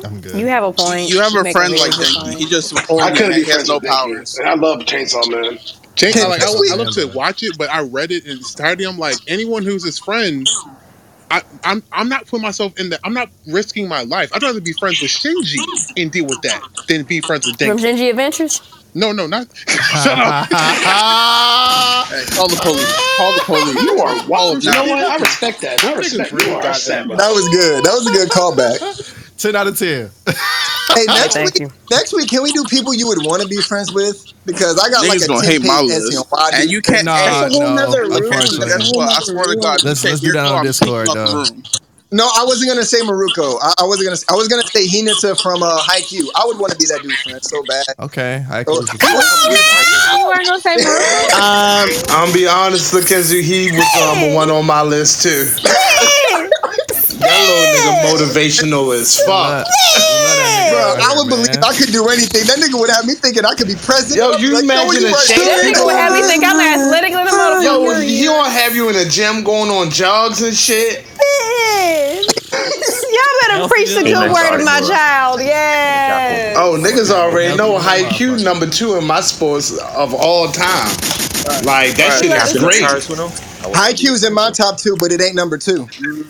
I'm good. You have a point. You have a friend very like good Denji. He just I couldn't be he has no powers. And I love Chainsaw Man. Chain, I, like, I, I love to watch it, but I read it in its entirety. I'm like, anyone who's his friend, I, I'm I'm not putting myself in that. I'm not risking my life. I'd rather be friends with Shinji and deal with that than be friends with Denji. From Shinji Adventures? No, no, not. Shut up. Hey, call the police. Call the police. You are wild. You know what? I respect that. I respect you. are got upset, bro. That was good. That was a good callback. Ten out of ten. Hey, next thank week, you. next week, can we do people you would want to be friends with? Because I got like Niggas a gonna 10 hate my page list. essay on why I And you can't. Nah, That's a whole no. nother room. Unfortunately. Guess what? I swear to God. Let's- let's take do that on Discord, kicking out the though. Room. No, I wasn't gonna say Maruko. I, I wasn't gonna. I was gonna say Hinata from uh, Haikyuu. I would want to be that dude, friend so bad. Okay. I Oh, You weren't gonna say Maruko? Um, I'm be honest, Mackenzie, he was um, one on my list too. That little nigga motivational as fuck. Bro, I would believe I could do anything. That nigga would have me thinking I could be president. Yo, you Like, imagine yo, a you right. shit This nigga would have me think I'm athletic than a Yo, motherfucker. he don't have you in a gym going on jogs and shit. Y'all better preach the good word of my child. Yeah. Oh, niggas already know Haikyuu number two in my sports of all time. Like that shit is great. Haikyuu's in my top two, but it ain't number two. Period.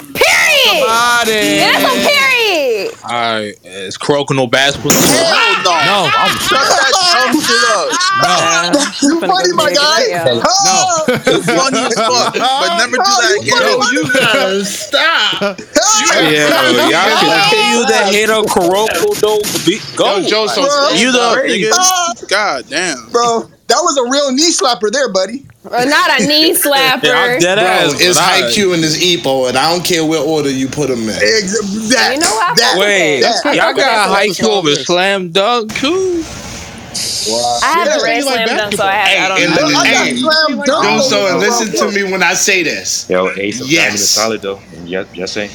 Body. Yeah, that's a period. All right, it's Kuroko no basketball. Hell no. No, I'm Shut that dumb shit up. You funny, my guy. Oh, It's funny as fuck, but never do that again. Yo, you gotta stop. Yeah, y'all continue to hate on Kuroko though. Go. Yo, Joe, so You the nigga. God damn. bro, that was a real knee slapper there, buddy. Uh, Not a knee slapper. Yeah, I'm dead Bro, ass. it's but I- Haikyuu and this Ippo, and I don't care what order you put them in. Ex- That, You know what? That, Wait, that. y'all got That's Haikyuu over Slam Dunk too? I haven't Yeah, read you like Slam Dunk, so I, Hey, have, I and don't know. look- I got hey, slam dunk. Yo, so over listen Bro. to me when I say this. Yo, Ace of Yes. Diamond is solid though. Yes, yes, say.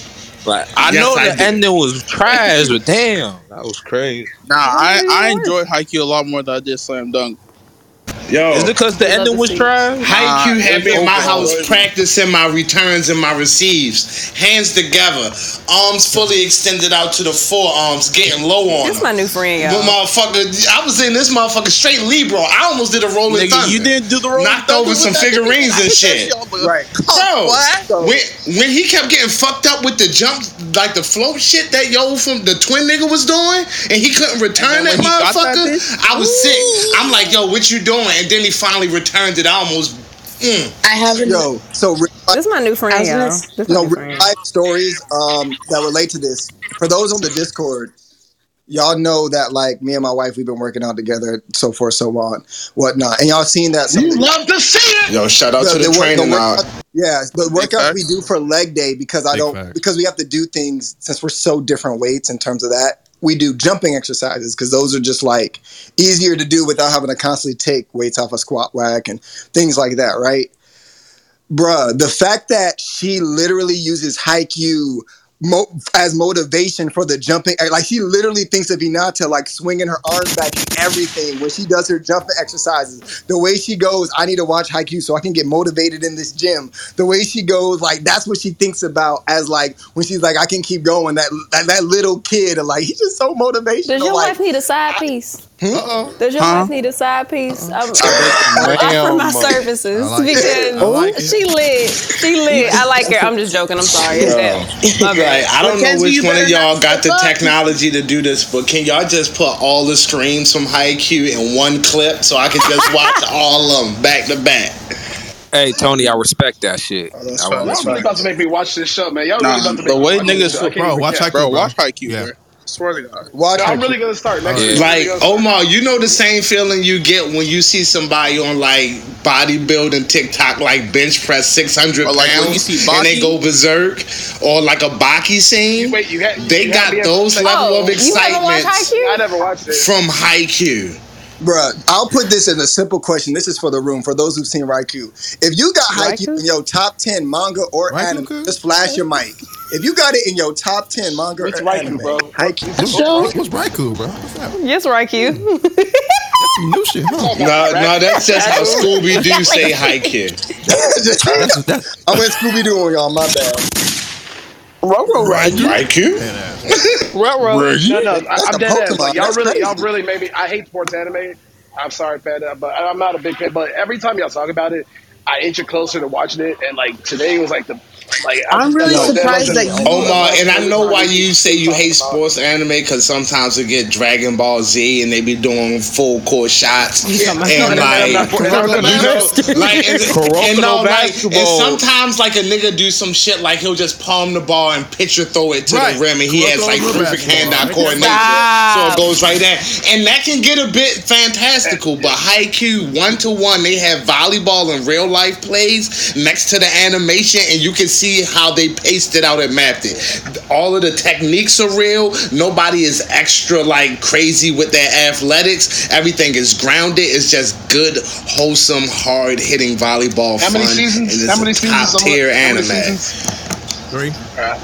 Like, I Yes, know I the did. ending was trash, but damn, that was crazy. Nah, I, I enjoyed Haikyuu a lot more than I did Slam Dunk. Yo, Is it because the ending was trash? Haikyuu had me in my house over. practicing my returns and my receives. Hands together, arms fully extended out to the forearms, getting low on This them. my new friend, But y'all. motherfucker, I was in this motherfucker straight Libero. I almost did a rolling Nigga, thunder. you didn't do the rolling Knocked thunder over some figurines and shit. Right. Bro, So- when, when he kept getting fucked up with the jump, like the float shit that yo from the twin nigga was doing, and he couldn't return And that then when he got that motherfucker. I was sick. I'm like, yo, what you doing? And then he finally returned it. I almost. Mm. I haven't. Yo, so real This is my new friend, I This you my know, new real friend. life stories um, that relate to this. For those on the Discord, y'all know that like me and my wife, we've been working out together, so forth, so on, whatnot, and y'all seen that. You love to see it. Yo, shout out to the, work- training workout- out. Yeah, the workouts we do for leg day because I Big don't facts. because we have to do things since we're so different weights in terms of that. We do jumping exercises because those are just like easier to do without having to constantly take weights off a squat rack and things like that, right? Bruh, the fact that she literally uses Haikyuu mo- as motivation for the jumping, eh, like she literally thinks of Hinata like swinging her arms back and everything when she does her jumping exercises. The way she goes, I need to watch Haikyuu so I can get motivated in this gym. The way she goes, like that's what she thinks about as like when she's like, I can keep going. That that, that little kid, like he's just so motivational. Does your like, wife need a side piece? Uh-oh. Does your Huh? wife need a side piece? I'm, I'm Damn, offering my services like because like she lit. She lit. I like her. I'm just joking. I'm sorry. It's that. Like. I don't know which one of y'all got the step technology to do this, but can y'all just put all the streams from Haikyuu in one clip so I can just watch all of them back to back? Hey Tony, I respect that shit. Oh, that's I fine, will- Y'all really about to make me watch this show, man. Y'all Nah, really about to make the way watch niggas- show. I can't Bro, watch cap. Haikyuu, Bro, bro. watch Haikyuu, Yeah. bro. Swear to God. Watch No, I'm really gonna start next Yeah. Like, really gonna start. Omar, you know the same feeling you get when you see somebody on like bodybuilding TikTok, like bench press 600 Or, like, when you pounds, see and they go berserk, or like a Baki scene. Wait, you had, you They had got me those level Oh, of you haven't watched excitement I Haikyuu? never watched it. from Haikyuu. Bruh, I'll put this in a simple question. This is for the room, for those who've seen Raikou. If you got Haikyuu Raikou? in your top 10 manga or Raikou anime, good? just flash your mic. If you got it in your top 10 manga What's or Raikou, anime, bro? Haikyuu. What's, what's Raikou, bro? What's that? Yes, right, you. Hmm. Some new shit, huh? No, no, that's just how Scooby Doo say Haikyuu. That's, that's, I went Scooby Doo on y'all, my bad. Haikyuu? No, no, I, That's I'm dead ass. Pokemon. Like, y'all really, y'all really made me. I hate sports anime. I'm sorry, fan, but I'm not a big fan. But every time y'all talk about it, I inch it closer to watching it. And like today was like the like. I I'm really no, surprised wasn't- that you- Omar, and I know why you say you hate Talking about- sports anime because sometimes we get Dragon Ball Z and they be doing full court shots Yeah, and like, no, no, I'm not for- you I'm not- know, like, and, and no, like, and sometimes like a nigga do some shit like he'll just palm the ball and pitcher throw it to Right. the rim and he has like perfect basketball. hand-eye coordination, so it goes right there, and that can get a bit fantastical. But Haikyuu one to one, they have volleyball and real life plays next to the animation, and you can see how they paced it out and mapped it. All of the techniques are real. Nobody is extra like crazy with their athletics. Everything is grounded. It's just good, wholesome, hard hitting volleyball How many seasons? And it's How many seasons? top tier anime. seasons? three,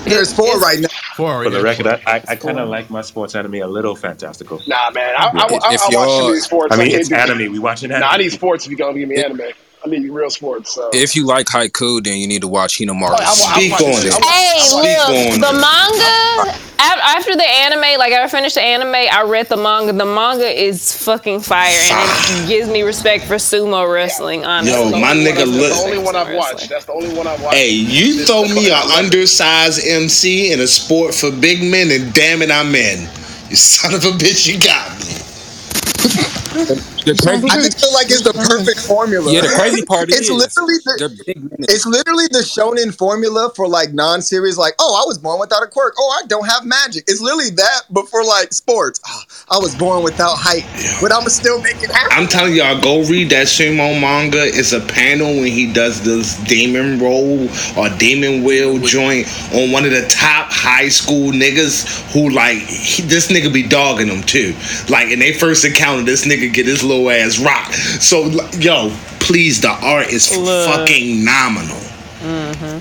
There's four right now. four. For the record, I, I, I kind of like my sports anime a little fantastical. Nah, man. I, I, I, I, I watch y'all- too many sports. I mean, can't it's do- anime. We watching anime. Nah, I need sports if you're gonna give me anime. I need real sports. So. If you like Haikyuu, then you need to watch Hinomaru. Oh, I, I, Speak on it. it. I watch- Hey, look, the it. manga. After the anime, like I finished the anime, I read the manga. The manga is fucking fire, and it gives me respect for sumo wrestling. Honestly, Yo, my nigga That's look. the only one I've watched. That's the only one I've watched. Hey, you throw me an undersized MC in a sport for big men, and damn it, I'm in. You son of a bitch, you got me. I just feel like it's the perfect formula. Yeah, the crazy part it's is literally the, they're big it's literally the shonen formula for like non-series. Like, oh, I was born without a quirk. Oh, I don't have magic. It's literally that, but for like sports. Ah, I was born without height, but I'ma still make it happen. I'm telling y'all, go read that Sumo manga. It's a panel when he does this demon roll or demon wheel joint on one of the top high school niggas who like he, this nigga be dogging them too. Like in they first encounter, this nigga get his little ass rock. So yo, please, the art is Look. fucking nominal. Mm-hmm.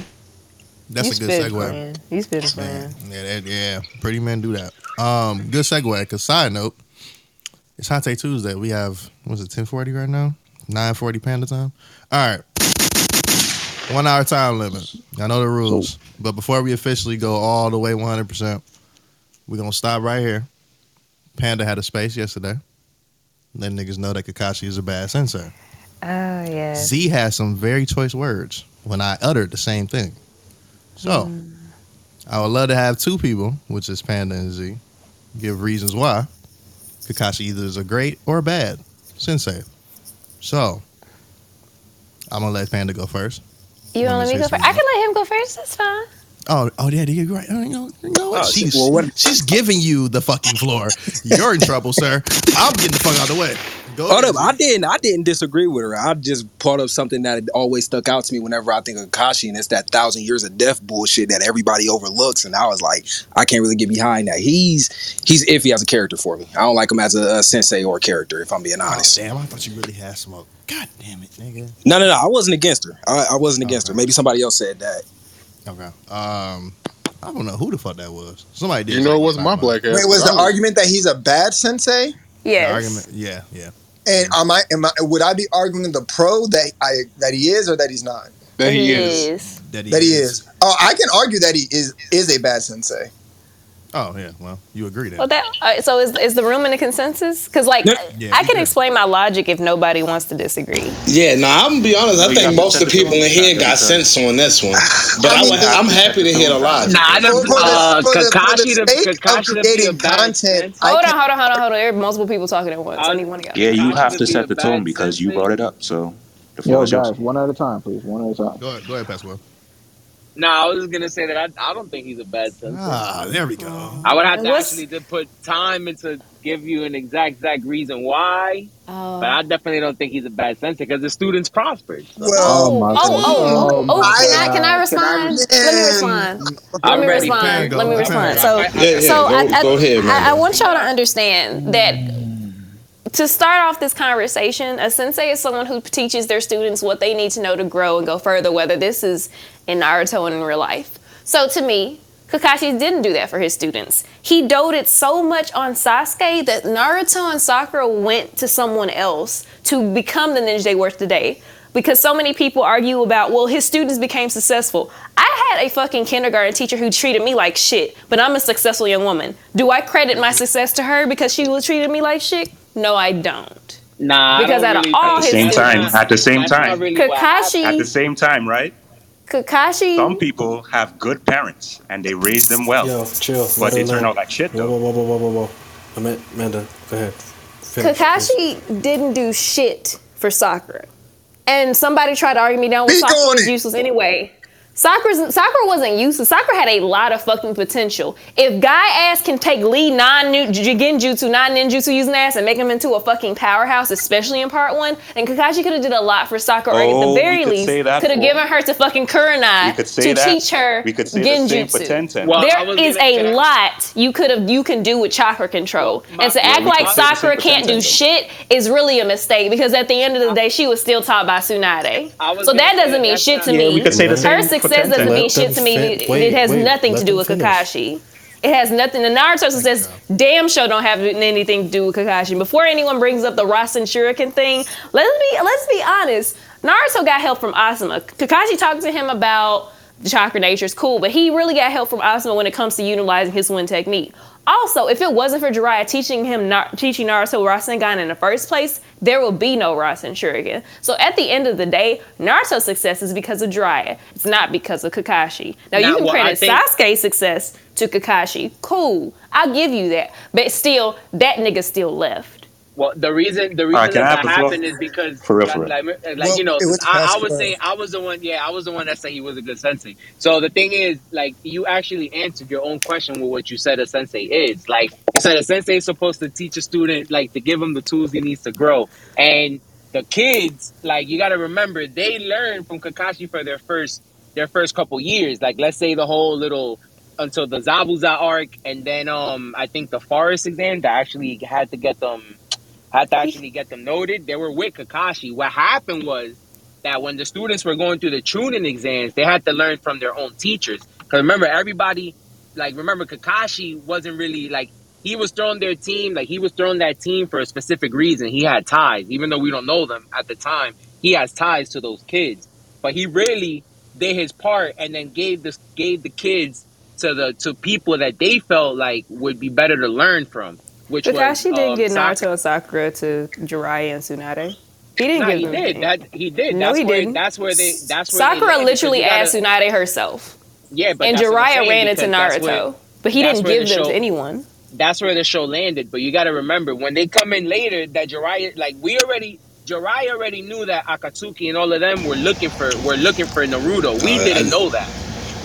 That's He's a good been segue. playing. He's been playing. Yeah, that, yeah, pretty men do that. Um, good segue. Cause side note, it's Hante Tuesday. We have what's it, ten forty right now? Nine forty panda time. All right. One hour time limit. I know the rules, but before we officially go all the way one hundred percent, we're gonna stop right here. Panda had a space yesterday. Let niggas know that Kakashi is a bad sensei. Oh yeah. Z has some very choice words when I uttered the same thing. So hmm. I would love to have two people, which is Panda and Z, give reasons why Kakashi either is a great or a bad sensei. So I'm gonna let Panda go first. You want to let me go first? I can let him go first. That's fine. Oh, oh, yeah, you're right. Oh, you know, you know what? Oh, she's, well, what- she's giving you the fucking floor. You're in trouble, sir. I'm getting the fuck out of the way. Go Hold up, I didn't. I didn't disagree with her. I just brought up something that always stuck out to me whenever I think of Kashi, and it's that thousand years of death bullshit that everybody overlooks. And I was like, I can't really get behind that. He's he's iffy as a character for me. I don't like him as a, a sensei or a character, if I'm being oh, honest. Oh, Damn, I thought you really had smoke. God damn it, nigga. No, no, no. I wasn't against her. I, I wasn't against her. Maybe somebody else said that. Okay. Um, I don't know who the fuck that was. Somebody did. You know, it wasn't my black ass. Wait, was the argument that he's a bad sensei? about- The argument. Yeah, yeah. And am I, am I would I be arguing the pro that I that he is or that he's not? That he He is. is. That he, That he is. Oh, I can argue that he is is a bad sensei. Oh yeah. Well, you agree then. Well, that uh, so is is the room in a consensus? Because like Yeah, I can good. explain my logic if nobody wants to disagree. Yeah, no, I'm gonna be honest. I you think most of the people in here got sense on this one, but I, I mean, would- I'm happy to hear the logic. Nah, I don't. for Uh, the, for the, Kakashi the to sake of Kakashi to be a creating content, Hold on, hold on, hold on, hold on. There are multiple people talking at once. I need one of y'all. Yeah, you have to to set the tone because you brought it up. So the Yo, floor is yours. guys, one at a time, please. One at a time. Go ahead. Go ahead, Pascal. Nah, I was just gonna say that I, I don't think he's a bad sensei. Ah, there we go. I would have to What's- actually to put time into give you an exact exact reason why, Oh. but I definitely don't think he's a bad sensei because the students prospered. So. well, Oh, my oh, God. oh, oh, Oh, oh, can I, my can I God. respond? Let me respond. Let I'm me ready. respond. Pan. Let me respond. So, Yeah, yeah, so go- I, I, go ahead, I, I want y'all to understand that to start off this conversation, a sensei is someone who teaches their students what they need to know to grow and go further, whether this is in Naruto and in real life. So to me, Kakashi didn't do that for his students. He doted so much on Sasuke that Naruto and Sakura went to someone else to become the ninja they were today. Because so many people argue about, well, his students became successful. I had a fucking kindergarten teacher who treated me like shit, but I'm a successful young woman. Do I credit my success to her because she was treating me like shit? No, I don't. Nah, I Because don't out of really all At the his same time, at the same time, really what happened. at the same time, right? Kakashi, Some people have good parents and they raise them well, Yo, chill. but they No, no, turn no. out like shit though. whoa, whoa, whoa, whoa, whoa, whoa. Amanda, go ahead. Finish, please. Kakashi didn't do shit for Sakura. And somebody tried to argue me down with was useless anyway. Sakura's, Sakura wasn't useless. Sakura had a lot of fucking potential. If Guy ass can take Lee non genjutsu, non ninjutsu using ass and make him into a fucking powerhouse, especially in part one, and Kakashi could have did a lot for Sakura. or at Oh, the very could least, could have given her to fucking Kurenai We could say to that. teach her We could say the same for genjutsu. Tenten. Well, I There was is gonna- a lot you could have you can do with chakra control, my- and to yeah, act we like could say the same Sakura can't do shit is really a mistake because at the end of the day, she was still taught by Tsunade. So that doesn't mean shit not- to Yeah, me. we could say the same for Tenten. doesn't mean shit to me. fin- wait, it has wait, nothing to do with. Kakashi. It has nothing. The Naruto success damn show don't have anything to do with Kakashi. Before anyone brings up the Rasen Shuriken thing, let's be let's be honest. Naruto got help from Asuma. Kakashi talked to him about the chakra nature is cool, but he really got help from Asuma when it comes to utilizing his one technique. Also, if it wasn't for Jiraiya teaching him teaching Naruto Rasengan in the first place, there will be no Rasen Shuriken. So at the end of the day, Naruto's success is because of Jiraiya. It's not because of Kakashi. Now, you can credit think- Sasuke's success to Kakashi. Cool, I'll give you that. But still, that nigga still left. Well, the reason the reason Alright, can I that, that the floor? happened is because For real, like, for real. like, like, Well, you know, I, I Pascal. was saying I was the one. Yeah, I was the one that said he was a good sensei. So the thing is, like, you actually answered your own question with what you said a sensei is. Like, you said a sensei is supposed to teach a student, like, to give him the tools he needs to grow, and the kids, like, you got to remember they learn from Kakashi for their first their first couple years. Like, let's say the whole little until the Zabuza arc, and then um, I think the forest exam that actually had to get them had to actually get them noted. They were with Kakashi. What happened was that when the students were going through the Chunin exams, they had to learn from their own teachers. Because remember, everybody, like, remember, Kakashi wasn't really like he was throwing their team like he was throwing that team for a specific reason. He had ties, even though we don't know them at the time. He has ties to those kids, but he really did his part and then gave this gave the kids to the to people that they felt like would be better to learn from. Which was Kakashi didn't um, get Sak- Naruto and Sakura to Jiraiya and Tsunade. He didn't Nah, give he them did. That he did. No, that's he where didn't. that's where they that's where Sakura landed, 'cause literally gotta- asked Tsunade herself. Yeah, but and that's Jiraiya ran into because Naruto. where- but he didn't give the them show- to anyone. That's where the show landed. But you got to remember when they come in later, that Jiraiya, like we already, Jiraiya already knew that Akatsuki and all of them were looking for were looking for Naruto. We Uh, didn't I- know that.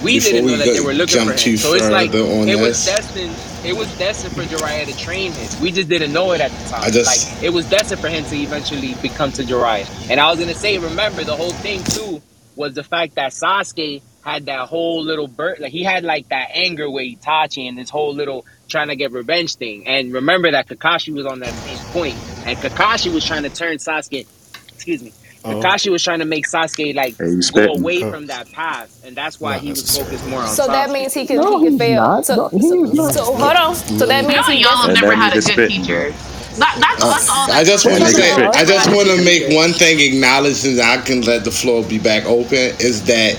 We Before didn't know that they were looking for him. So it's like it was this. destined. It was destined for Jiraiya to train him. We just didn't know it at the time. I just- like it was destined for him to eventually become to Jiraiya. And I was gonna say, remember the whole thing too was the fact that Sasuke had that whole little bird, like he had like that anger with Itachi and this whole little trying to get revenge thing. And remember that Kakashi was on that same point, and Kakashi was trying to turn Sasuke. Excuse me. Oh. Kakashi was trying to make Sasuke like go away from that path, and that's why he was focused more on. So that means he could No, he could fail. not. So, No, he's so, so hold on. So that means No, y'all have never had a good spitting. teacher. That, that's, that's all. I just want to Make say. I just want to make one thing acknowledged, and I can let the floor be back open. Is that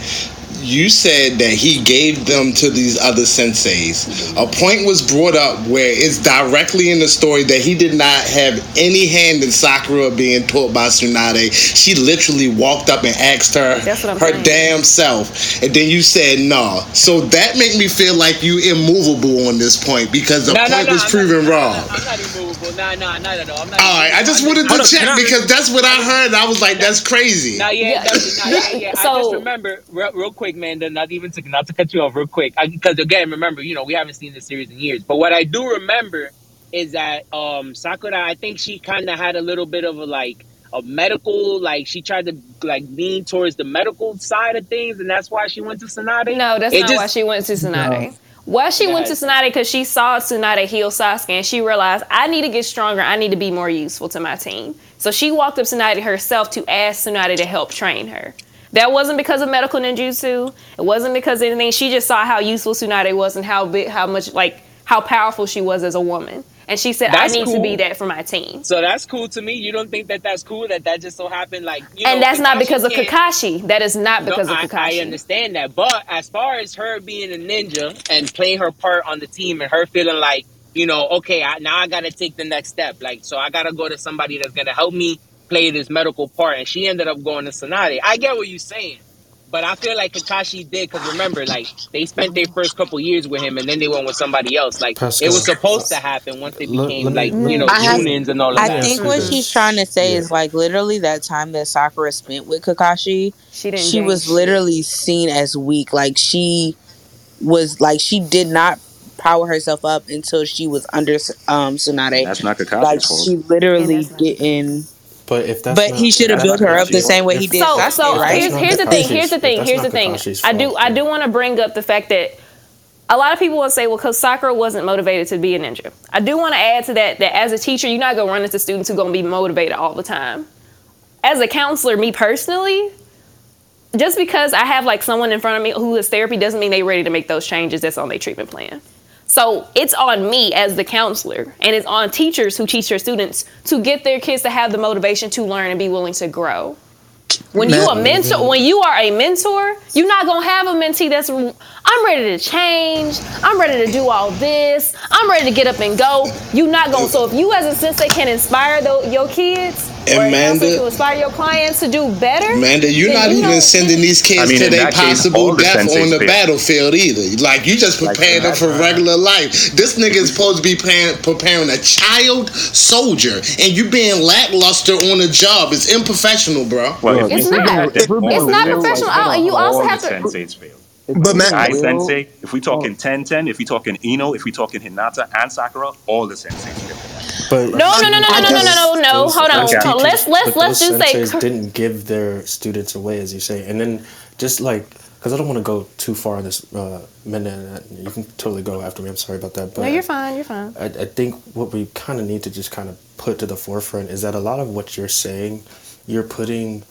you said that he gave them to these other senseis. A point was brought up where it's directly in the story that he did not have any hand in Sakura being taught by Tsunade. She literally walked up and asked her That's what I'm her saying. damn self, and then you said no. So that made me feel like you immovable on this point because the No, no, point no, was I'm proven not, wrong. I'm not immovable. Nah, nah, not at all. I'm not All right, I just wanted to check because that's what I heard. I was like, that's crazy. Nah, yeah, Yeah. that's- nah, yeah, yeah. I So- just remember real, real quick, man. to Not even to not to cut you off, real quick, because again, remember, you know, we haven't seen this series in years. But what I do remember is that um Sakura, I think she kind of had a little bit of a like a medical, like she tried to like lean towards the medical side of things, and that's why she went to Tsunade. No, that's It not just- why she went to Tsunade. Why she went to Tsunade because she saw Tsunade heal Sasuke and she realized I need to get stronger. I need to be more useful to my team. So she walked up to Tsunade herself to ask Tsunade to help train her. That wasn't because of medical ninjutsu. It wasn't because of anything. She just saw how useful Tsunade was and how big, how much, like how powerful she was as a woman. And she said, That's "I need to be that for my team." So that's cool to me. You don't think that that's cool? That that just so happened, like, you and know, that's not because of Kakashi. That is not because No, of I, Kakashi. I understand that, but as far as her being a ninja and playing her part on the team, and her feeling like, you know, okay, I, now I got to take the next step. Like, so I got to go to somebody that's gonna help me play this medical part, and she ended up going to Tsunade. I get what you're saying, but I feel like Kakashi did because remember, like they spent their first couple years with him, and then they went with somebody else. Like Pascal. it was supposed to happen once they became let me- like you know I unions and all of I that. I think what she's trying to say is like literally that time that Sakura spent with Kakashi, she didn't. she was shit. literally seen as weak. Like she was like she did not power herself up until she was under um Tsunade. That's not Kakashi's Like fault. she literally didn't. But if that's But not- he should have built her up the same way fault. he did So, Sasuke, so right? here's, here's the thing. Here's the thing. Here's the thing. I do. I do want to bring up the fact that a lot of people will say, well, because Sakura wasn't motivated to be a ninja. I do want to add to that that as a teacher, you're not gonna run into students who are gonna be motivated all the time. As a counselor, me personally, just because I have like someone in front of me who is therapy doesn't mean they're ready to make those changes that's on their treatment plan. So it's on me as the counselor, and it's on teachers who teach their students to get their kids to have the motivation to learn and be willing to grow. When you a mentor, when you are a mentor, you're not gonna have a mentee that's I'm ready to change, I'm ready to do all this, I'm ready to get up and go. You're not gonna. So if you as a sensei can inspire tho- your kids Amanda- counselor to inspire your clients to do better, Amanda, you're not you even know- sending these kids I mean, to in their that case, possible the death on the fail. battlefield either. Like you just preparing them for uh, regular life. This nigga is supposed to be preparing, preparing a child soldier, and you being lackluster on the job. It's unprofessional, bro. Well, if It's we- not. if It's not professional. fail, Oh, and you also all have the to- senseis fail. But man, Kai Will- Sensei, if we talking Tenten, if we talking Ino, if we talking Hinata and Sakura, all the senseis fail. But No, no, no, no, no, no, no, no, no. Hold on. Hold Let's let's let's just say didn't give their students away, as you say, and then just like because I don't want to go too far on this uh, minute. You can totally go after me. I'm sorry about that. But No, you're fine. You're fine. I, I think what we kind of need to just kind of put to the forefront is that a lot of what you're saying, you're putting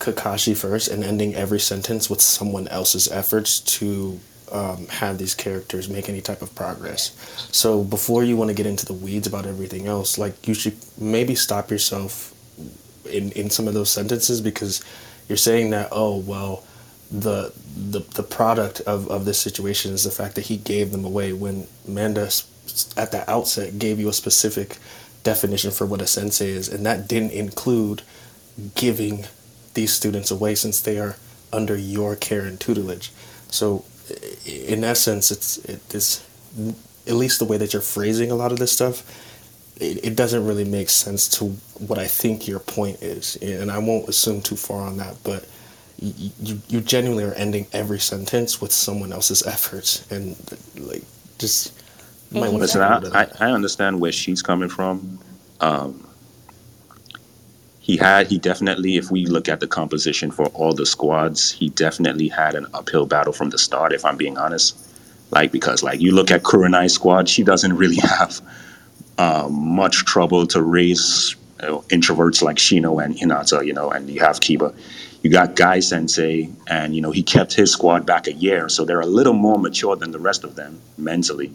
Kakashi first and ending every sentence with someone else's efforts to um, have these characters make any type of progress. So before you want to get into the weeds about everything else, like you should maybe stop yourself in in some of those sentences because you're saying that oh well the the the product of of this situation is the fact that he gave them away when Manda at the outset gave you a specific definition for what a sensei is and that didn't include giving these students away since they are under your care and tutelage. So in essence it's it is at least the way that you're phrasing a lot of this stuff it, it doesn't really make sense to what I think your point is, and I won't assume too far on that. But you, you, you genuinely are ending every sentence with someone else's efforts, and like just might want to Listen, I, note of that. I, I understand where she's coming from. Um, he had, he definitely, if we look at the composition for all the squads, he definitely had an uphill battle from the start, if I'm being honest. Like, because, like, you look at Kurenai's squad, she doesn't really have um, much trouble to raise you know, introverts like Shino and Hinata, you know, and you have Kiba. You got Guy Sensei, and, you know, he kept his squad back a year, so they're a little more mature than the rest of them mentally.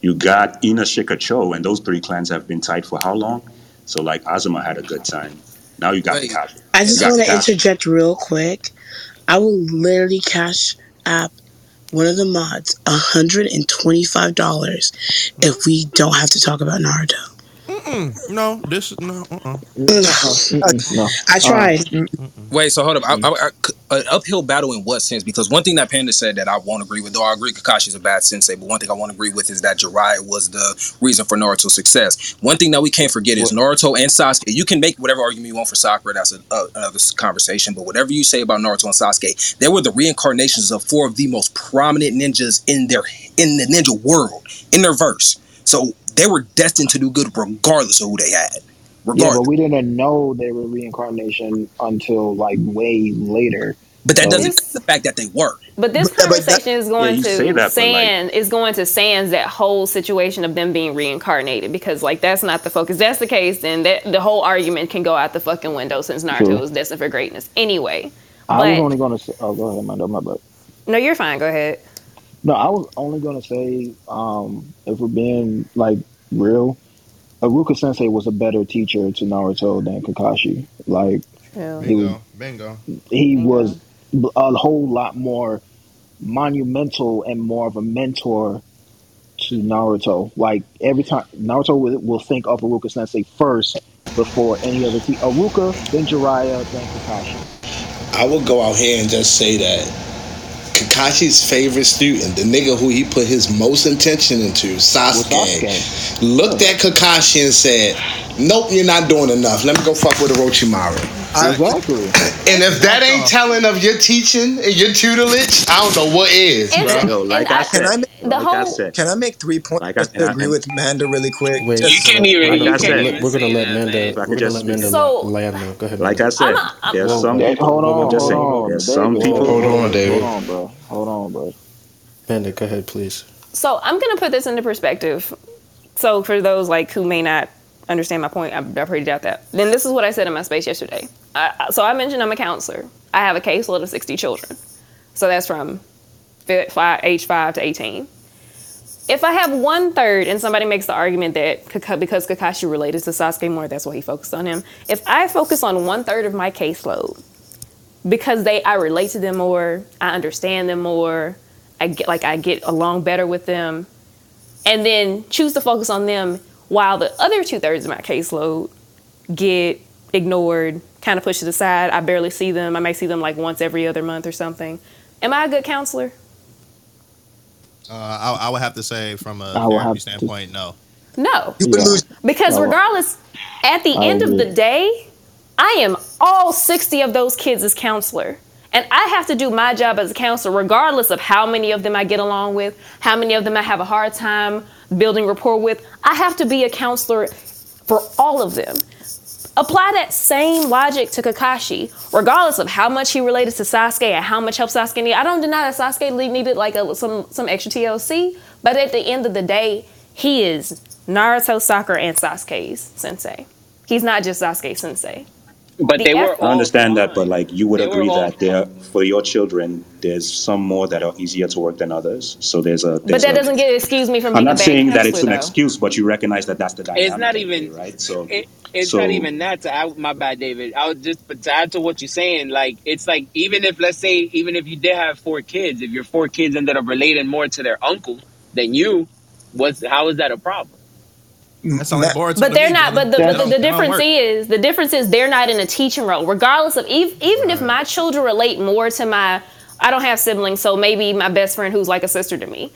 You got Ino-Shika-Cho, and those three clans have been tight for how long? So, like, Asuma had a good time. Now you got Wait. Kakashi. I just want to interject real quick. I will literally cash app one of the mods $125 if we don't have to talk about Naruto. Mm-mm. No, this is no. Uh-uh. No. I uh-uh. tried. Wait, so hold up. I, I, I, an uphill battle in what sense? Because one thing that Panda said that I won't agree with, though I agree Kakashi's a bad sensei, but one thing I won't agree with is that Jiraiya was the reason for Naruto's success. One thing that we can't forget is Naruto and Sasuke. You can make whatever argument you want for Sakura, that's a, a, another conversation, but whatever you say about Naruto and Sasuke, they were the reincarnations of four of the most prominent ninjas in their in the ninja world, in their verse. So they were destined to do good regardless of who they had. Yeah, but we didn't know they were reincarnation until like way later. But that So- doesn't change the fact that they were. But this conversation is going you say to that, but, like- Sand is going to Sans that whole situation of them being reincarnated because like that's not the focus. That's the case, then that the whole argument can go out the fucking window since Naruto True. was destined for greatness anyway. I was only gonna say. Oh, go ahead, Amanda. My bad. no, you're fine. Go ahead. No, I was only gonna say, um, if we're being like real, Iruka Sensei was a better teacher to Naruto than Kakashi. Like he was, Bingo. he was a whole lot more monumental and more of a mentor to Naruto. Like every time Naruto will, will think of Iruka Sensei first before any other teacher. Iruka, then Jiraiya, then Kakashi. I would go out here and just say that Kakashi's favorite student, the nigga who he put his most intention into, Sasuke, looked at Kakashi and said, Nope, you're not doing enough. Let me go fuck with Orochimaru. Exactly. And if that ain't telling of your teaching and your tutelage, I don't know what is, And- bro. Yo, like I said, The like I whole said, Can I make three points Like I- just to I- agree with Manda really quick? Wait, Just so- so- Like I said, we're, we're gonna let Manda. We're gonna let Manda So- land now. Go ahead. like Manda. I said, I'm- there's Whoa, some whoa, people. Hold on, just hold on. there's some you people. Hold on, David. Hold on, bro. Hold on, bro. Manda, go ahead, please. So I'm gonna put this into perspective. So for those like who may not understand my point, I, I pretty doubt that. Then this is what I said in my space yesterday. I, so I mentioned I'm a counselor. I have a caseload of 60 children. So that's from five, age five to 18. If I have one third, and somebody makes the argument that because Kakashi related to Sasuke more, that's why he focused on him. If I focus on one third of my caseload, because they I relate to them more, I understand them more, I get like I get along better with them, and then choose to focus on them while the other two thirds of my caseload get ignored, kind of pushed aside. I barely see them. I may see them like once every other month or something. Am I a good counselor? Uh, I, I would have to say, from a would have therapy to- standpoint, no. No. You would lose. Because No. regardless, at the I end of the day, I am all 60 of those kids as counselor. And I have to do my job as a counselor, regardless of how many of them I get along with, how many of them I have a hard time building rapport with. I have to be a counselor for all of them. Apply that same logic to Kakashi, regardless of how much he related to Sasuke and how much help Sasuke needed. I don't deny that Sasuke needed like a, some some extra TLC, but at the end of the day, he is Naruto, Sakura, and Sasuke's sensei. He's not just Sasuke sensei. But the they were effort. I understand that, but like you would They were agree all that there for your children, there's some more that are easier to work than others. So there's a. But There's that a, doesn't get excuse me from I'm being a not bad saying that it's counselor, an though. excuse, but you recognize that that's the dynamic. It's not at play, even right. So It, it's so not even that. To add, my bad, David. I was just, but to add to what you're saying, like it's like even if let's say even if you did have four kids, if your four kids ended up relating more to their uncle than you, what's how is that a problem? That's only boards. But they're not. But the, but the, the difference is the difference is they're not in a teaching role, regardless of ev- even if my children relate more to my. I don't have siblings, so maybe my best friend who's like a sister to me.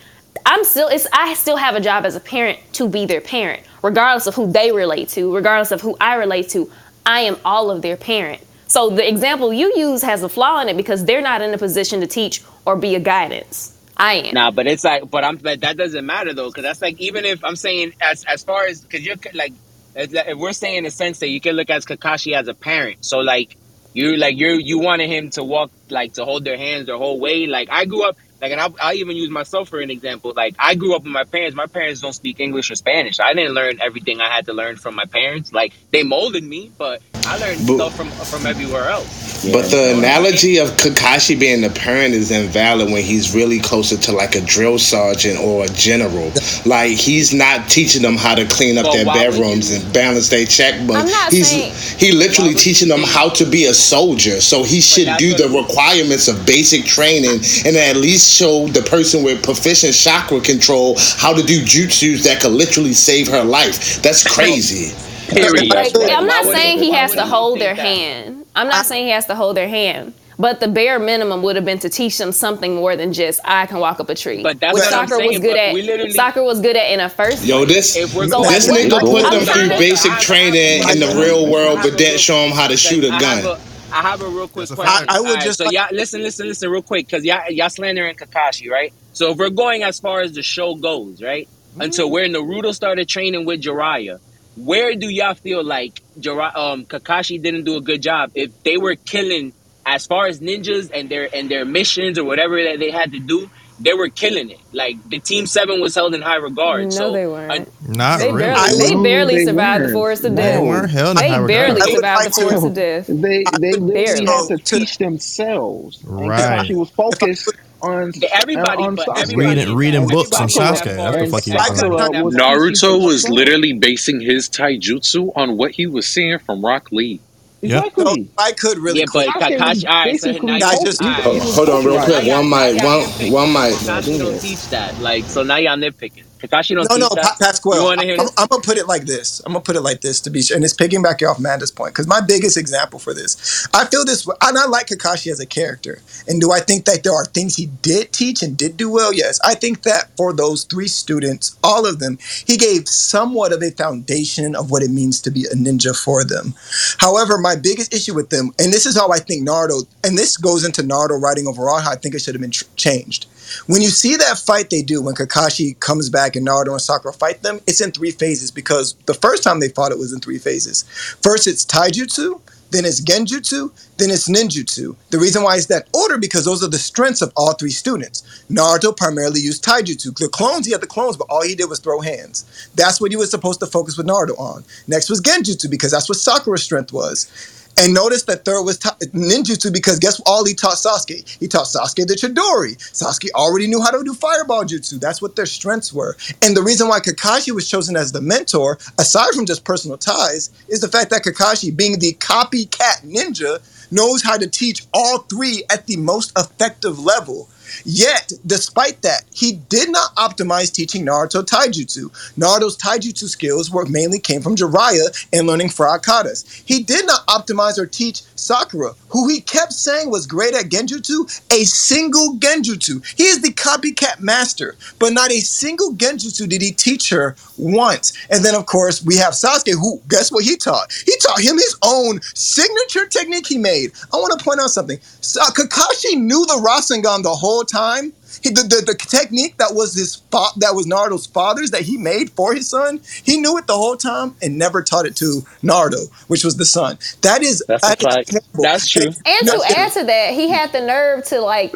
I'm still. It's I still have a job as a parent to be their parent, regardless of who they relate to, regardless of who I relate to. I am all of their parent. So the example you use has a flaw in it because they're not in a position to teach or be a guidance. I am. Nah, but it's like, but I'm, but that doesn't matter though, because that's like even if I'm saying as as far as because you're like, if we're saying in a sense that you can look at Kakashi as a parent, so like you like you you wanted him to walk like to hold their hands the whole way. Like I grew up. Like, and I'll, I'll even use myself for an example. Like, I grew up with my parents. My parents don't speak English or Spanish. I didn't learn everything I had to learn from my parents. Like, they molded me, but I learned But- stuff from from everywhere else. But the analogy of Kakashi being the parent is invalid when he's really closer to like a drill sergeant or a general. Like he's not teaching them how to clean up But their why would bedrooms and balance their checkbook. I'm he's saying- he literally teaching them how to be a soldier. So he should do the requirements of basic training and at least show the person with proficient chakra control how to do jutsus that could literally save her life. That's crazy. Like, I'm not saying he- he has to hold their hand. I'm not saying he has to hold their hand. But the bare minimum would have been to teach them something more than just I can walk up a tree. But that's which what I'm Sakura was good at. we Sakura was good at in a first. Yo, this If we're this going- nigga put them through to- basic training in the real world, but didn't show them how to shoot a I have gun. a, I have a real quick a question. I- I would Alright, just so like- y'all listen, listen, listen, real quick, because y'all y'all slandering Kakashi, right? So if we're going as far as the show goes, right? Until mm. where Naruto started training with Jiraiya, where do y'all feel like Jiraiya, um, Kakashi didn't do a good job? If they were killing as far as ninjas and their and their missions or whatever that they had to do, they were killing it. Like the Team Seven was held in high regard. No, so they weren't. Not They really. barely, they barely they survived the weren't. forest of death. They weren't held in They high regard. barely I survived like the forest to- of death. They they literally had to teach themselves. And Right. Kakashi was focused on everybody, on but everybody Reading, reading books on Sakura- Sasuke. That's the and fuck you Sakura was Naruto was literally basing his taijutsu on what he was seeing from Rock Lee. Exactly. I could really Yeah, but. Kakashi, all right, so now Guys, just- all right. Oh, hold on, real quick. One might, one one mic. Kakashi don't teach that. Like, so now y'all nitpicking. Kakashi don't No, no. Pa- Pasquale. I'm, I'm. I'm gonna put it like this. I'm gonna put it like this to be sure, and it's picking piggybacking off Amanda's point because my biggest example for this, I feel this, and I like Kakashi as a character. And do I think that there are things he did teach and did do well? Yes, I think that for those three students, all of them, he gave somewhat of a foundation of what it means to be a ninja for them. However, my biggest issue with them, and this is how I think Naruto, and this goes into Naruto writing overall, how I think it should have been tr- changed. When you see that fight they do when Kakashi comes back and Naruto and Sakura fight them, it's in three phases because the first time they fought it was in three phases. First it's Taijutsu, then it's Genjutsu, then it's Ninjutsu. The reason why it's that order because those are the strengths of all three students. Naruto primarily used Taijutsu. The clones, he had the clones, but all he did was throw hands. That's what he was supposed to focus with Naruto on. Next was Genjutsu because that's what Sakura's strength was. And notice that third was ta- ninjutsu because guess what all he taught Sasuke? He taught Sasuke the Chidori. Sasuke already knew how to do fireball jutsu. That's what their strengths were. And the reason why Kakashi was chosen as the mentor, aside from just personal ties, is the fact that Kakashi, being the copycat ninja, knows how to teach all three at the most effective level. Yet, despite that, he did not optimize teaching Naruto taijutsu. Naruto's taijutsu skills were mainly came from Jiraiya and learning frog katas. He did not optimize or teach Sakura, who he kept saying was great at genjutsu, a single genjutsu. He is the copycat master, but not a single genjutsu did he teach her once. And then, of course, we have Sasuke, who guess what he taught? He taught him his own signature technique he made. I want to point out something. Kakashi knew the Rasengan the whole time. He, the, the, the technique that was his fa- that was Naruto's father's that he made for his son, he knew it the whole time and never taught it to Naruto, which was the son. That is That's a that is fact. That's true. And to That's- add to that, he had the nerve to like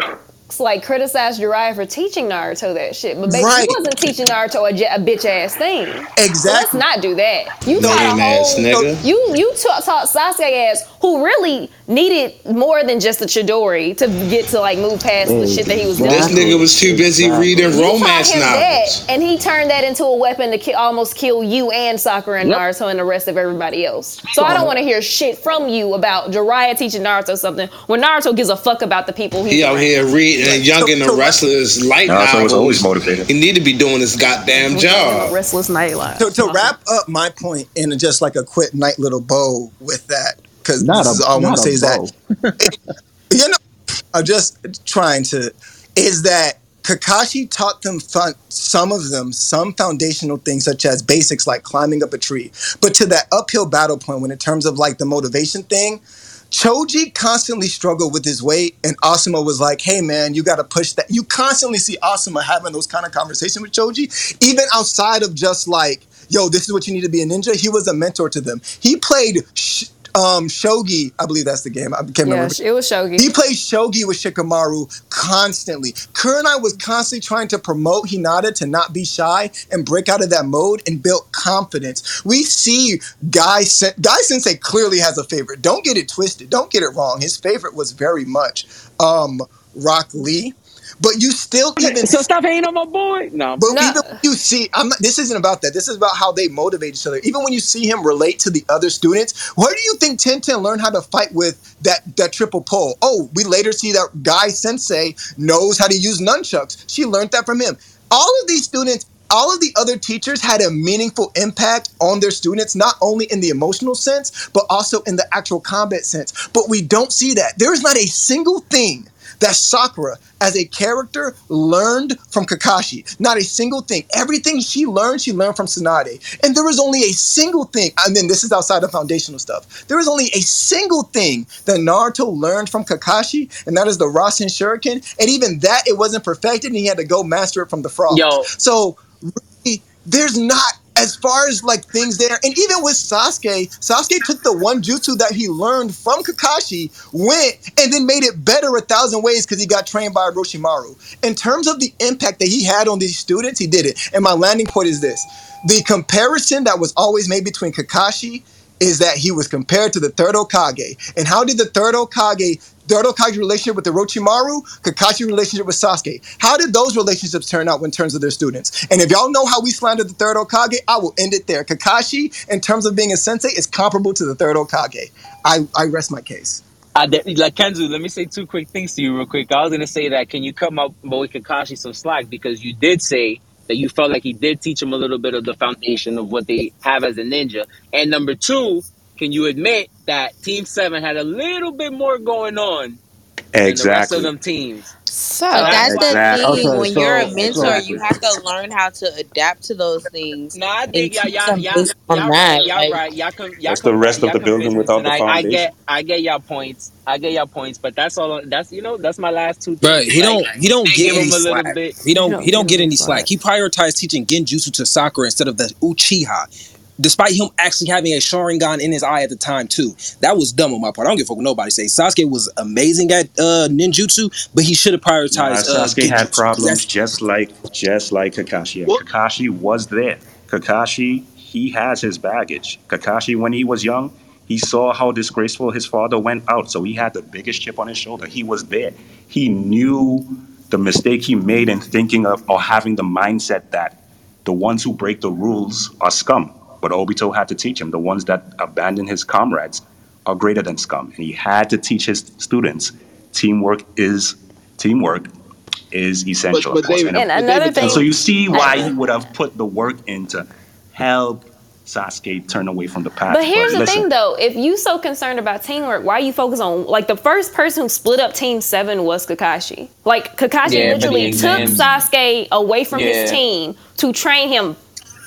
like criticize Jiraiya for teaching Naruto that shit, but baby, Right. he wasn't teaching Naruto a, j- a bitch ass thing. So let's not do that. You No taught a lame ass whole nigga. you you taught, taught Sasuke as who who really needed more than just a Chidori to get to like move past the mm. shit that he was doing. This nigga was too busy reading You taught romance him novels. that, and he turned that into a weapon to ki- almost kill you and Sakura and Naruto and the rest of everybody else. So I don't want to hear shit from you about Jiraiya teaching Naruto something when Naruto gives a fuck about the people he. He out here reading and Young and the Restless light Naruto novels. was always motivated. You need to be doing this goddamn job. Restless Nightlife. To, to wrap up my point in just like a quick night little bow with that, because Not this a- is all I want to say a is that you know, I'm just trying to is that Kakashi taught them fun, some of them some foundational things such as basics like climbing up a tree, but to that uphill battle point when in terms of like the motivation thing. Choji constantly struggled with his weight, and Asuma was like, "Hey, man, you got to push that." You constantly see Asuma having those kind of conversations with Choji, even outside of just like, "Yo, this is what you need to be a ninja." He was a mentor to them. He played sh- um, shogi, I believe that's the game. I can't Yeah, remember. it was Shogi. He plays shogi with Shikamaru constantly. Kurenai was constantly trying to promote Hinata to not be shy and break out of that mode and build confidence. We see Guy Sen- Guy Sensei clearly has a favorite. Don't get it twisted. Don't get it wrong. His favorite was very much um, Rock Lee. But you still even So stop hating on my boy. No, but even when you see, I'm not, this isn't about that. This is about how they motivate each other. Even when you see him relate to the other students, where do you think Tenten learned how to fight with that that triple pole? Oh, we later see that Guy Sensei knows how to use nunchucks. She learned that from him. All of these students. All of the other teachers had a meaningful impact on their students, not only in the emotional sense, but also in the actual combat sense. But we don't see that. There is not a single thing that Sakura, as a character, learned from Kakashi. Not a single thing. Everything she learned, she learned from Tsunade. And there was only a single thing, and then this is outside of foundational stuff. There was only a single thing that Naruto learned from Kakashi, and that is the Rasen Shuriken. And even that, it wasn't perfected, and he had to go master it from the frog. Yo. So really, there's not as far as like things there, and even with Sasuke, Sasuke took the one jutsu that he learned from Kakashi, went and then made it better a thousand ways because he got trained by Orochimaru. In terms of the impact that he had on these students, he did it. And my landing point is this: the comparison that was always made between Kakashi is that he was compared to the third Hokage. And how did the third Hokage, third Hokage relationship with Orochimaru, Kakashi relationship with Sasuke, how did those relationships turn out in terms of their students? And if y'all know how we slandered the third Hokage, I will end it there. Kakashi, in terms of being a sensei, is comparable to the third Hokage. I, I rest my case. I de- like Kenzu, let me say two quick things to you real quick. I was gonna say that can you cut my boy Kakashi some slack because you did say that you felt like he did teach him a little bit of the foundation of what they have as a ninja. And number two, can you admit that Team Seven had a little bit more going on than the rest Exactly. of them teams? So that's the Exactly. thing. Okay, when so- you're a mentor, so- you have to learn how to adapt to those things. No, I think and y'all, y'all, y'all, based on y'all, that, right, y'all like- right. Y'all come, y'all That's the rest of y'all the building convinced me without the tonight. I get. I get y'all points. I get y'all points, but that's all. That's you know, that's my last two. But he Like, don't he don't give get him any a little slack. bit. He don't don't he don't get any slack. slack. He prioritized teaching Genjutsu to Sakura instead of the Uchiha. Despite him actually having a Sharingan in his eye at the time too, that was dumb on my part. I don't give a fuck what nobody say. Sasuke was amazing at uh, ninjutsu, but he should have Nah, prioritized. uh, Sasuke had problems just like just like Kakashi. And Kakashi was there. Kakashi, he has his baggage. Kakashi, when he was young, he saw how disgraceful his father went out, so he had the biggest chip on his shoulder. He was there. He knew the mistake he made in thinking of or having the mindset that the ones who break the rules are scum. But Obito had to teach him the ones that abandon his comrades are greater than scum. And he had to teach his students teamwork is teamwork is essential. but of course. David- and, And another and thing, so you see why he would have put the work in to help Sasuke turn away from the path. But here's the listen, thing, though. If you so concerned about teamwork, why you focus on like the first person who split up Team Seven was Kakashi. Like Kakashi Yeah, literally took exams- Sasuke away from Yeah. his team to train him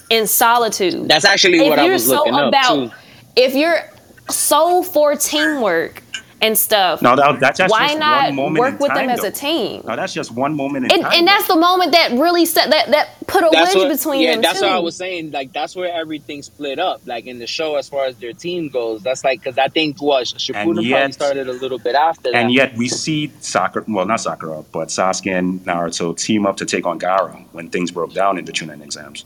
in solitude. That's actually if what I you're was so looking up about, too. if you're so for teamwork and stuff, No, that, that's just why one not moment work with time, them as though. a team? No, that's just one moment in And, time. and that's the moment that really set that that put a That's wedge what, between yeah, them that's two. what I was saying. Like that's where everything split up. Like in the show, as far as their team goes, that's like because I think what Shippuden And probably started a little bit after that. And yet we see Sakura, well, not Sakura, but Sasuke and Naruto team up to take on Gaara when things broke down in the Chunin exams.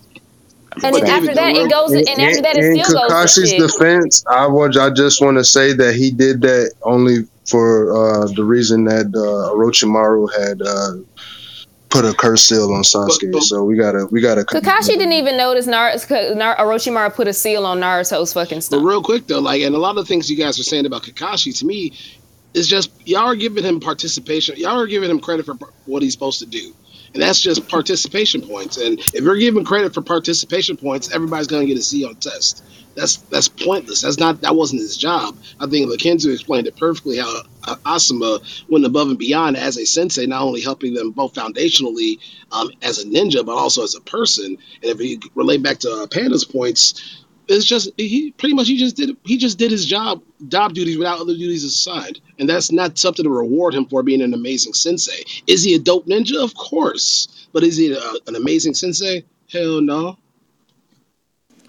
And then after that, it goes. And after that, it in still goes to Kakashi's defense, I would I just want to say that he did that only for uh, the reason that uh, Orochimaru had uh, put a curse seal on Sasuke. So we gotta we gotta. Kakashi didn't even notice Nar- Nar- Orochimaru put a seal on Naruto's fucking stuff. But real quick though, like, and a lot of the things you guys are saying about Kakashi to me is just y'all are giving him participation. Y'all are giving him credit for what he's supposed to do, and that's just participation points. And if you're giving credit for participation points, everybody's gonna get a C on test. That's that's pointless. That's not that wasn't his job. I think Lakenzu explained it perfectly how uh, Asuma went above and beyond as a sensei, not only helping them both foundationally um, as a ninja, but also as a person. And if you relate back to uh, Panda's points, it's just he pretty much he just did he just did his job job duties without other duties assigned, and that's not something to reward him for being an amazing sensei. Is he a dope ninja? Of course, but is he a, an amazing sensei? Hell no.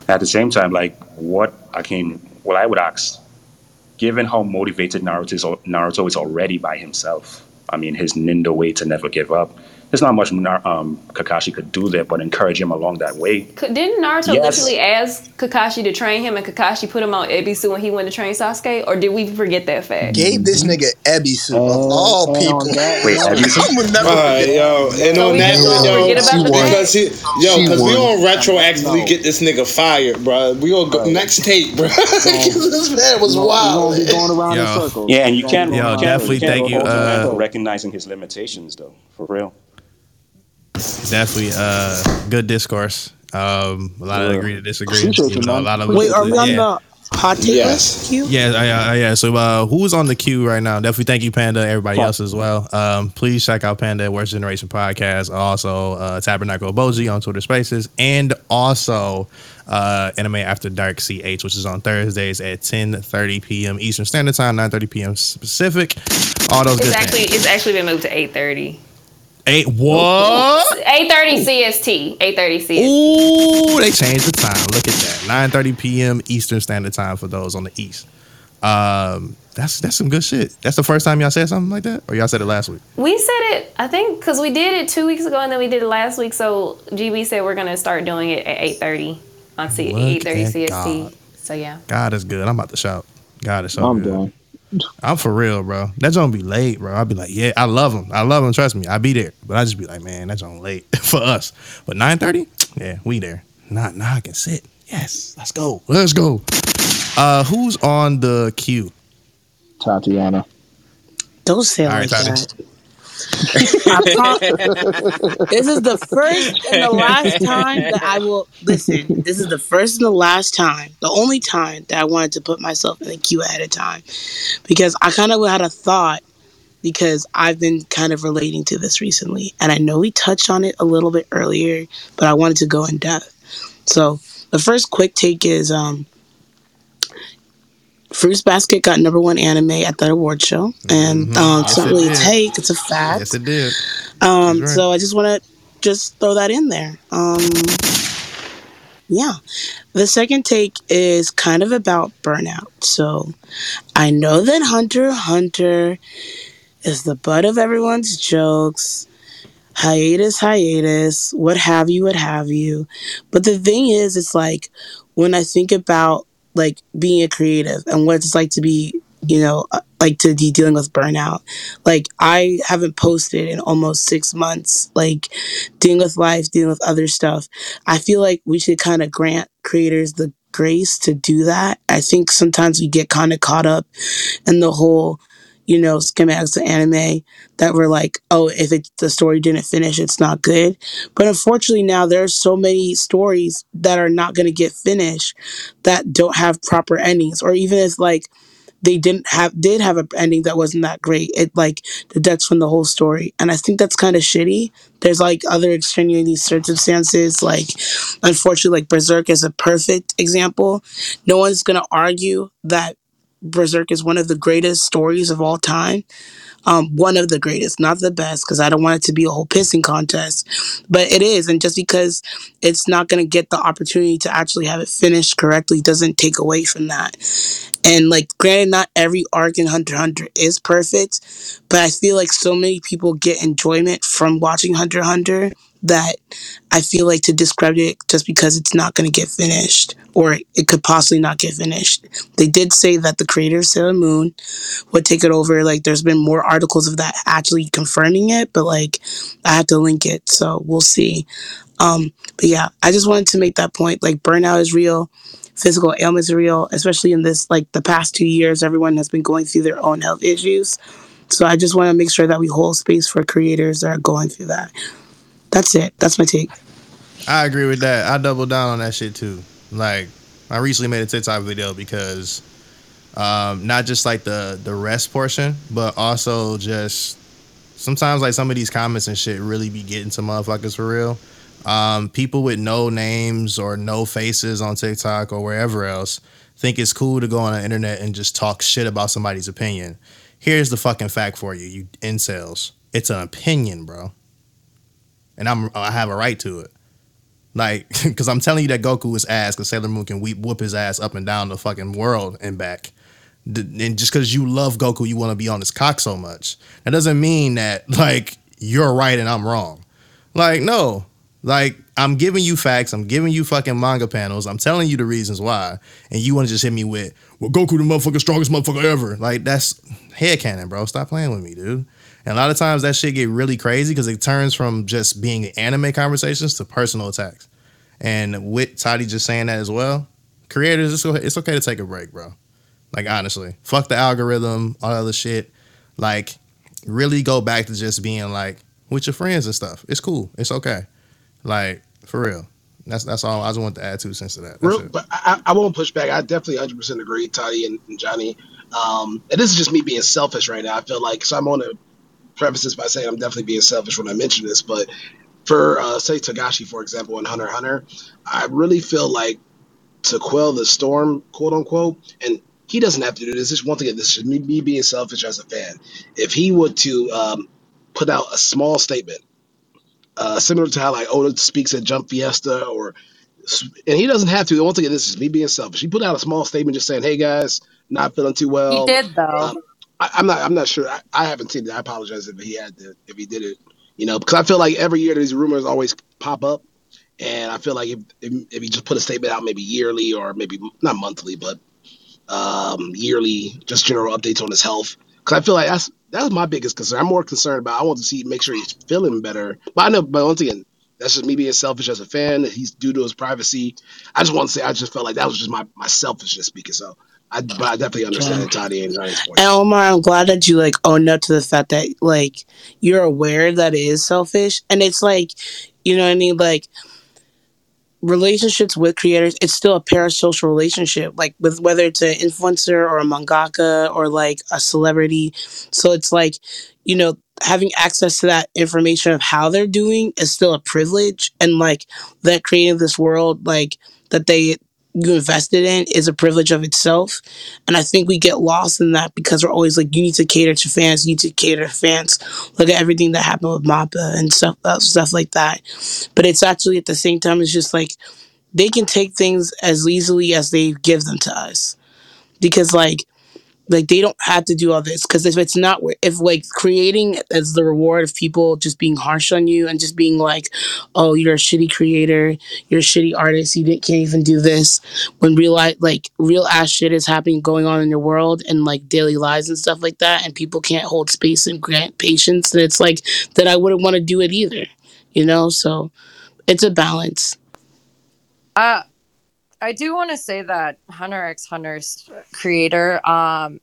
At the same time, like what I can, what I would ask, given how motivated Naruto is, Naruto is already by himself. I mean, his ninja way to never give up. There's not much um, Kakashi could do there, but encourage him along that way. Didn't Naruto Yes. literally ask Kakashi to train him, and Kakashi put him on Ebisu when he went to train Sasuke? Or did we forget that fact? Gave this nigga Ebisu of all people. Wait, Ebisu? I would never Alright, forget yo, that. and So on that gonna yo, forget about because he, yo, because we won. gonna retroactively get this nigga fired, bro. We gonna go next tape, bro. this man was wild. Yo. Yeah, and you can't, Yo, you can't, definitely you can't thank you, hold him back uh, for recognizing his limitations, though, for real. Definitely uh good discourse. Um a lot of Yeah. agree to disagree. Appreciate You you, know, a lot of Wait, are we on yeah. the hot take Yes. list? Yeah, yeah, yeah. So, uh, who's on the queue right now? Definitely thank you, Panda. Everybody else as well. Um, please check out Panda Worst Generation podcast. Also, uh, Tabernacle Boji on Twitter Spaces, and also uh, Anime After Dark CH, which is on Thursdays at 10:30 p.m. Eastern Standard Time, 9:30 p.m. Pacific. All those It's good actually things. it's actually been moved to eight thirty. Eight what? Eight thirty CST. Eight thirty CST. Ooh, they changed the time. Look at that. 9:30 p.m. Eastern Standard Time for those on the East. Um, that's that's some good shit. That's the first time y'all said something like that, or y'all said it last week. We said it, I think, because we did it two weeks ago and then we did it last week. So GB said we're gonna start doing it at eight thirty on C Look eight thirty CST. God. So yeah. God is good. I'm about to shout. God is so I'm good. done. I'm for real, bro. That's don't be late, bro. I'll be like, yeah, I love him. I love him. Trust me, I'll be there. But I just be like, man, that's on late for us. But 9:30, yeah, we there. Not now I can sit. Yes, let's go. Let's go. Uh, who's on the queue? Tatiana. Don't say All right, like Tati. that. I prom- this is the first and the last time that I will listen. This is the first and the last time, the only time that I wanted to put myself in the queue ahead of time, because I kind of had a thought because I've been kind of relating to this recently, and I know we touched on it a little bit earlier, but I wanted to go in depth. So the first quick take is um, Fruits Basket got number one anime at that award show, and Mhm. um, it's Yes, not it really a take; it's a fact. Yes, it did. Um, right. So I just want to just throw that in there. Um, yeah. The second take is kind of about burnout. So I know that Hunter Hunter is the butt of everyone's jokes. Hiatus, hiatus, what have you, what have you. But the thing is, it's like when I think about like being a creative and what it's like to be, you know, uh, like to be dealing with burnout. Like I haven't posted in almost six months, like dealing with life, dealing with other stuff. I feel like we should kind of grant creators the grace to do that. I think sometimes we get kind of caught up in the whole, you know, schematics of anime that we're like, oh, if it the story didn't finish, it's not good. But unfortunately, now there are so many stories that are not going to get finished that don't have proper endings, or even if like they didn't have did have an ending that wasn't that great, it like deducts from the whole story, and I think that's kind of shitty. There's like other extenuating circumstances, like unfortunately, like Berserk is a perfect example. No one's gonna argue that Berserk is one of the greatest stories of all time. Um, one of the greatest, not the best, because I don't want it to be a whole pissing contest, but it is. And just because it's not going to get the opportunity to actually have it finished correctly doesn't take away from that. And like, granted, not every arc in Hunter Hunter is perfect, but I feel like so many people get enjoyment from watching Hunter Hunter that I feel like to discredit it just because it's not going to get finished or it could possibly not get finished. They did say that the creator of Sailor Moon would take it over. Like, there's been more articles of that actually confirming it, but like, I have to link it, so we'll see. Um, but yeah, I just wanted to make that point. Like, burnout is real physical ailments are real, especially in this like the past two years, everyone has been going through their own health issues. So I just want to make sure that we hold space for creators that are going through that. That's it. That's my take. I agree with that. I double down on that shit too. Like I recently made a TikTok video because um, not just like the the rest portion, but also just sometimes like some of these comments and shit really be getting to motherfuckers for real. Um, people with no names or no faces on TikTok or wherever else think it's cool to go on the internet and just talk shit about somebody's opinion. Here's the fucking fact for you, you incels. It's an opinion, bro. And I'm I have a right to it. Like, because I'm telling you that Goku is ass because Sailor Moon can whoop, whoop his ass up and down the fucking world and back. And just because you love Goku, you want to be on his cock so much. That doesn't mean that, like, you're right and I'm wrong. Like, no, like, I'm giving you facts. I'm giving you fucking manga panels. I'm telling you the reasons why. And you want to just hit me with, well, Goku the motherfucking strongest motherfucker ever. Like, that's headcanon, bro. Stop playing with me, dude. And a lot of times that shit get really crazy because it turns from just being anime conversations to personal attacks. And with Tati just saying that as well, creators, it's okay, it's okay to take a break, bro. Like, honestly, fuck the algorithm, all that other shit. Like, really go back to just being like with your friends and stuff. It's cool. It's okay. Like for real. That's that's all. I just want to add two cents to that. Real, but I, I won't push back. I definitely 100% agree, Tati and, and Johnny. Um, and this is just me being selfish right now. I feel like so I'm on to preface this by saying I'm definitely being selfish when I mention this, but for uh, say Togashi, for example, in Hunter Hunter, I really feel like to quell the storm, quote unquote, and he doesn't have to do this. This once again, this is me, me being selfish as a fan. If he were to um, put out a small statement, uh, similar to how like Oda speaks at Jump Fiesta, or and he doesn't have to. Once again, this is me being selfish. He put out a small statement just saying, "Hey guys, not feeling too well." He did though. Um, I, I'm not. I'm not sure. I, I haven't seen it. I apologize if he had to, if he did it. You know, because I feel like every year these rumors always pop up, and I feel like if, if if he just put a statement out maybe yearly or maybe not monthly, but um, yearly, just general updates on his health. Because I feel like that's that's my biggest concern. I'm more concerned about. I want to see make sure he's feeling better. But I know, but once again, that's just me being selfish as a fan. He's due to his privacy. I just want to say I just felt like that was just my my selfishness speaking. So. I, but I definitely understand Tati and Johnny's point. And Omar, I'm glad that you like own up to the fact that like you're aware that it is selfish, and it's like, you know what I mean, like relationships with creators it's still a parasocial relationship like with whether it's an influencer or a mangaka or like a celebrity. So it's like you know having access to that information of how they're doing is still a privilege. And like that creating this world like that they you invested in is a privilege of itself. And i think we get lost in that because we're always like you need to cater to fans you need to cater to fans. Look at everything that happened with mappa and stuff uh, stuff like that. But it's actually at the same time it's just like they can take things as easily as they give them to us. Because like like they don't have to do all this because if it's not if like creating as the reward of people just being harsh on you and just being like oh you're a shitty creator. You're a shitty artist. You didn't, can't even do this when real like real ass shit is happening going on in your world and like daily lives and stuff like that and people can't hold space and grant patience and it's like that i wouldn't want to do it either you know? So it's a balance. Uh, I do want to say that Hunter x Hunter's creator, um,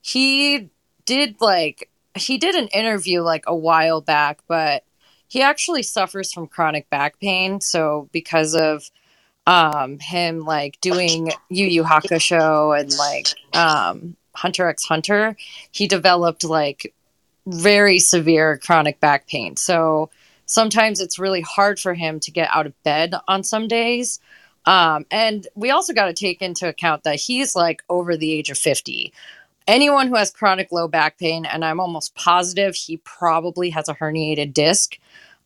he did like he did an interview like a while back, but he actually suffers from chronic back pain. So because of um him like doing Yu Yu Hakusho and like um Hunter x Hunter, he developed like very severe chronic back pain. So sometimes it's really hard for him to get out of bed on some days. Um, and we also got to take into account that he's like over the age of 50. Anyone who has chronic low back pain, and I'm almost positive he probably has a herniated disc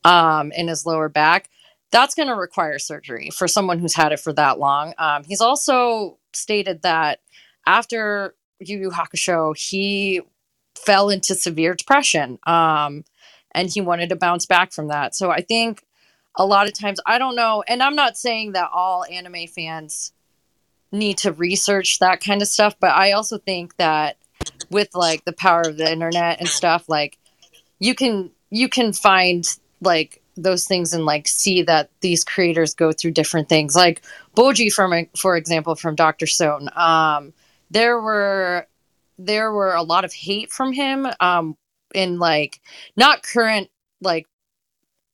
um, in his lower back, that's going to require surgery for someone who's had it for that long. Um, he's also stated that after Yu Yu Hakusho, he fell into severe depression. Um, and he wanted to bounce back from that. So I think a lot of times, I don't know, and I'm not saying that all anime fans need to research that kind of stuff, but I also think that with like the power of the internet and stuff, like you can you can find like those things and like see that these creators go through different things. Like Boichi, from for example, from Doctor Stone, um, there were there were a lot of hate from him um, in like not current like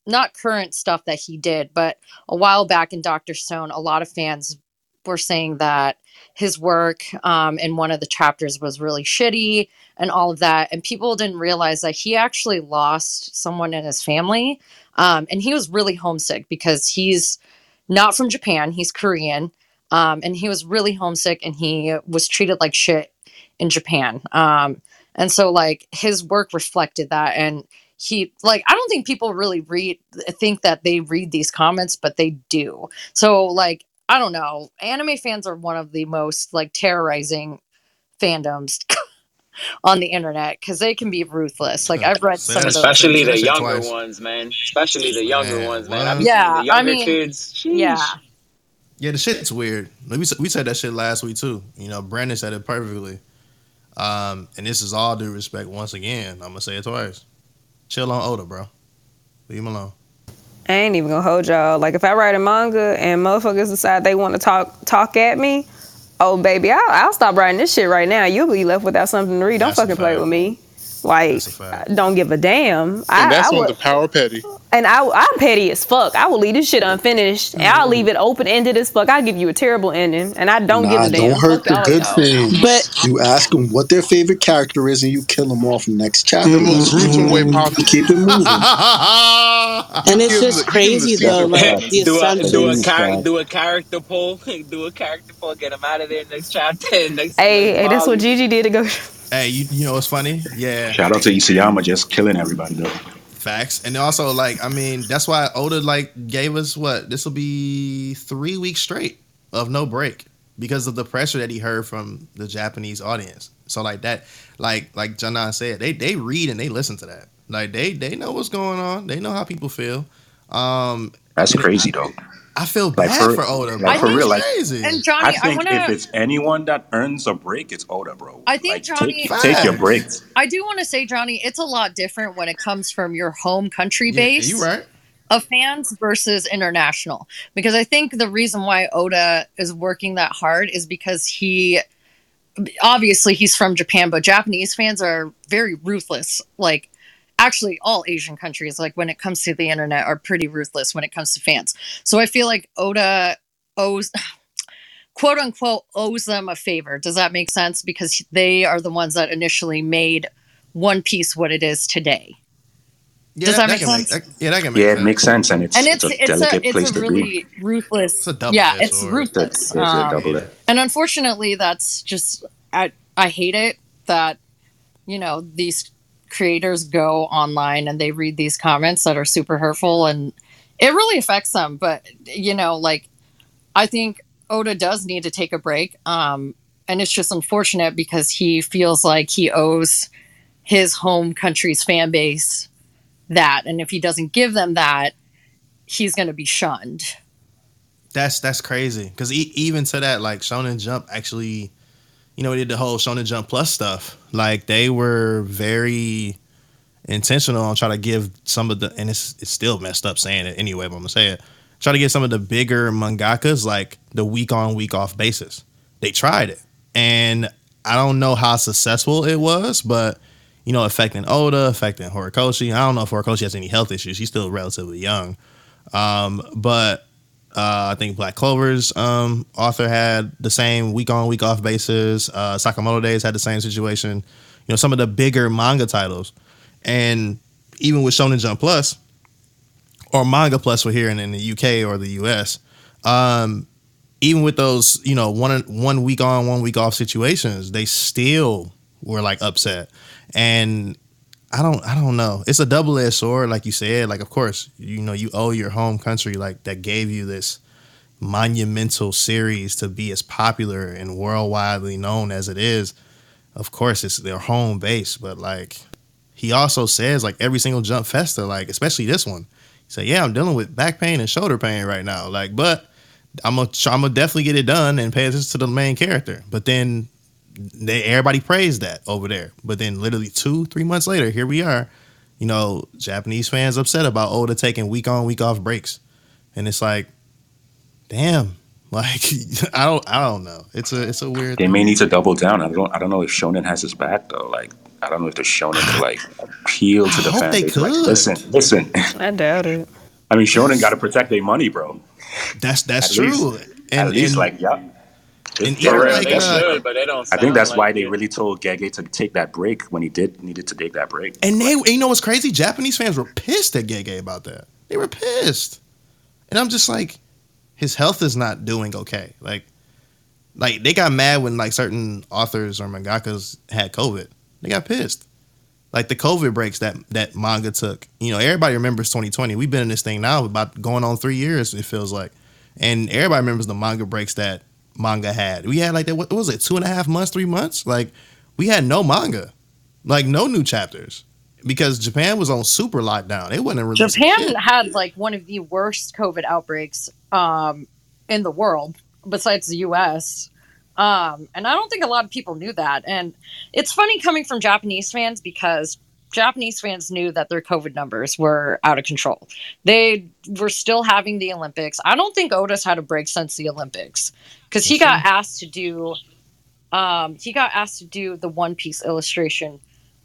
not current stuff that he did, but a while back in Doctor Stone, a lot of fans were saying that his work um, in one of the chapters was really shitty and all of that. And people didn't realize that he actually lost someone in his family. Um, and he was really homesick because he's not from Japan, he's Korean. Um, and he was really homesick and he was treated like shit in Japan. Um, and so, like, his work reflected that. And he, like, I don't think people really read, think that they read these comments, but they do. So, like, I don't know. Anime fans are one of the most like terrorizing fandoms on the internet because they can be ruthless. Like I've read some of those. Especially the Say that shit younger twice. ones, man. Especially the younger Man, ones, man. I've seen Yeah, the younger I mean, kids. Sheesh. Yeah, Yeah, the shit's weird. We we said that shit last week too. You know, Brandon said it perfectly. Um, and this is all due respect once again. I'm gonna say it twice. Chill on Oda, bro. Leave him alone. I ain't even gonna hold y'all. Like if I write a manga and motherfuckers decide they want to talk talk at me, oh baby, I'll, I'll stop writing this shit right now. You'll be left without something to read. Don't That's fucking play with me. Like, don't give a damn. And I, that's I on would, the power petty. And I, I'm petty as fuck. I will leave this shit unfinished, and I'll mm-hmm. leave it open ended as fuck. I'll give you a terrible ending, and I don't give nah, a damn. don't hurt Fuck the good y'all. things. But- you ask them what their favorite character is, and you kill them off next chapter. In the most gruesome way possible. Keep it moving. And it's just crazy though, like the do a assumption. do a char- do a character poll, do a character poll, get them out of there next chapter. Next Hey, hey, that's what Gege did to go. Hey, you, you know what's funny? Yeah. Shout out to Isayama just killing everybody though. Facts. And also, like, I mean, that's why Oda like gave us what this will be three weeks straight of no break because of the pressure that he heard from the Japanese audience. So like that, like like Janan said, they they read and they listen to that. Like they they know what's going on. They know how people feel. Um, That's crazy though. I feel Like, bad for- for, Oda. like, bro. for real, It's like- crazy. and Johnny, I I, think want if to. it's anyone that earns a break, it's Oda, bro. I think Like, Johnny. take, take your breaks. I do want to say, Johnny, it's a lot different when it comes from your home country Yeah, base. you right. of fans versus international because i think the reason why oda is working that hard is because he obviously he's from japan but japanese fans are very ruthless like actually all asian countries like when it comes to the internet are pretty ruthless when it comes to fans so i feel like oda owes quote unquote owes them a favor does that make sense because they are the ones that initially made one piece what it is today Yeah, Does that make can sense? that- yeah, that can make Yeah, it makes sense, and it's and it's, it's a it's delicate a place it's a to really be. ruthless. a double yeah, it's sword. ruthless. It's a Um, double edged. and unfortunately, that's just I I hate it that you know these creators go online and they read these comments that are super hurtful and it really affects them. But you know, like I think Oda does need to take a break. Um, and it's just unfortunate because he feels like he owes his home country's fan base that, and if he doesn't give them that, he's going to be shunned. That's that's crazy. Because e- even to that, like Shonen Jump actually, you know, we did the whole Shonen Jump Plus stuff. Like they were very intentional on trying to give some of the, and it's it's still messed up saying it anyway, but I'm gonna say it. Try to get some of the bigger mangakas like the week on week off basis. They tried it, and I don't know how successful it was, but you know, affecting Oda, affecting Horikoshi. I don't know if Horikoshi has any health issues. He's still relatively young. Um, but uh, I think Black Clover's um, author had the same week on, week off basis. Uh, Sakamoto Days had the same situation. You know, some of the bigger manga titles. And even with Shonen Jump Plus or Manga Plus, we're here in, in the UK or the US, um, even with those, you know, one one week on, one week off situations, they still were like upset. And I don't I don't know. It's a double edged sword, like you said. Like, of course, you know, you owe your home country like that gave you this monumental series to be as popular and worldwidely known as it is, of course it's their home base. But like he also says, like every single jump festa, like especially this one, he said, "Yeah, I'm dealing with back pain and shoulder pain right now. Like, but I'm gonna I'm gonna definitely get it done and pay attention to the main character." But then they everybody praised that over there. But then literally two three months later, here we are. You know, Japanese fans upset about oh, Oda taking week on week off breaks, and it's like, damn. Like I don't I don't know. It's a it's a weird. They may need to double down. I don't I don't know if Shonen has his back though. Like I don't know if the Shonen could like appeal to the hope fan they base. Like, could. listen, listen. I doubt it. I mean, Shonen got to protect their money, bro. That's that's At true. least- and at least and- like yeah. And even right. like They uh, should, but they don't. I think that's like why they really told Gege to take that break when he did needed to take that break. And they, and you know what's crazy? Japanese fans were pissed at Gege about that. They were pissed, and I'm just like, his health is not doing okay. Like, like they got mad when like certain authors or mangakas had COVID. They got pissed. Like the COVID breaks that that manga took. You know, everybody remembers 2020. We've been in this thing now about going on three years. It feels like, and everybody remembers the manga breaks that manga had. We had like that. What was it? Two and a half months, three months. Like we had no manga, like no new chapters because Japan was on super lockdown. It wasn't releasing Japan shit. had like one of the worst COVID outbreaks um, in the world, besides the U.S. Um, and I don't think a lot of people knew that. And it's funny coming from Japanese fans because Japanese fans knew that their COVID numbers were out of control. They were still having the Olympics. I don't think Oda's had a break since the Olympics because he got asked to do. Um, he got asked to do the One Piece illustration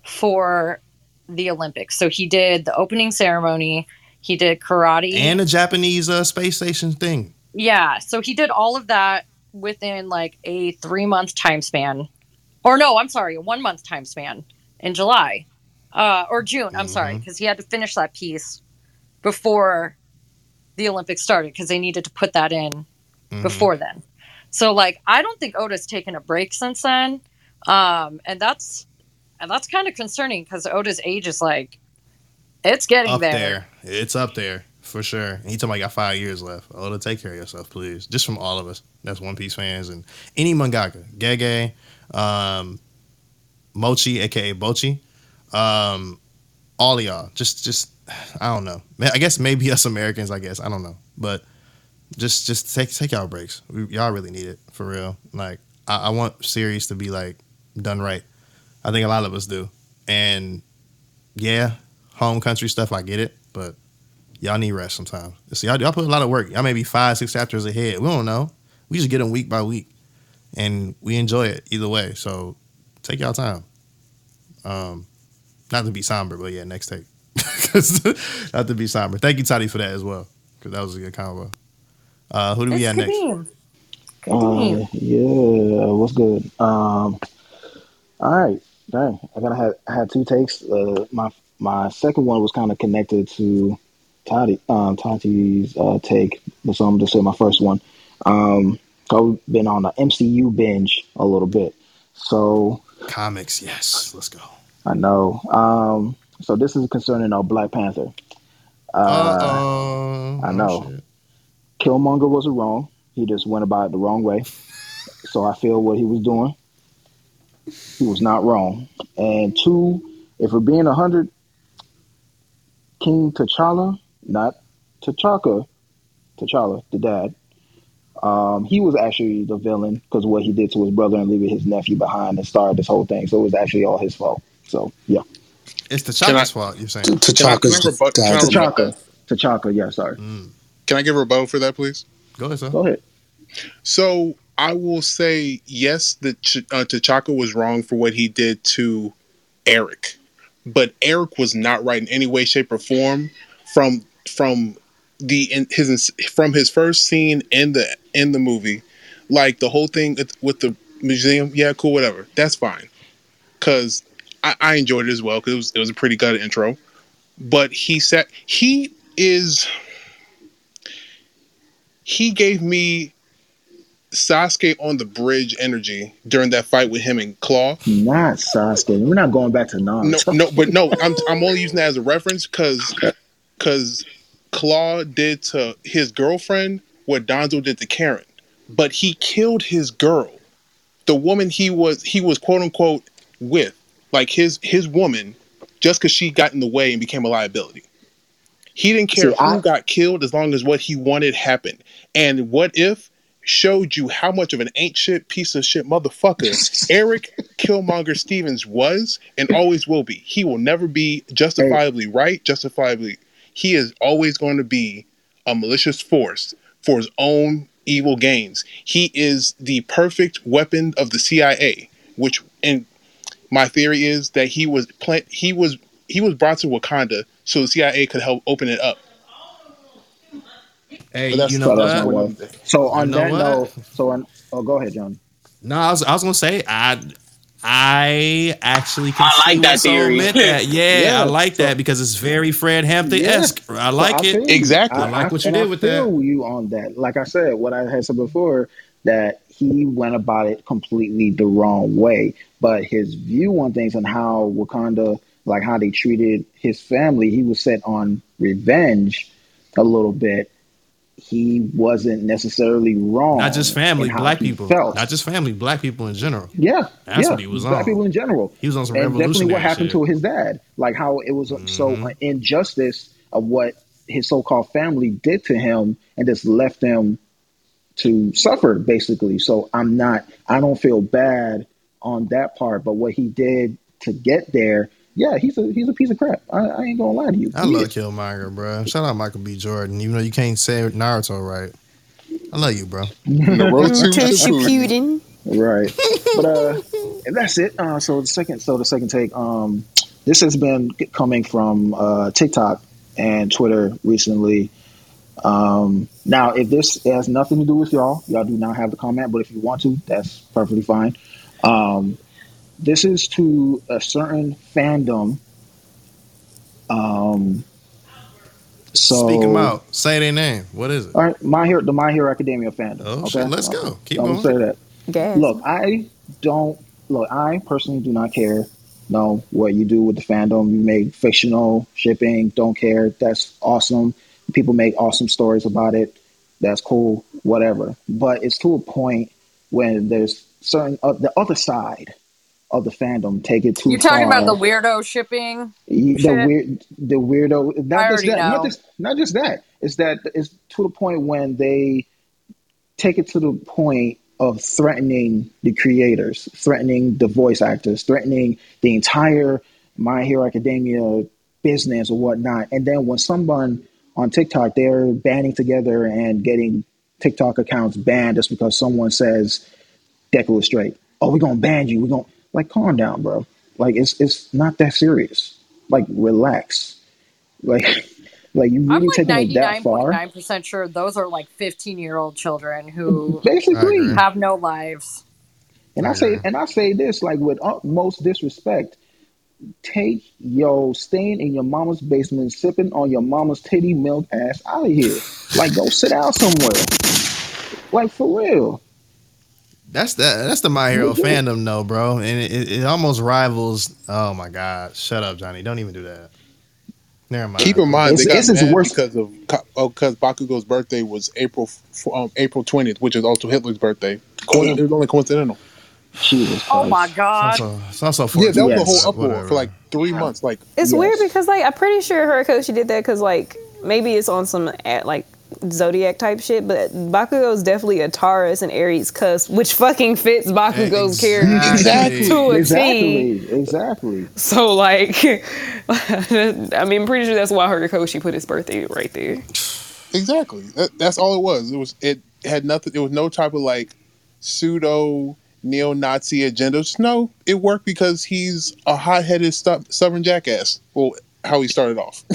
for the Olympics. So he did the opening ceremony. He did karate and the Japanese uh, space station thing. yeah, so he did all of that within like a three month time span. Or no, I'm sorry, a one month time span in July. Uh, or June, I'm sorry, Mm-hmm. because he had to finish that piece before the Olympics started because they needed to put that in Mhm. before then. So like I don't think Oda's taken a break since then. Um, and that's and that's kind of concerning because Oda's age is like it's getting up there. there. It's up there for sure. And he told me I got five years left. To take care of yourself, please. Just from all of us. That's One Piece fans and any mangaka. Gege, um, Mochi, aka Bochi, um, all of y'all. Just, just, I don't know. I guess maybe us Americans. I guess I don't know, but just, just take take y'all breaks. We, y'all really need it for real. Like I, I want series to be like done right. I think a lot of us do, and yeah, home country stuff. I get it, but y'all need rest sometimes. See, y'all, y'all put a lot of work. Y'all may be five, six chapters ahead. We don't know. We just get them week by week, and we enjoy it either way. So take y'all time. Um, not to be somber, but yeah, next take. not to be somber. Thank you, Toddy, for that as well, because that was a good combo. Uh, who do we It's have next? Uh, yeah, what's good? Um, all right, dang. I gotta have I had two takes. Uh, my my second one was kind of connected to Tati um, Tati's uh, take, so I'm just say my first one. Um, I've been on the MCU binge a little bit, so Comics, yes. Let's go. I know. Um, so this is concerning uh, Black Panther. Uh. I know. Killmonger wasn't wrong. He just went about it the wrong way. So I feel what he was doing. He was not wrong. And two, if we're being a hundred, King T'Challa, not T'Chaka, T'Challa, the dad. Um, he was actually the villain because what he did to his brother and leaving his nephew behind and started this whole thing. So it was actually all his fault. So yeah, It's the Can fault. You're saying T'Chaka's Can I rebut- can I rebut T'Chaka, T'Chaka. Yeah, sorry. Can I give a rebuttal for that, please? Go ahead, sir. Go ahead. So I will say yes, that Ch- uh, T'Chaka was wrong for what he did to Erik, but Erik was not right in any way, shape, or form from from the in his from his first scene in the in the movie, like the whole thing with- with the museum. Yeah, cool, whatever. That's fine, because I, I enjoyed it as well because it was it was a pretty good intro. But he said he is he gave me Sasuke on the bridge energy during that fight with him and Klaue. Not Sasuke. We're not going back to No, Naruto. no, but no, I'm I'm only using that as a reference because because Klaue did to his girlfriend what Danzo did to Karin, but he killed his girl, the woman he was he was quote unquote with, like his his woman, just because she got in the way and became a liability. He didn't care See, who I- got killed as long as what he wanted happened. And what if showed you how much of an ain't shit piece of shit motherfucker Erik Killmonger Stevens was and always will be. He will never be justifiably right, justifiably. He is always going to be a malicious force for his own evil gains. He is the perfect weapon of the CIA, which and my theory is that he was plant he was he was brought to Wakanda so the CIA could help open it up. Hey, that's- you so know that's what? what- So on You know that note, so on. Oh, go ahead, John. No, I was I was gonna say I I actually can I like see that theory. that. Yeah, Yeah, I like so- that because it's very Fred Hampton esque. I like feel it. you. Exactly. I like what you and did I with feel that. you on that. Like I said, what I had said before, that he went about it completely the wrong way. But his view on things and how Wakanda, like how they treated his family, he was set on revenge a little bit. He wasn't necessarily wrong. Not just family, black people. Felt. Not just family, black people in general. Yeah, That's yeah. what he was Black on. Black people in general. He was on some and definitely what happened shit. Mm-hmm. to his dad, like how it was so uh, injustice of what his so-called family did to him, and just left him to suffer basically. So I'm not, I don't feel bad on that part, but what he did to get there, yeah, he's a he's a piece of crap. I, I ain't gonna lie to you. I He love is. Killmonger, bro. Shout out Michael B. Jordan. You know you can't say Naruto right, I love you, bro. The Shippuden. Right. But uh and that's it. Uh so the second so the second take, um this has been coming from uh TikTok and Twitter recently. Um now if this has nothing to do with y'all, y'all do not have the comment, but if you want to, that's perfectly fine. Um this is to a certain fandom. Um so Speak them out. Say their name. What is it? all right, my hero, the My Hero Academia fandom. Oh, okay, shit, let's go. Keep I'm going. say that. Gas. Look, I don't look. I personally do not care. No, what you do with the fandom, you make fictional shipping. Don't care. That's awesome. People make awesome stories about it. That's cool. Whatever. But it's to a point when there's certain uh, the other side of the fandom take it too You're talking far. about the weirdo shipping. the weird, the weirdo. I Not just that. Not know. just not just that. It's that it's to the point when they take it to the point of threatening the creators, threatening the voice actors, threatening the entire My Hero Academia business or whatnot. And then when someone on TikTok, they're banding together and getting TikTok accounts banned just because someone says Deku is straight. Oh, we're gonna ban you. We're gonna like calm down, bro. Like it's it's not that serious. Like relax. Like like you I'm really like taking it that 99.9 far. percent sure those are like 15 year old children who Basically. have no lives. And I say and I say this like with utmost disrespect. Take your staying in your mama's basement, sipping on your mama's titty milk ass out of here. Like go sit down somewhere. Like for real. That's the that's the My Hero Yeah, yeah. fandom, though, bro, and it, it, it almost rivals. Oh my God! Shut up, Johnny. Don't even do that. Never mind. Keep in mind It's- they got it's his worst- because of oh, because Bakugo's birthday was April um, April twentieth, which is also Hitler's birthday. Co- It was only coincidental. Jesus Oh my god. It's also, it's also Yeah, that was Yes. the whole uproar Whatever. for like three months. Like It's Yes. weird because like I'm pretty sure Horikoshi did that because like maybe it's on some at like zodiac type shit, but Bakugo's definitely a Taurus and Aries cuss, which fucking fits Bakugo's character Exactly. to a T. Exactly. Exactly. So like, I mean, I'm pretty sure that's why Horikoshi put his birthday right there. exactly, that, that's all it was. It was it had nothing. It was no type of like pseudo neo-Nazi agenda. Just no, it worked because he's a hot-headed stu- stubborn jackass. Well, how he started off.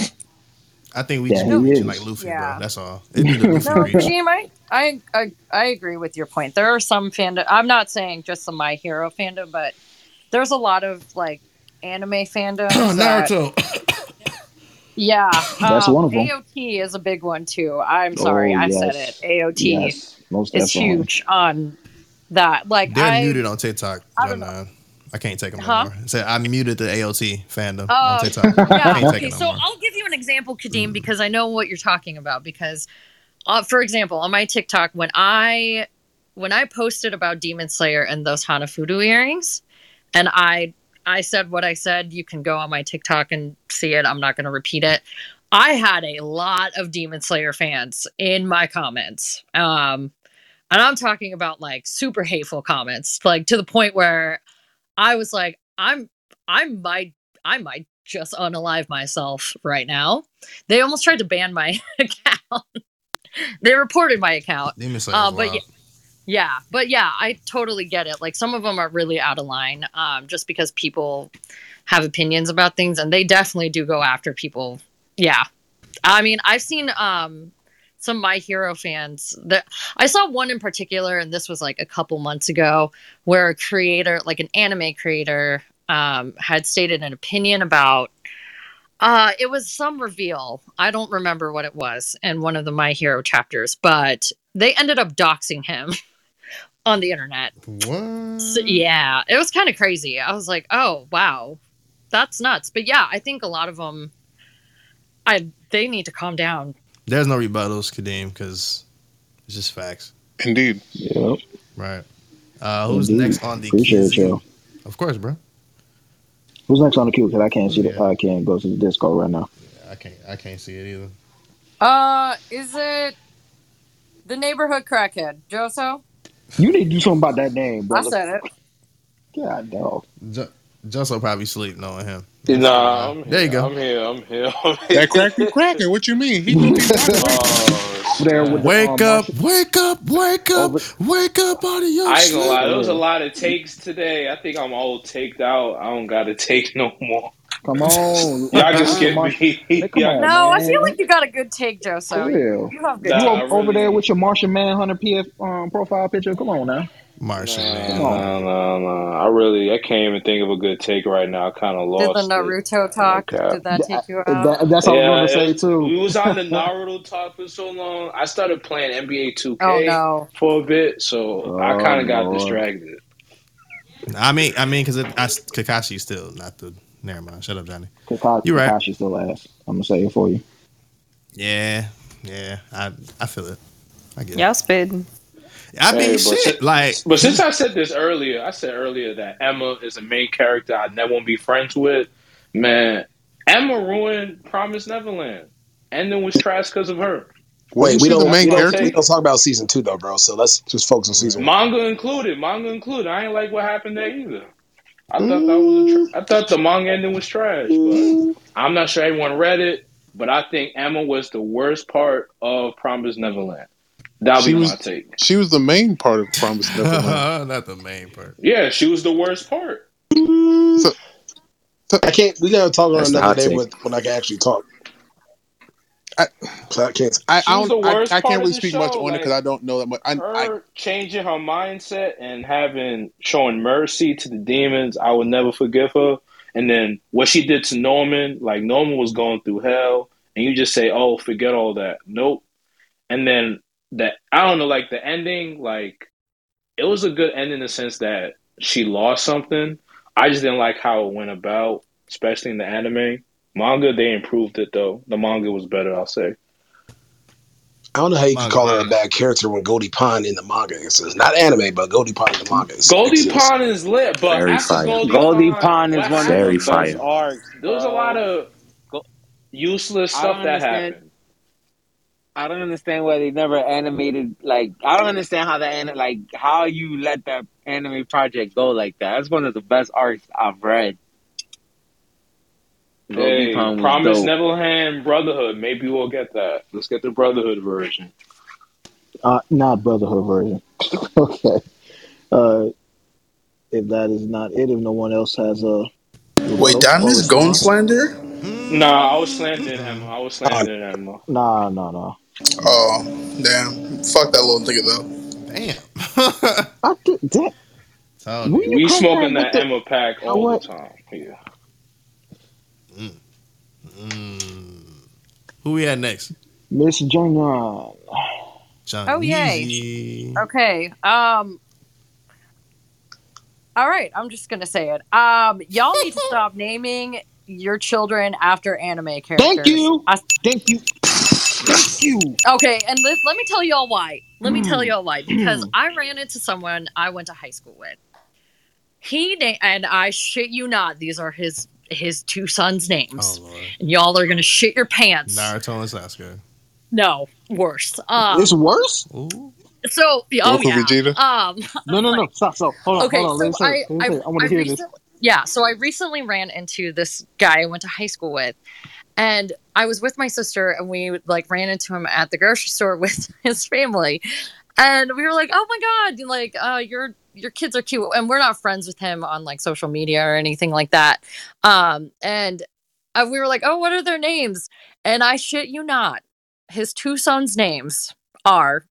I think we Yeah, just he reaching like Luffy, Yeah. bro. That's all. It be the Luffy No, reach. Kadeem, I, I, I, I agree with your point. There are some fandom. I'm not saying just the My Hero fandom, but there's a lot of like anime fandom. Naruto. yeah, That's um, one of 'em. AOT is a big one too. I'm sorry, Oh, I said it. AOT Yes. Is definitely. huge on that. Like They're I, muted on TikTok. I don't don't I can't take them Huh? no more. Say I muted the AOT fandom Oh, on TikTok. I yeah. can't take Okay, so. I'll give you an example, Kadeem, because I know what you're talking about. Because uh, for example, on my TikTok, when I when I posted about Demon Slayer and those Hanafuda earrings, and I I said what I said, you can go on my TikTok and see it. I'm not going to repeat it. I had a lot of Demon Slayer fans in my comments. Um, and I'm talking about like super hateful comments, like to the point where I was like, I'm I might I might just unalive myself right now. They almost tried to ban my account. they reported my account. Uh, but yeah, yeah, but yeah, I totally get it. Like some of them are really out of line, um, just because people have opinions about things, and they definitely do go after people. Yeah, I mean, I've seen um, some My Hero fans that I saw one in particular, and this was like a couple months ago, where a creator, like an anime creator, um, had stated an opinion about. Uh, it was some reveal. I don't remember what it was in one of the My Hero chapters, but they ended up doxing him on the internet. What? So, yeah, it was kind of crazy. I was like, "Oh, wow. That's nuts." But yeah, I think a lot of them I they need to calm down. There's no rebuttals, Kadeem, because it's just facts. Indeed. Yep. Right. Uh, who's Indeed. next on the Appreciate queue? you. Of course, bro. Who's next on the queue? Because I can't see the I can't go to the disco right now. I can't. I can't see it either. Uh, is it the neighborhood crackhead, Joso? You need to do something about that name, bro. I said it. God dog. Ju- Justo probably sleep knowing him. Nah, I'm here. There you go. I'm here. I'm here. I'm here. That cracker cracker. What you mean? He do There with the, Wake um, up! Wake up! Wake up! Wake up out of your I ain't gonna lie, there was a lot of takes today. I think I'm all taked out. I don't gotta take no more. Come on. Y'all can skip Come me. come Y'all- on, No, I feel like you got a good take, Joso. For real. You have good. Nah, you over really- there with your Martian Manhunter PF um, profile picture? Come on now. Martian Come Nah, on. nah, nah. I really, I can't even think of a good take right now. I kind of lost. Did lost the it. Naruto talk? Okay. Did that take you out? That, that's what I was gonna say too. We was on the Naruto talk for so long. I started playing NBA 2K Oh, no. for a bit, so I Oh, kind of got Lord. distracted. I mean, I mean, because Kakashi still not the. Never mind. Shut up, Johnny. Kakashi, You right. Kakashi still ass. I'm gonna say it for you. Yeah, yeah. I I feel it. I get it. Y'all spitting. I mean, Hey, shit. si- like, But since mm. I said this earlier, I said earlier that Emma is a main character I never want to be friends with. Man, Emma ruined Promise Neverland. Ending was trash because of her. Wait, we don't, main don't, character? we don't talk about season two though, bro. So let's just focus on season one. Manga included. Manga included. I ain't like what happened there either. I thought that was a mm. tr- I thought the manga ending was trash, but I'm not sure everyone read it. But I think Emma was the worst part of Promise Neverland. That'll She be was- my take. She was the main part of Promise Neverland. not the main part. Yeah, she was the worst part. So, I can't. We gotta talk on That's the another day take. when, when I can actually talk. I- so I can't. I, She I was don't. the I, I part can't of really the speak much show, on it like- because I don't know that much. I, I, her changing her mindset and having showing mercy to the demons, I will never forgive her. And then what she did to Norman, like Norman was going through hell, and you just say, "Oh, forget all that." Nope. And then that I don't know, like the ending, like it was a good ending in the sense that she lost something. I just didn't like how it went about, especially in the anime. Manga, they improved it though. The manga was better, I'll say. I don't know how you can call her a bad character when Goldy Pond in the manga exists. Not anime, but Goldy Pond in the manga. is- Goldy. Pond is lit, but Very after fire. Goldy, Goldy Pond, Pond is one of Very the happened? best fire. arcs. There was a lot of useless stuff that happened. I don't understand why they never animated. Like, I don't understand how the an- like how you let that anime project go like that. That's one of the best arcs I've read. Hey, Promise dope. Neverland Brotherhood. Maybe we'll get that. Let's get the Brotherhood version. Uh, not Brotherhood version. okay. Uh, if that is not it, if no one else has a Wait, damn or is going slander? Nah, I was slandering him. I was slandering Emma. Nah, nah, nah. Oh, damn. Fuck that little nigga though. Damn. I did that. Tony. When you We smoking that with the- Emma pack all what? the time. Yeah. Mm. Who we at next? Miss Junior. John Oh, yay. Okay. Um. All right, I'm just gonna say it. Um, y'all need to stop naming your children after anime characters. Thank you. I, Thank you. You. Okay, and let, let me tell y'all why. Let me tell Mm. y'all why. Because I ran into someone I went to high school with. He na- and I shit you not, these are his his two sons' names. Oh, and y'all are gonna shit your pants. Naruto and Sasuke. No, worse. Um, it's worse. So yeah, oh Goku yeah. Vegeta? Um, No, no, no. Stop. Stop. Hold on. okay, hold on. Let me so say. I, it. Let me I, say. it. I want to hear this. recent- Yeah, so I recently ran into this guy I went to high school with, and I was with my sister, and we like ran into him at the grocery store with his family, and we were like, "Oh my god, like, uh, your your kids are cute," and we're not friends with him on like social media or anything like that, um, and uh, we were like, "Oh, what are their names?" And I shit you not, his two sons' names are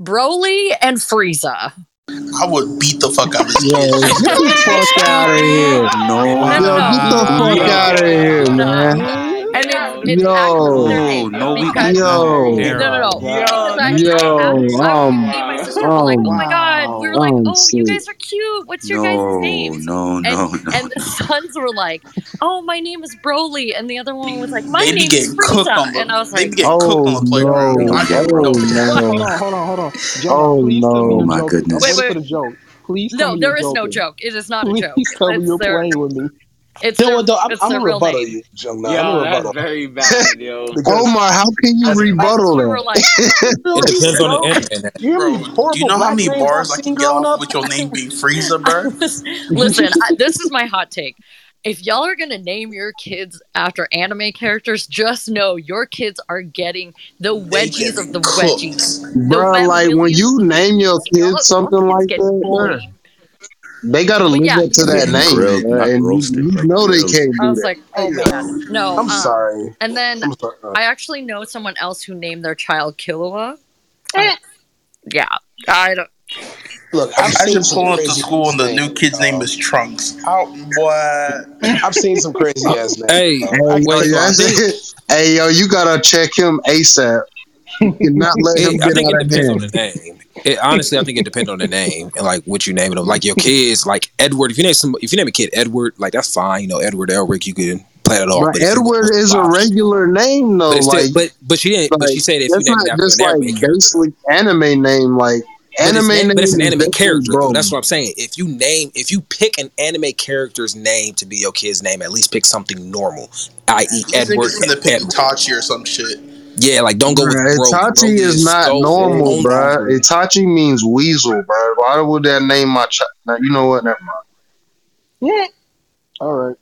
Broly and Frieza. I would beat the fuck out of this Yo, kid. get the fuck out of here. No, Yo, get the fuck out of here, man. And it's, it's Yo, their name no, we because yo, no, no, no. Because I, yo, I, asked, I um, me and my sister were like, um, oh my god, we were like, um, oh, you shit. guys are cute. What's your guys' No, names? no, And no, no. and the sons were like, oh, my name is Broly, and the other one was like, my They be name is getting cooked Frieza, on the. and I was They like, be getting cooked on Oh the playground. no! I already Oh know. Hold no! on. Hold on. Hold on. Jonah, Oh please tell me no! you're my joking. goodness. I'm Wait, waiting wait. for the joke. Please tell no, me there you're is no joking. joke. It is not a joke. Please tell me It's you're their, playing with me. It's You know their, what though? I'm, it's I'm their gonna rebuttal name. you, Jung Nah. I'm gonna that's rebuttal very bad, yo. Omar, how can you rebuttal sister that? like, It depends on the bro, you hear me? Bro, do you know how many bars I can get off up. with your name being Frieza, bro? listen, I, this is my hot take. If y'all are gonna name your kids after anime characters, just know your kids are getting the They wedgies of the cooked. wedgies. The like when you name your kids something like that, bullied. They gotta But live yeah, up to that name, grilled, bruh. and you, roasted, you but know they grilled. can't I do was that. like, oh Hey, man, no. I'm Um, sorry. and then I'm sorry. Uh, I actually know someone else who named their child Killua. Um, yeah, I don't. Look, I've seen Imagine some pulling up to school and the names. new kid's name is Trunks. Out, what? I've seen some crazy ass names. hey, Bro. Hey, yo, wait. So I that's think it. Hey, yo, you gotta check him ASAP. You cannot let him it, I get think out it of depends on the name. It, honestly, I think it depends on the name and like what you name it. Like your kids, like Edward. If you name some, if you name a kid Edward, like that's fine. You know, Edward Elric, you can play it off. But But if you Edward is a regular name though. it's still, Like, but but she didn't. But she said if you name not it after just an like anime character. basically anime name. Like But it's, anime an, name but it's an anime character though. That's what I'm saying. If you name, if you pick an anime character's name to be your kid's name, at least pick something normal, i.e., Edward. niggas finna pick Edward. Itachi or some shit. Yeah, like don't go with Bruh, Itachi Broly is is not normal, bro. Itachi means weasel, bruh. Why would that name my child? You know what? Never mind. Yeah. All right.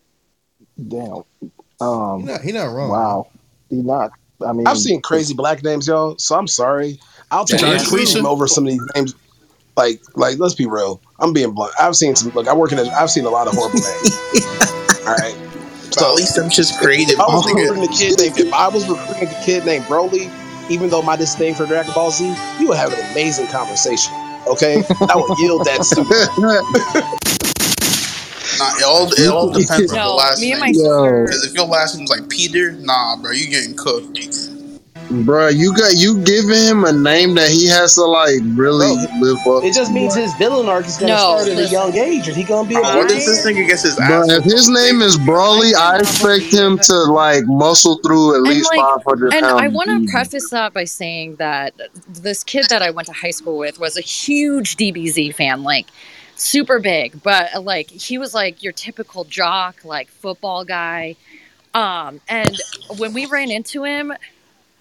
Damn. He Um. not, he not wrong. Wow. He not. I mean, I've seen crazy black names, y'all. So I'm sorry. I'll take Yeah. criticism over some of these names. Like, like, let's be real. I'm being blunt. I've seen some. Look, I work in. A, I've seen a lot of horrible names. All right. But at least I'm just creative. If I was Nigga, recruiting a kid named, if I was recruiting a kid named Broly, even though my disdain for Dragon Ball Z, you would have an amazing conversation. Okay, I will yield that student. Nah, it all it all depends on the last me and my name. Yo, Because if your last name's like Peter, nah, bro, you getting cooked. Bruh, you got you giving him a name that he has to like really Bro, live up It just to. means his villain arc is gonna No, start at a young age, and he gonna be a Bro, what if this badass. nigga gets his But if his name is Broly, I expect him to like muscle through at And least like, five hundred and I want to preface that by saying that this kid that I went to high school with was a huge DBZ fan, like super big, but uh, like he was like your typical jock, like football guy. Um, and when we ran into him,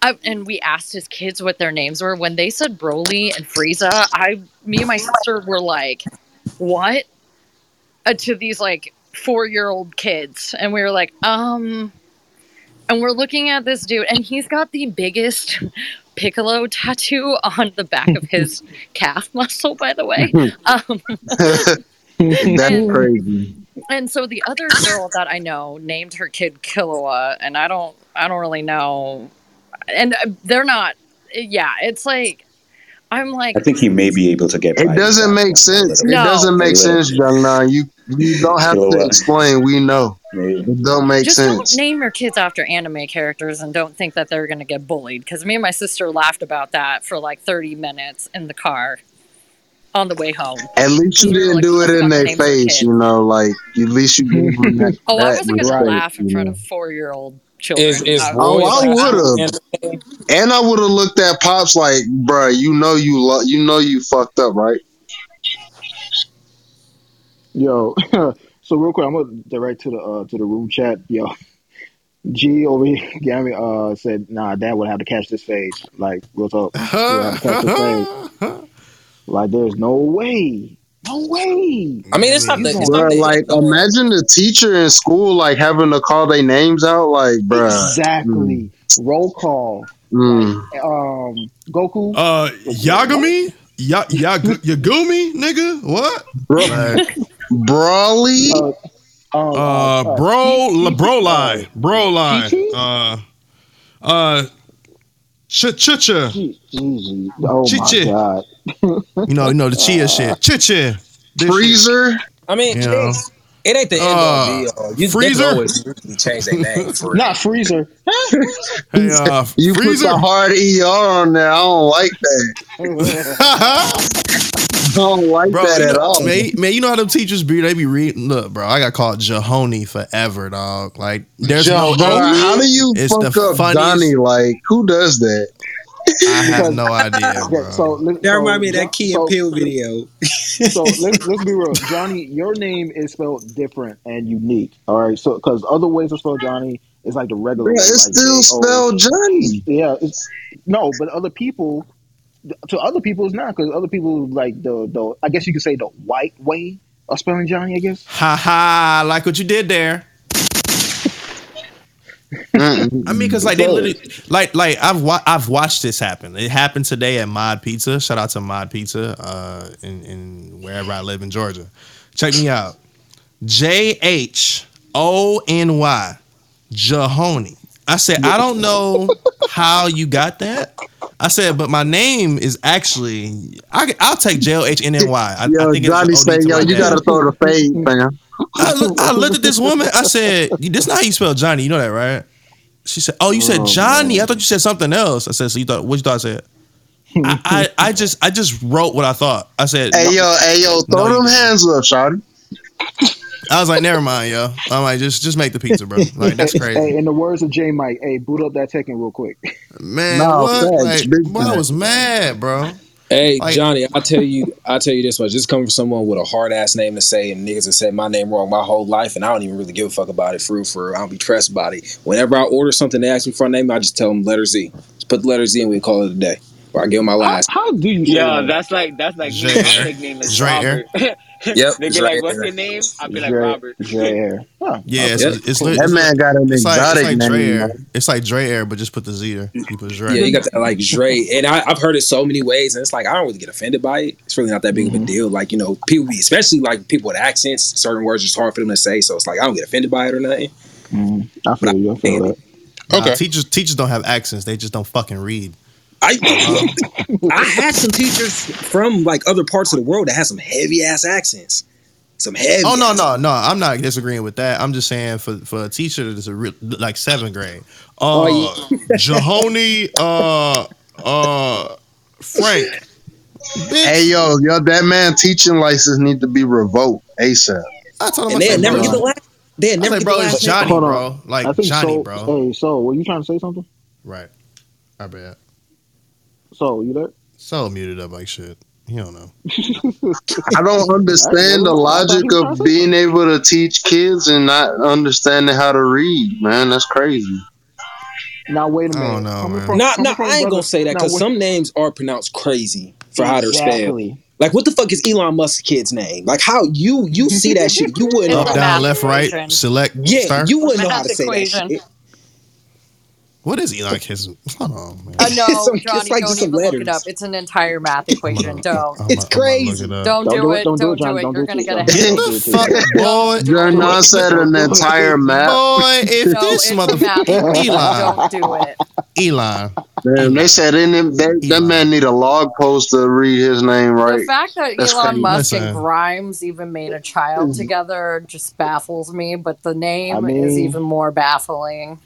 I, and we asked his kids what their names were, when they said Broly and Frieza, I, me and my sister were like, "What?" Uh, to these like four-year-old kids, and we were like, "Um." and we're looking at this dude and he's got the biggest piccolo tattoo on the back of his calf muscle by the way um, That's and, crazy. and so the other girl that i know named her kid killua and i don't i don't really know and uh, they're not yeah it's like i'm like I think he may be able to get It doesn't make sense. little It doesn't make little sense, bit. young man. You you don't have to explain. We know. It don't make just sense. don't name your kids after anime characters and don't think that they're going to get bullied because me and my sister laughed about that for like 30 minutes in the car on the way home At least you we didn't like, do it in their face, you know. Like at least you gave them that. Oh, I that wasn't gonna laugh in front know. of four year old children. If- if Uh, Oh, I would have, and I would have looked at pops like, bruh, you know you lo- you know you fucked up, right? Yo, so real quick, I'm gonna direct to the uh, to the room chat. Yo, G over here, Gary uh said, "Nah, Dad would have to catch this fade. Like, real talk, he would have to catch this fade. Like, there's no way, no way. I mean, it's not You the, gonna- not the like imagine the teacher in school like having to call their names out, like, bro. exactly roll call. Mm. Um, Goku. Uh, Yagami? Ya Yag Yagumi, nigga? What? Like, Brawly. Uh, um, uh, bro, la, bro line, bro line. Uh, uh, ch ch ch. Easy. Oh Chichi. my god. You know, you know the chia shit. Chichi. Freezer. I mean, You know. it ain't the end Uh, all be all. You Freezer? Freezer always change their name for Not freezer. Hey, uh, You freezer. put the hard ER on there. I don't like that. I don't like Bro, that you at know, all. man, man, you know how them teachers be? They be reading. Look, bro, I got called Jahoni forever, dog. Like, there's Joe, no. bruh, how do you It's fuck up funniest- Johnny? Like, who does that? I have no idea, bro. So let- That so remind me of that Key so- and Peele video. so let's let's be real, Johnny. Your name is spelled different and unique. All right, so because other ways to spell Johnny is like the regular. Bruh, way, it's like still spelled Johnny. Yeah, it's no, but other people, to other people, it's not because other people like the the. I guess you could say the white way of spelling Johnny. I guess. Ha ha! Like what you did there. I mean, because like they literally, like, like I've wa- I've watched this happen. It happened today at Mod Pizza. Shout out to Mod Pizza, uh, in, in wherever I live in Georgia. Check me out. J H O N Y, Jahoni. I said I don't know how you got that. I said, but my name is actually I, I'll take J O H N N Y. I- I Yo, think it's Johnny OD say, to yo, you dad. gotta throw the fade, fam. I, look- I looked at this woman. I said, "This not how you spell Johnny. You know that, right?" She said, "Oh, you said Oh, Johnny. I thought you said something else." I said, "So you thought what you thought I said?" I, I, I just I just wrote what I thought. I said, Hey, yo, hey, yo, throw No, them hands up, Shawty. I was like, never mind, yo. I'm like, just just make the pizza, bro. Like that's crazy. Hey, in the words of J Mike, hey, boot up that Tekken real quick. man. No, what? Like, boy, I was mad, bro. Hey Like- Johnny, I'll tell you, I'll tell you this much. This coming from someone with a hard ass name to say, and niggas have said my name wrong my whole life, and I don't even really give a fuck about it. For real, for. I don't be stressed about it. Whenever I order something, they ask me for a name, I just tell them letter Z. Just put the letter Z, and we call it a day. Or I give them my last. How do you Yeah, that's like that's like me. J- My nickname is J- Robert. Yep, They'd be J- like, "What's your name?" I'd be like, "Robert." J Air. Huh. Yeah, it's, Yep. it's, lit- That it's man got an It's like, it's like Dre name. Air. It's like Dre Air, but just put the Z there. You put Dre. Yeah, you got that like Dre, and I, I've heard it so many ways, and it's like I don't really get offended by it. It's really not that big of a deal. Like you know, people, be, especially like people with accents, certain words are just hard for them to say. So it's like I don't get offended by it or nothing. Mhm. I feel you. I feel that. Nah, Okay. teachers teachers don't have accents. They just don't fucking read. I I had some teachers from like other parts of the world that had some heavy ass accents, some heavy. Oh no, ass- no, no! I'm not disagreeing with that. I'm just saying for for a teacher that's a real like seventh grade. Uh, Oh, Jahoni, uh, uh, Frank. Bitch. Hey, yo, yo, that man teaching license need to be revoked ASAP. I told him, and I they said, never bro, get the last. They never was like, get bro, the it's last. Johnny, bro. Like I think Johnny, so. bro. Hey, so were you trying to say something? Right. I bet. So you there? So muted up like shit. You don't know. I don't understand the logic of being able to teach kids and not understanding how to read, man. That's crazy. Now wait a I minute. don't know, Coming man. from- Nah, coming nah, from I ain't brother- gonna say that because some names are pronounced crazy for how they're spelled. Like, what the fuck is Elon Musk's kid's name? Like, how you you see that shit? You wouldn't. Up, know. down, left, right, select, Yeah, start. you wouldn't know how to say equation. that shit. What is Elon Kiss? Hold on, man. Uh, no, Some- it's like don't just some even look it letters. up. It's an entire math equation. Don't. I'm It's I'm crazy. it. Don't Don't do do it, it. don't do it, Don't do it. don't You're gonna get don't a Get the fuck, boy. John said an entire map. Boy, if No, this it's a mother math equation. Elon, Don't do it. Elon, Man, they said in them, that, that man need a log post to read his name right. The fact that That's Elon crazy. Musk Listen. and Grimes even made a child together just baffles me, but the name I is even more baffling.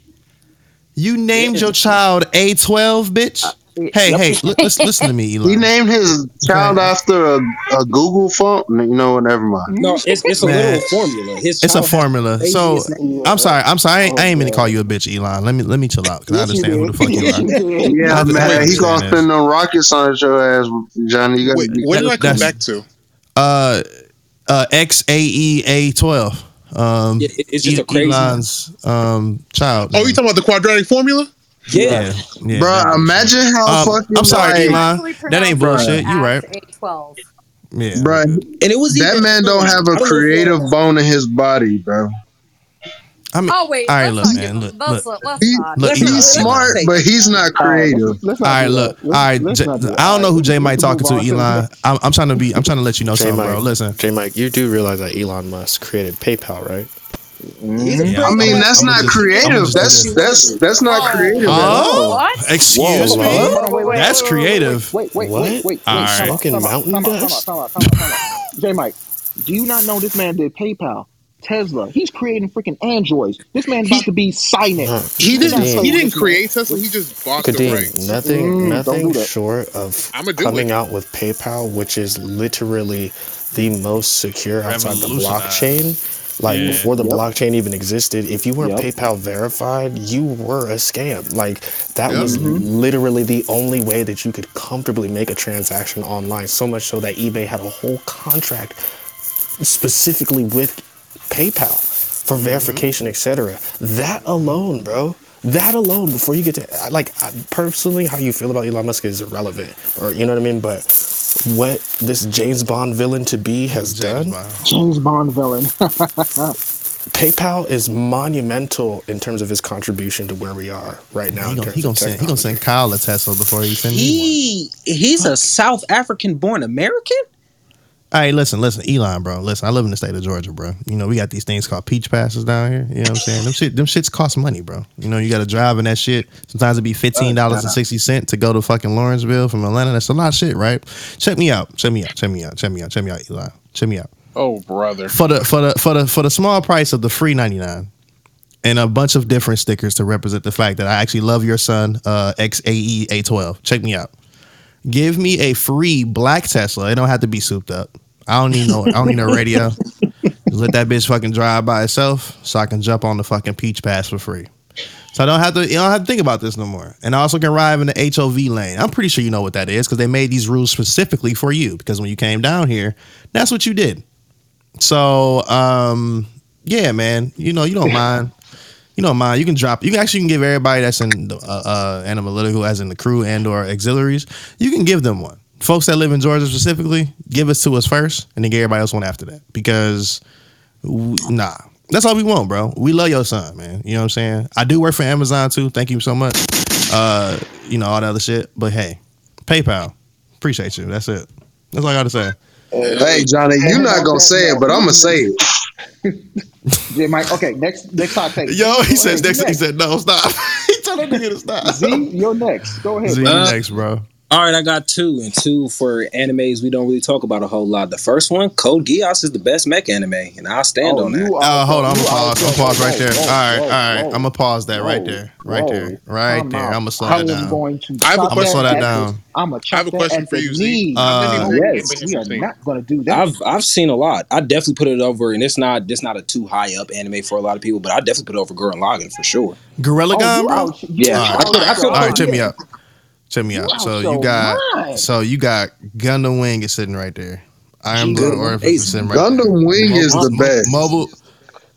You named your child A12, bitch. Hey, hey, li- listen, listen to me, Eli. He named his child after a, a Google font. You know what? Never mind. No, it's it's a Man. little formula. His It's a child formula. So. I'm sorry. I'm sorry. I ain't, I ain't Oh, mean to call you a bitch, Elon. Let me let me chill out because I understand who the fuck you are. Yeah, I- I man. He understand gonna this. spend them rockets on your ass, Johnny. You gotta Wait, be- what did I come That's- back to? Uh, uh, XAEA twelve. Um, Yeah, it's just E- a crazy- Elon's um child. Oh, you talking about the quadratic formula? Yeah. yeah. Bro, imagine how Um, fucking. I'm sorry, like, Elon. That ain't bullshit. You right. twelve. Yeah. Bro, And it was that even- man don't have I a don't know if creative bone in his body, bro. I mean, Oh wait, all right, look, man, get- look, let's, look. He. Look, he's Elon. smart, but he's not creative. Let's, let's All not right, do look. that. All Let's- right, let's J- do I don't know who J Mike talking to, move. Elon. I'm, I'm trying to be. I'm trying to let you know J something, bro. Listen. J Mike, you do realize that Elon Musk created PayPal, right? Yeah, I mean, that's I'ma not just- creative. I'ma That's that's that's not oh. creative at all. What? Excuse Whoa. me. Hold wait, wait, That's creative. Wait, wait, What? wait, wait, wait. All wait. right. Time out, Smoking time out, mountain time out, time out, dust? J Mike, do you not know this man did PayPal? Tesla. He's creating freaking androids. This man's about to be Skynet. Huh. He didn't. cannot He didn't create Tesla. He just bought the Kadeem, rights. nothing, Mm, nothing do short of coming it. out with PayPal, which is literally the most secure outside the blockchain. Like Yeah. before the Yep. blockchain even existed, if you weren't Yep. PayPal verified, you were a scam. Like that Yep. was Mm-hmm. literally the only way that you could comfortably make a transaction online. So much so that eBay had a whole contract specifically with PayPal for Mm-hmm. verification, etc. That alone, bro. That alone, before you get to like I- personally, how you feel about Elon Musk is irrelevant, or you know what I mean. But what this James Bond villain to be has done, James Bond villain. PayPal is monumental in terms of his contribution to where we are right now. He gonna, he gonna send he gonna send Kyle a Tesla before he send me He he's a South African born American. Hey, listen, listen, Elon, bro. Listen, I live in the state of Georgia, bro. You know, we got these things called peach passes down here. You know what I'm saying? Them shit, them shits cost money, bro. You know, you got to drive in that shit. Sometimes it be fifteen dollars and sixty cent to go to fucking Lawrenceville from Atlanta. That's a lot of shit, right? Check me out. Check me out. Check me out. Check me out. Check me out, Elon. Check me out. Oh, brother. for the for the for the for the small price of the free 99 and a bunch of different stickers to represent the fact that I actually love your son uh XAE A12 check me out give me a free black Tesla. It don't have to be souped up. I don't need no I don't need no radio. Just let that bitch fucking drive by itself so I can jump on the fucking peach pass for free. So I don't have to you don't have to think about this no more. And I also can ride in the HOV lane. I'm pretty sure you know what that is because they made these rules specifically for you. Because when you came down here that's what you did. So um yeah, man. You know, you don't mind. You don't mind. You can drop. You can actually can give everybody that's in the, uh, uh, analytical, as in the crew and or auxiliaries. You can give them one. Folks that live in Georgia specifically, give us to us first, and then get everybody else one after that. Because w nah, that's all we want, bro. We love your son, man. You know what I'm saying? I do work for Amazon too. Thank you so much. Uh, you know all that other shit, but hey, PayPal, appreciate you. That's it. That's all I got to say. Hey, Johnny, you're not gonna say it, but I'm gonna say it. J Mike. Okay, next next hot take. Yo, he Go says ahead, next. you He said no, stop. he told that nigga to stop. Z, you're next. Go ahead. Z, bro. you next, bro. All right, I got two, and two for animes we don't really talk about a whole lot. The first one, Code Geass, is the best mech anime, and I'll stand Oh, on that. you Uh, hold on, I'm gonna pause. I'm gonna pause right there. whoa, All right, whoa, all right. whoa, I'm gonna pause that right there, right there, right Time there. I'm gonna slow that down. going to I have a chop I'm gonna slow that down. I'm gonna I have a question for you, Z. Uh, yes, we are not gonna do that. I've I've seen a lot. I definitely put it over, and it's not it's not a too high up anime for a lot of people, but I definitely put it over Gurren Lagann for sure. Gorilla Oh, Gun, you bro. Yeah, I could all right. Check me out. Check me out. out So you got, mind. so you got Gundam Wing is sitting right there. I am the Gundam orifice is sitting right there. Gundam Wing is the Mo- best. Mobile,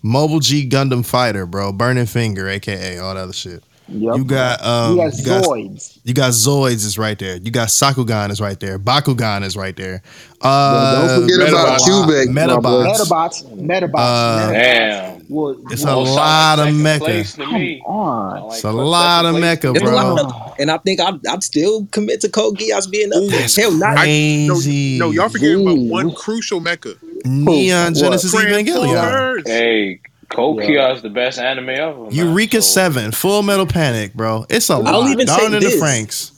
Mobile G Gundam Fighter, bro. Burning Finger, aka all that other shit. Yep. You got um, you got you got Zoids. You got Zoids is right there. You got Sakugan is right there. Bakugan is right there. Yeah, Uh, don't forget about Medabots- Cubek, my boy. Medabots. Medabots. Medabots. Uh, Medabots. Damn. Will- It's a lot of Second mecha. place to me. Come on. Like It's a lot of place. mecha, It's a lot bro. of- and I think I'd, I'd still commit to Code Geass being up there. That's Hell, not crazy. No, y'all forgetting about one crucial Mecca. Neon What? Genesis Evangelion. Hey, Code Yeah. Geass is the best anime ever. man. Eureka So, Seven, Full Metal Panic, bro. It's a I'll lot. even say Darn in the this. Franks.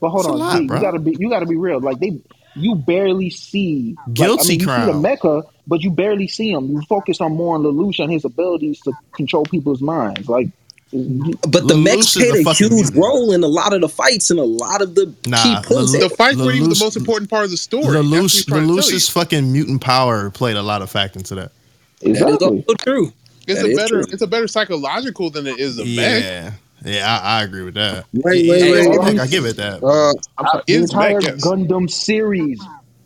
But hold It's a on, lot, Z, bro. you gotta be you gotta be real. Like they, you barely see like, Guilty I mean, you see the mecha, but you barely see him. You focus on more on Lelouch and his abilities to control people's minds. Like But the Lelouch mechs played a a fucking huge role in a lot of the fights and a lot of the Nah, key points. Lelouch- The fights weren't even the most important part of the story. That's what Lelouch, he's trying to tell you. Lelouch's fucking mutant power played a lot of fact into that. That is also true. It's That a better. true. It's a better psychological than it is a mech. Yeah, yeah, I, I agree with that. Wait, Yeah, wait, yeah, wait. it's mech, I give it that. Uh, I'm sorry, the entire Gundam series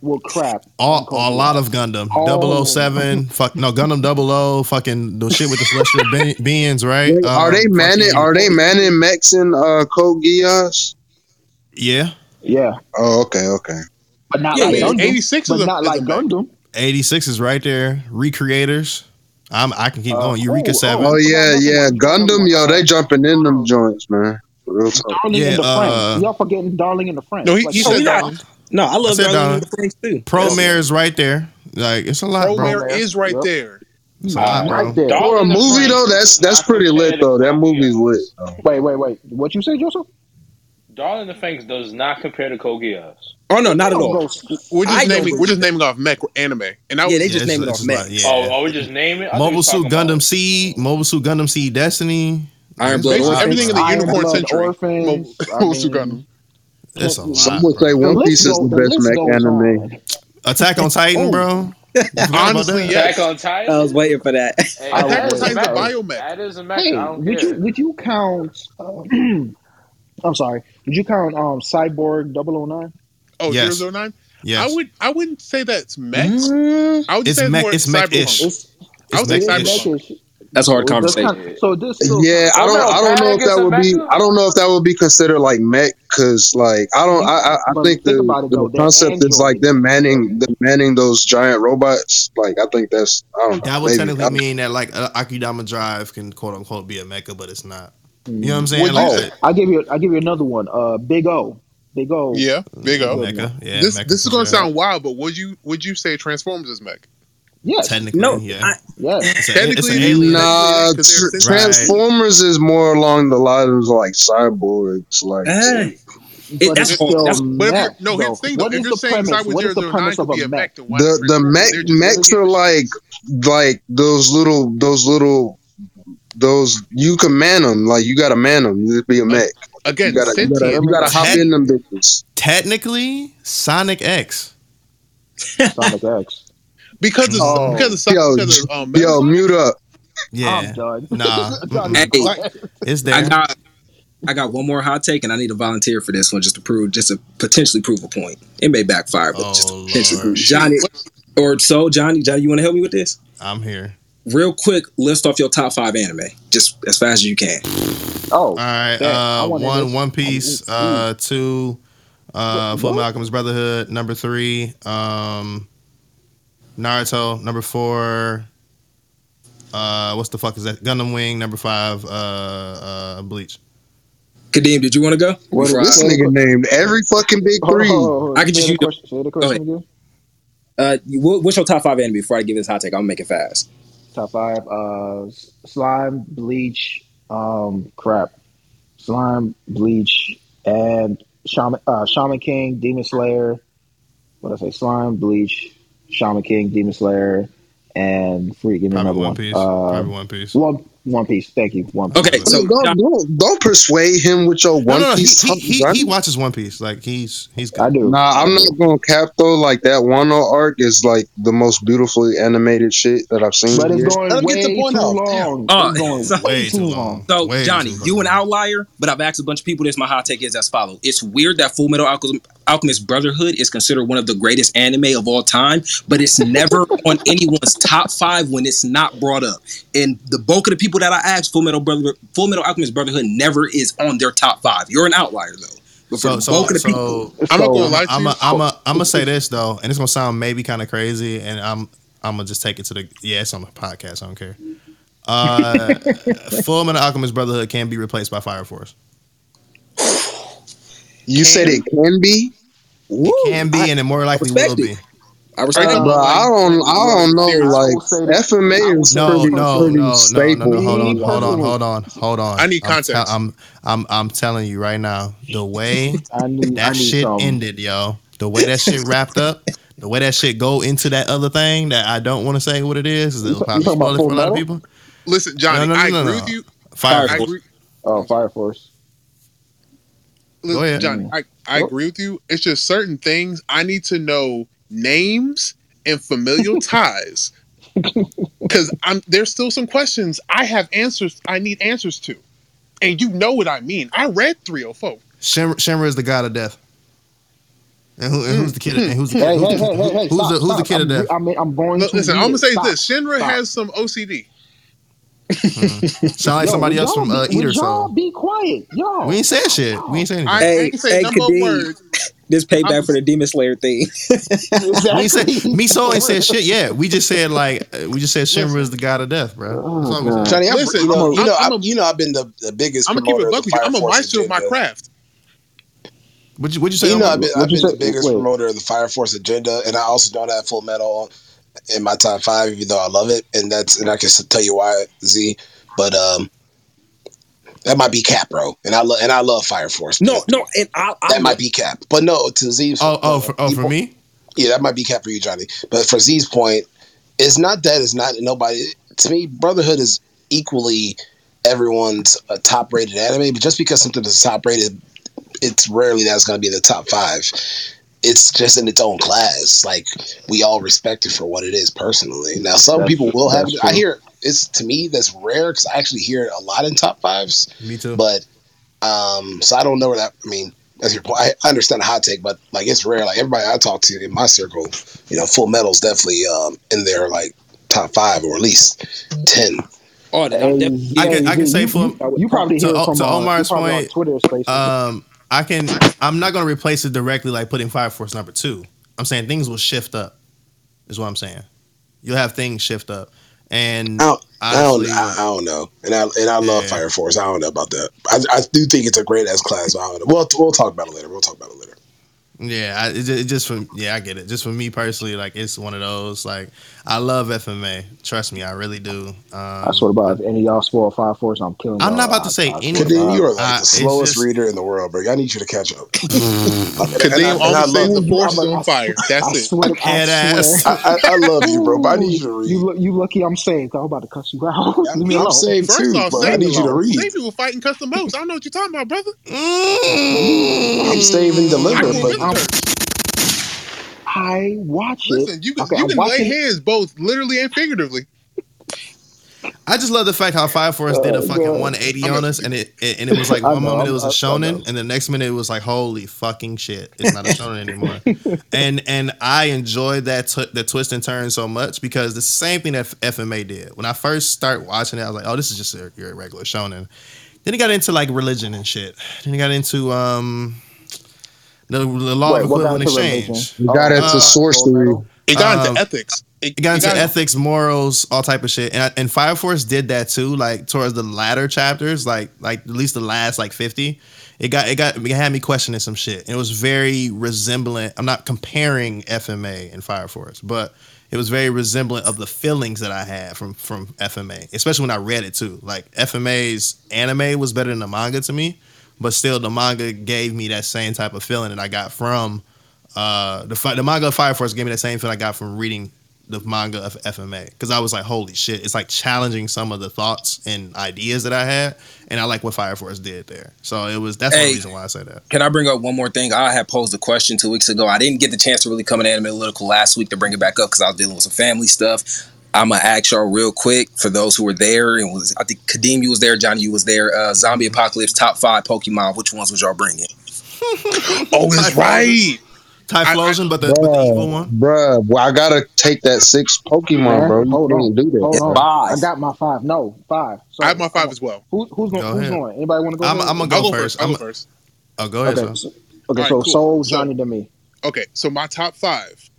will crap. All, a lot of Gundam. Oh. 007, fuck no, Gundam 00, fucking the shit with the celestial be- beings, right? Wait, are Um, they manning? fucking- Are they manning mechs and uh, Code Geass? Yeah. Yeah. Oh, okay, okay. But not Yeah, like yeah, Gundam. 86 but is a- not is a like. Gundam. 86 is right there. Recreators. I'm, I can keep going. Eureka 7. Oh yeah, yeah. Gundam, yo, they jumping in them joints, man. Real talk. Darling Yeah, in the uh, Franks. Y'all forgetting Darling in the Franxx. No, he, Like, he oh, said yeah. Darling. No, I love said Darling in Darling. the Franks too. Promare is right there. Like, it's a lot, bro. Promare is right Yep. there. It's a. Right there. For a movie though, that's that's pretty lit though. That movie's lit. though. Wait, wait, wait. What you say, Joseph? Darling the Fangs does not compare to Code Geass. Oh no, not at all. We're just I naming. We're just naming off mech anime, and that Yeah, was, they just Yeah, name it off mech. like- yeah. Oh, oh, we just name it. I Mobile Suit talking about- Gundam Seed, Mobile Suit Gundam Seed Destiny. Iron Blood everything in the Iron Unicorn Blood Century. Orphans, Mobile- I Mobile Suit Gundam. It's a lot. Some would say One Piece is the the best mech anime. Attack on Titan, bro. You forgot about Honestly, yes. Attack on Titan. I was waiting for that. Hey, I that was is a Titan's a mech. biomech. That is a mech. Hey, I don't would care. you would you count? Uh, I'm sorry. Would you count um Cyborg 009? Oh, Yes. 009? Yes. I would. I wouldn't say that's mech. Mm, I would It's say mech- more it's mech-ish. cyberpunk. It's I would say cyberpunk. Mech-ish. That's a hard So conversation. kind- So this. So Yeah, I don't. I don't know if that would be. I don't know if that would be considered like mech, because like I don't. I I, I think think the, the though, concept is like them manning, them manning those giant robots. Like I think that's. I don't know. That would maybe. technically I- mean that like uh, Akudama Drive can quote unquote be a mecha, but it's not. You know what I'm saying? Would Like, you- uh, I give you. I give you another one. Uh, Big O. Big O. Yeah, big O. mecha. Yeah, this mecha this is gonna sure. sound wild, but would you would you say Transformers is mech? Yes. technically. No, yeah. I- Yes. it's, a, it's Technically, alien. Nah, Because they're tr- essentially- Transformers is more along the lines of like cyborgs. Like Eh, it, But that's still That's, But if mech, no, here's the thing though. What If is you're the saying premise? What is the premise of a a mech? mech, then why the the mech mechs are like like those little those little those you can man them like you gotta man them. You just be a mech. You again gotta you gotta, you gotta hop Ted- in them bitches. Technically, Sonic X. Sonic X. because of Oh. because of Yo, because of um, yo, mute up. Yeah. I'm done. Nah. Johnny, Hey. It's there. I got I got one more hot take, and I need a volunteer for this one just to prove, just to potentially prove a point. It may backfire, but just to Oh, potentially prove. Johnny, or so Johnny, Johnny, you want to help me with this? I'm here. Real quick, list off your top five anime, just as fast as you can. Oh, All right. Uh, one. One Piece. Uh, two. Uh, Full Metal Alchemist Brotherhood. Number three. Um, Naruto. Number four. Uh, what's the fuck is that? Gundam Wing. Number five. Uh, uh, Bleach. Kadeem, did you want to go? What This I- nigga named every fucking big three. hold on, hold. I could just use the the- question, the question again. uh, what's your top five anime before I give this hot take? I'm gonna make it fast. Top five. Uh, slime, bleach. Um, crap. Slime, bleach, and shaman. Uh, shaman king, demon slayer. What did I say? Slime, bleach, shaman king, demon slayer, and freak. Give me Probably another One one. Piece. Uh, Probably One Piece. one, one piece. Thank you. One piece. Okay, so don't, don't don't persuade him with your One no, no. He, Piece. he, he, he watches One Piece. Like he's he's good. I do. Nah, I'm not gonna cap though. Like that Wano arc is like the most beautifully animated shit that I've seen. But it's here. going Let him way too long. It's going so- way, Way too too long. long. So Way Johnny, too you an outlier, but I've asked a bunch of people this. My hot take is as follows: It's weird that Full Metal Alchemist, Alchemist Brotherhood is considered one of the greatest anime of all time, but it's never on anyone's top five when it's not brought up. And the bulk of the people that I asked, Full Metal Brother, Full Metal Alchemist Brotherhood never is on their top five. You're an outlier though. But for So the so bulk of the people, so I'm not gonna lie to I'm you. a, I'm a, I'm gonna say this though, and it's gonna sound maybe kind of crazy, and I'm I'm gonna just take it to the yeah, it's on the podcast. I don't care. Uh, Full Metal Alchemist Brotherhood can be replaced by Fire Force. You said it can be. It can be, and it more likely will respect be. it. I respect I it. know. Bro, I don't, I don't know. I Like will say that- FMA is No, pretty, no, pretty no, no, no, no. Hold on, hold on, hold on, hold on. I need I'm context. I'm, I'm, I'm telling you right now, the way need, that shit some. ended, yo, the way that shit wrapped up, the way that shit go into that other thing that I don't want to say what it is, is it'll probably talking about spoil it for a lot of people. Listen, Johnny, No, no, no, I no, agree no. with you. Fire I Force. agree. Oh, Fire Force. Look, Go ahead. Johnny, I, I Oh. agree with you. It's just certain things I need to know names and familial ties. Because I'm there's still some questions I have answers I need answers to. And you know what I mean. I read 304. Shimmer, Shimmer is the god of death. And, who, and who's the kid? And who's the Hey, kid? hey, Who's, hey, hey, hey! who's stop, the, who's the kid of I'm, death? I'm, I'm going Look, to listen, I'm gonna say Stop. this. Shinra Stop. has some OCD. Sound like Yo, somebody else y'all from uh, be- would Eater y'all Soul. be quiet, yo. We ain't saying shit. We ain't saying anything. I Hey, say hey, number Kadeem. words. This payback I'm- for the Demon Slayer thing. We say, me so ain't said shit yet. We just said like uh, we just said Shimmer is the god of death, bro. That's all we Oh. Johnny, I'm, Listen, you know, I'm a- you know, I'm I'm, a- you know, I've been the, the biggest I'm gonna keep it buck with you. I'm a maestro of my craft. What'd you, what'd you say? You know, I've been, I've been the biggest Wait. promoter of the Fire Force agenda, and I also don't have Full Metal on, in my top five, even though I love it, and that's and I can tell you why, Z. But um, that might be cap, bro, and I love and I love Fire Force. no, no, and I, I that might be cap, but no, to Z's. Oh, oh, for, oh, for me? Yeah, that might be cap for you, Johnny. But for Z's point, it's not that it's not nobody. To me, Brotherhood is equally everyone's a top rated anime. But just because something is top rated, it's rarely that's going to be in the top five. It's just in its own class. Like we all respect it for what it is personally. Now, some That's people will have. That's I hear it's to me that's rare because I actually hear it a lot in top fives. Me too. But um, so I don't know where that. I mean, that's your point. I, I understand the hot take, but like it's rare. Like everybody I talk to in my circle, you know, Full Metal's definitely um in their like top five or at least ten. oh, then Hey, I'm definitely. I can- hey, I can Z, say you, for- you, you probably to- hear it from to Omar's you on point, Twitter Spaces. Um, I can. I'm not gonna replace it directly like putting Fire Force number two. I'm saying things will shift up. Is what I'm saying. You'll have things shift up, and I don't, I don't, I, don't know, and I and I love Yeah. Fire Force. I don't know about that. I, I do think it's a great S class. But I don't know. We'll we'll talk about it later. We'll talk about it later. Yeah, I, it, it just for yeah, I get it. Just for me personally, like it's one of those like I love FMA. Trust me, I really do. Um, I swear to God, if any of y'all spoil Fire Force, I'm killing I'm y'all. not about to say I swear anything. Kadeem, you are like Uh, the slowest just- reader in the world, bro. I need you to catch up. Kadeem, all and I I'm saying, love the you. force is on fire. That's it. swear to Head I ass. I, I, I love you, bro, but I need you to Ooh, read. You look, you lucky I'm saved. 'cause I'm about to cuss you out. I'm, Leave I'm alone. saved First too, off, but I need you to people, read. save people fighting custom modes. I don't know what you're talking about, brother. I'm saving deliver, Aqua but Villagers. I watch it. Listen, you can Okay, you I'm can lay watching it. hands both literally and figuratively. I just love the fact how Fire Force did a Oh, fucking God. 180 on us, and it, it and it was like I one know, moment it I'm- was a I- I know. shonen, and the next minute it was like holy fucking shit, it's not a shonen anymore. and and I enjoyed that t- the twist and turn so much because the same thing that F- FMA did when I first started watching it, I was like, oh, this is just a, your regular shonen. Then it got into like religion and shit. Then it got into um the, the law Wait, of what got equivalent exchange. religion? You got Oh, into uh, sorcery. It got into Um, ethics. It, it got into got- ethics, morals, all type of shit. And, and Fire Force did that too. Like towards the latter chapters, like like at least the last like fifty, it got it got it had me questioning some shit. It was very resemblant. I'm not comparing FMA and Fire Force, but it was very resemblant of the feelings that I had from from FMA, especially when I read it too. Like FMA's anime was better than the manga to me, but still the manga gave me that same type of feeling that I got from uh the the manga of Fire Force gave me that same feeling I got from reading the manga of FMA because I was like, holy shit, it's like challenging some of the thoughts and ideas that I had, and I like what Fire Force did there. So it was that's Hey. the reason why I say that. Can I bring up one more thing? I had posed a question two weeks ago. I didn't get the chance to really come in analytical last week to bring it back up because I was dealing with some family stuff. I'm gonna ask y'all real quick for those who were there and was I think Kadeem you was there, Johnny you was there. Uh, Zombie Apocalypse top five Pokemon. Which ones was y'all bringing? Oh, that's right. Typhlosion, but the, but the evil one. Bruh, well, I gotta take that six Pokemon, Man, bro. You hold can't on. do that. Hold on. Five. I got my five. No, five. I have my five as well. Who, who's going? Go Who's going? Anybody want to go? I'm. I'm gonna go, go first. first. I'll I'm, go first. Oh, go ahead. Okay. son. so- okay. All so cool. Soul, So- Johnny, to me. Okay, so my top five.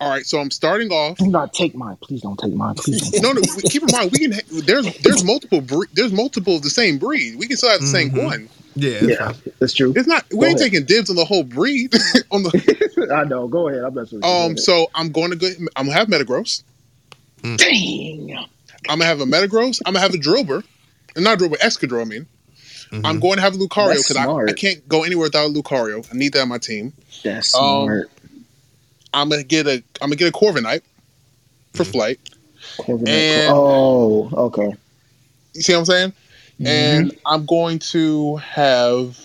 All right, so I'm starting off. Do not take mine. Please don't take mine. Please don't. Take No, no. Keep in mind, we can. There's there's multiple bre- there's multiple of the same breed. We can still have the same Mhm. one. Yeah, that's Yeah, fine. that's true. It's not. We ain't ahead. taking dibs on the whole breed. on the I know. Go ahead. I'm messing with you. Go um. ahead. So I'm going to go. I'm gonna have Metagross. Dang. I'm gonna have a Metagross. I'm gonna have a Drillbur, and not Drillbur, Excadrill. I mean, Mhm. I'm going to have a Lucario because I. I can't go anywhere without a Lucario. I need that on my team. That's Um, smart. I'm gonna get a. I'm gonna get a Corviknight for Mhm. flight. Corviknight. and- oh, okay. You see what I'm saying? and I'm going to have.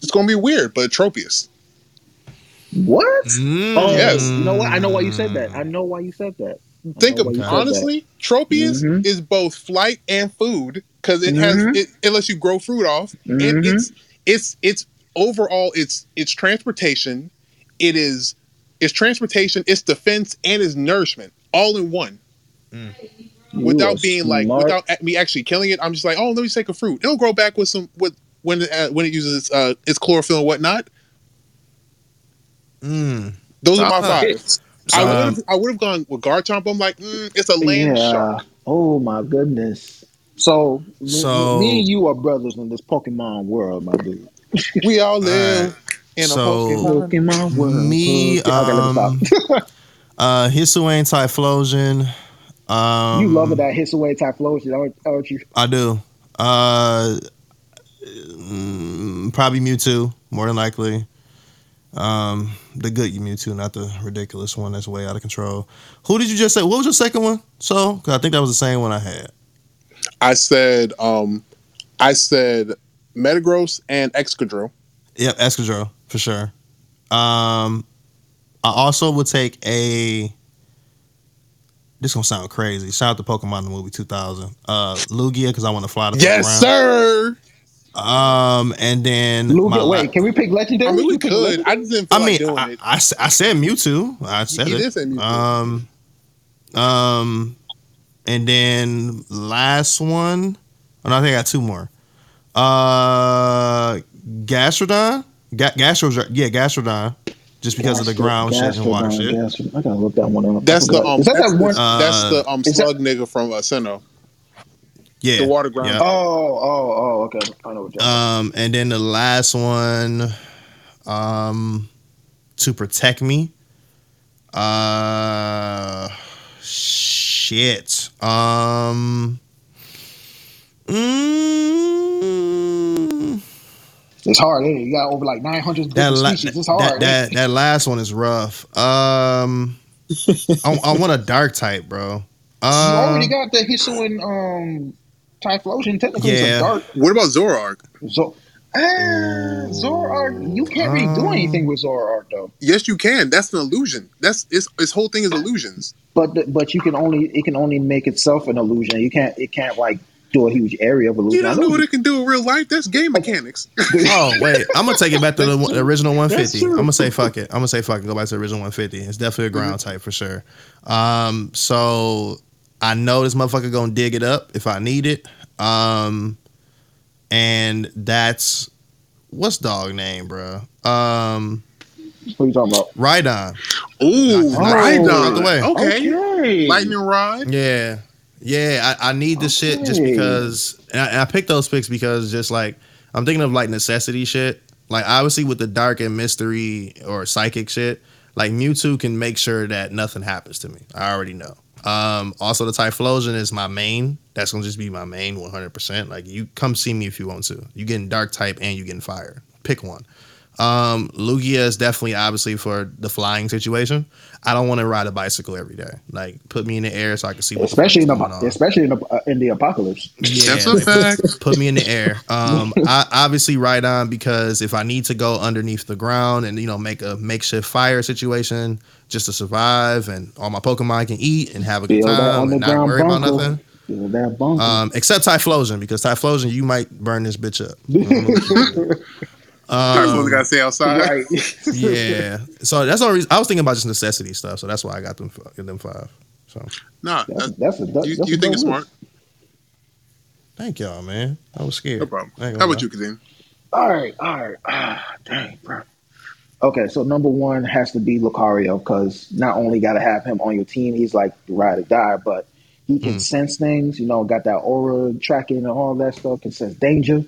It's going to be weird, but Tropius. What? Mm. Oh, Yes. You know what? I know why you said that. I know why you said that. I Think know of why you said honestly, Tropius Mhm. is both flight and food because it Mhm. has it, it lets you grow fruit off, and Mhm. it's it's it's overall it's it's transportation, it is it's transportation, it's defense, and it's nourishment all in one. You Without are being like without me actually killing it, I'm just like, oh, let me take a fruit. It'll grow back with some with when it, uh, when it uses uh, its chlorophyll and whatnot. Mm. Those are my five. I um, would have I would have gone with Garchomp. I'm like, mm, it's a land yeah. shark. Oh my goodness. So, So- me and you are brothers in this Pokemon world, my dude. We all live Alright. in a So, Pokemon. Pokemon world. Me, Okay, okay, let me um, uh, Hisuian Typhlosion. Um, you love it that hits away Typhlosion, aren't, aren't you? I do. Uh, mm, probably Mewtwo, more than likely. Um, the good Mewtwo, not the ridiculous one that's way out of control. Who did you just say? What was your second one? So, 'cause I think that was the same one I had. I said, um, I said Metagross and Excadrill. Yep, Excadrill for sure. Um, I also would take a. This gonna sound crazy. Shout out to Pokemon the movie 2000. Uh, Lugia because I want to fly the fuck Yes, around. sir. Um, and then my Lugia, la- wait, can we pick legendary? I mean, we You could. legendary? I just didn't feel I like mean, doing I, it. I, s- I said Mewtwo. I said He it. say Mewtwo. Um, um, and then last one. Oh, no, I think I got two more. Uh, Gastrodon. Ga- Gastro, yeah, Gastrodon. Just because of the Gastro- ground shit and water shit. Gastro- I gotta look that one up. That's the um. Is that that's, that the, one? that's Uh, the um is that- slug nigga from uh, Sinnoh. Yeah, The water ground. yeah. Oh, oh, oh, okay. I know what you're Um, and then the last one, um, to protect me. Uh, shit. Um, mm, It's hard, ain't it? You got over like 900 that, different la- species. It's that, hard. that that last one is rough. Um, I, I want a dark type, bro. you Um, already got the Hisuian um, Typhlosion. Technically, it's a dark. What about Zoroark? So, uh, Zoroark, you can't really do anything with Zoroark though. Yes, you can. That's an illusion. That's its its whole thing is illusions. But but you can only it can only make itself an illusion. You can't it can't like do a huge area of illusion. You don't I know know what it can do in real life. That's game mechanics. Oh wait, I'm gonna take it back to the, the original 150. I'm gonna say fuck it. I'm gonna say fuck it. Go back to the original 150. It's definitely a ground type for sure. Um, so I know this motherfucker gonna dig it up if I need it. Um, and that's what's dog name, bro? Um, What are you talking about? Rhydon. Ooh, Knock- knock- right knock the way. Okay. Okay. Lightning rod. Yeah. Yeah, I, I need this shit just because and I, I picked those picks because just like I'm thinking of like necessity shit. Like obviously with the dark and mystery or psychic shit, like Mewtwo can make sure that nothing happens to me. I already know. Um, also the Typhlosion is my main. That's gonna just be my main 100%. Like you come see me if you want to. You getting dark type and you getting fire. Pick one. Um, Lugia is definitely obviously for the flying situation. I don't want to ride a bicycle every day. Like put me in the air so I can see what Especially in the the going on. especially in the uh, in the apocalypse. Yeah, That's a like, fact. Put me in the air. Um, I obviously Rhydon because if I need to go underneath the ground and you know make a makeshift fire situation just to survive, and all my Pokemon can eat and have a good Build time and not underground worry about nothing. That. Um, except Typhlosion because Typhlosion you might burn this bitch up. That's what Um, we gotta say outside. right. yeah. So that's all. I was thinking about just necessity stuff. So that's why I got them them five. So Nah, That's, that- that's a that, you, that's you a think it's smart? thank y'all, man. I was scared. No problem. I How about lie. you, Kazim? All right, all right. Ah, dang, bro. Okay, so number one has to be Lucario because not only got to have him on your team, he's like the ride or die, but he can Mm. sense things. You know, got that aura tracking and all that stuff. Can sense danger.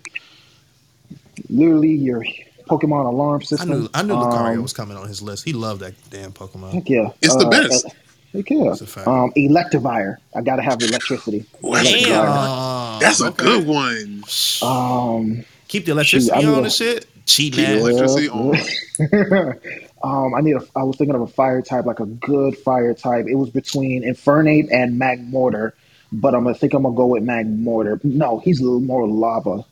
Literally, your Pokemon alarm I system. knew I knew Lucario Um, was coming on his list. He loved that damn Pokemon. Heck yeah, It's the Uh, best. uh, Heck yeah. It's a fact. Um, Electivire. I gotta have electricity. Electivire. Damn. That's a good one. Um, Keep the electricity Shoot, I on need and a- shit. Cheating Keep ass. the electricity on. um, I need a. I was thinking of a fire type, like a good fire type. It was between Infernape and Magmortar. but I'm gonna think I'm gonna go with Magmortar. No, he's a little more lava.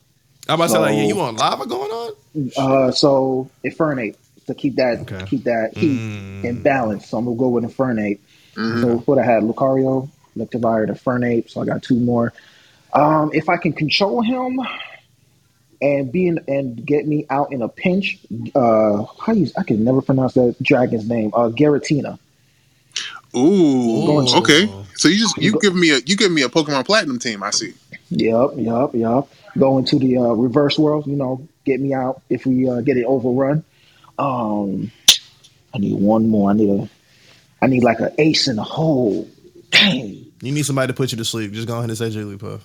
I'm about to say like, yeah, you want lava going on? Uh, so Infernape to keep that keep that heat Mm. in balance. So I'm gonna go with Infernape. Mm-hmm. So what I had Lucario, Electivire, Infernape. So I got two more. Um, if I can control him and be in, and get me out in a pinch, uh, how you I can never pronounce that dragon's name. Uh, Garatina. Ooh, okay. So you just you give me a you give me a Pokemon Platinum team. I see. Yep, yep, yep. Go into the uh, reverse world. You know, get me out if we uh, get it overrun. Um, I need one more. I need a. I need like an ace in the hole. Dang, You need somebody to put you to sleep. Just go ahead and say Jigglypuff.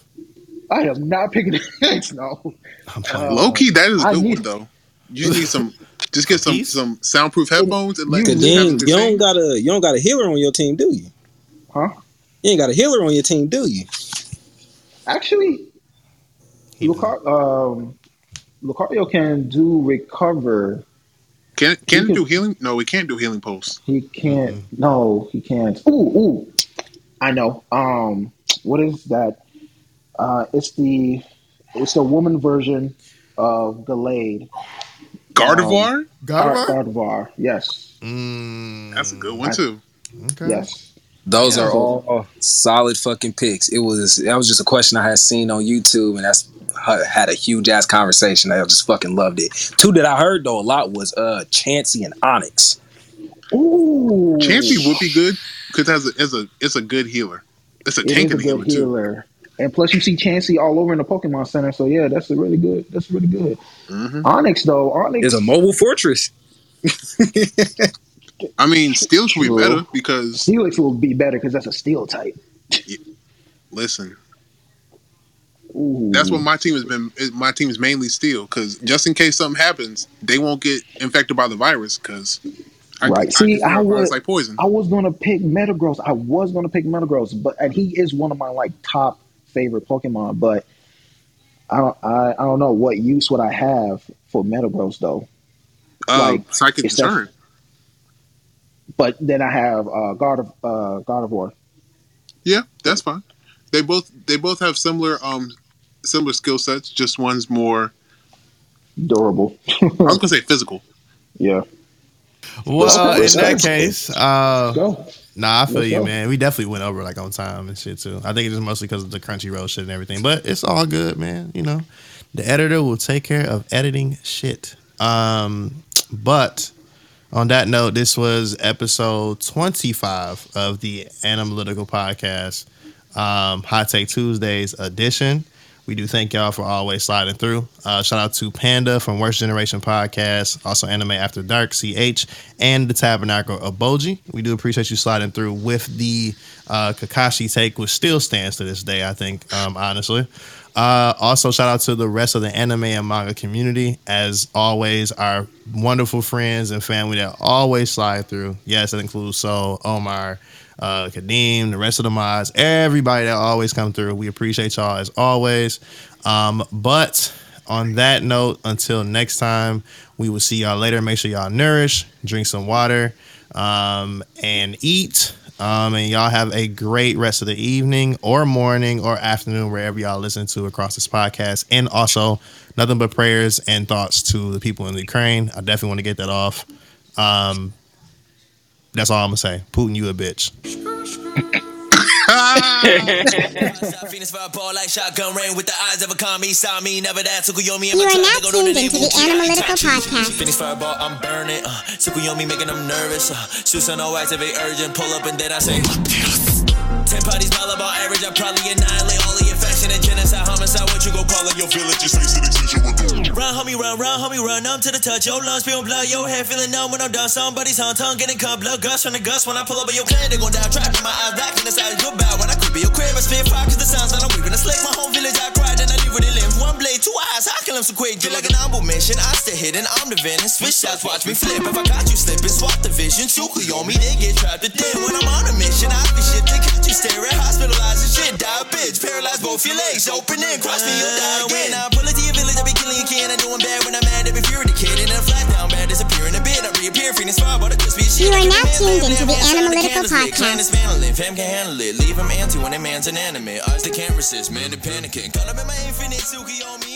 I am not picking the ace. No. Uh, Low key, that is a good need- one though. You need some. Just get some some soundproof headphones and let Cause me then have you don't got a you don't got a healer on your team, do you? Huh? You ain't got a healer on your team, do you? Actually, Lucar- um, Lucario can do recover. Can can He it do healing? No, we can't do healing pulse. He can't. No, he can't. Ooh, ooh. I know. Um, what is that? Uh, it's the it's the woman version of Gallade. Gardevoir? Um, Gar- Gardevoir. Yes. That's a good one too. Yes. Those Yeah. are all solid fucking picks. It was that was just a question I had seen on YouTube, and that's had a huge ass conversation. I just fucking loved it. Two that I heard though a lot was uh Chansey and Onix. Ooh. Chansey would be good because as a as a it's a good healer. It's a It is tank a healer good too. healer. And plus, you see Chansey all over in the Pokemon Center. So yeah, that's a really good. That's really good. Onix though, Onix is a mobile fortress. I mean, Steelix would be better because Steelix will be better because that's a steel type. listen, Ooh. that's what my team has been. My team is mainly Steel because just in case something happens, they won't get infected by the virus because I, right. I See, I virus was like poison. I was gonna pick Metagross. I was gonna pick Metagross, but and he is one of my like top favorite Pokemon. But I don't I, I don't know what use would I have for Metagross though. Uh, like, psychic that- But then I have uh, God of uh, Gardevoir. Yeah, that's fine. They both they both have similar um similar skill sets. Just one's more durable. I was gonna say physical. Yeah. Well, in that case, uh, nah, I feel Let's you, go. man. We definitely went over like on time and shit too. I think it's just mostly because of the crunchy Crunchyroll shit and everything, but it's all good, man. You know, the editor will take care of editing shit. Um, but on that note, this was episode 25 of the Analytical Podcast, um, Hot Take Tuesdays edition. We do thank y'all for always sliding through. Uh, shout out to Panda from Worst Generation Podcast, also Anime After Dark, CH, and the Tabernacle of Bojji. We do appreciate you sliding through with the uh, Kakashi take, which still stands to this day, I think, um, honestly. Uh, also, shout out to the rest of the anime and manga community. As always, our wonderful friends and family that always slide through. Yes, that includes Soul, Omar, uh, Kadeem, the rest of the mods, everybody that always come through. We appreciate y'all as always. Um, but on that note, until next time, we will see y'all later. Make sure y'all nourish, drink some water, um, and eat. Um, and y'all have a great rest of the evening or morning or afternoon, wherever y'all listen to across this podcast. And also, nothing but prayers and thoughts to the people in Ukraine. I definitely want to get that off. Um, that's all I'm gonna say. Putin, you a bitch. Phoenix fire ball like shotgun rain with the eyes of a kami saw me never that Tsukuyomi You are now tuned into the Analytical Podcast. Phoenix fireball, I'm burning. Uh, Tsukuyomi making them nervous. Uh, Susanoo activate urgent. Pull up and then I say. Ten parties, Malabon average. I probably annihilate all of your and genocide, homicide. What you go call it? Your village? villages face it, extension Run, homie, run, run, homie, run. Numb to the touch. Your lungs spewing blood. Your head feeling numb when I'm done. Somebody's on tongue getting cut. Blood gush from the gust. When I pull up at your clan, they gon' die. Trapped in my eyes, black in the side. Goodbye. When I creep at your crib, I spit fire cause the sounds that I'm weaving. A slake, my home village, I cry. Then I with a. One blade, two eyes. I kill him some quick. Feel like an humble mission. I stay hidden. I'm the villain. Switch shots, watch me flip. If I got you slipping, swap the vision. Chuku on me, they get trapped again. When I'm on a mission, I be shit to catch you staring. Hospitalized and shit. Die, bitch. Paralyzed both your legs. Open in. Cross me, you'll die uh, again. When I pull it to your village, I be killing your kin. I'm doing bad when I'm mad. I be fearing the kid. And then I flat down bad. Disappearing a bit. I reappear. Phoenix fire, but the crispy shit. You are now tuned into the Analytical Podcast. Fam can handle it. Leave him anti when that man's inanimate. Eyes they can't resist. Man, they panicking. Caught up in my infinite Suki on me.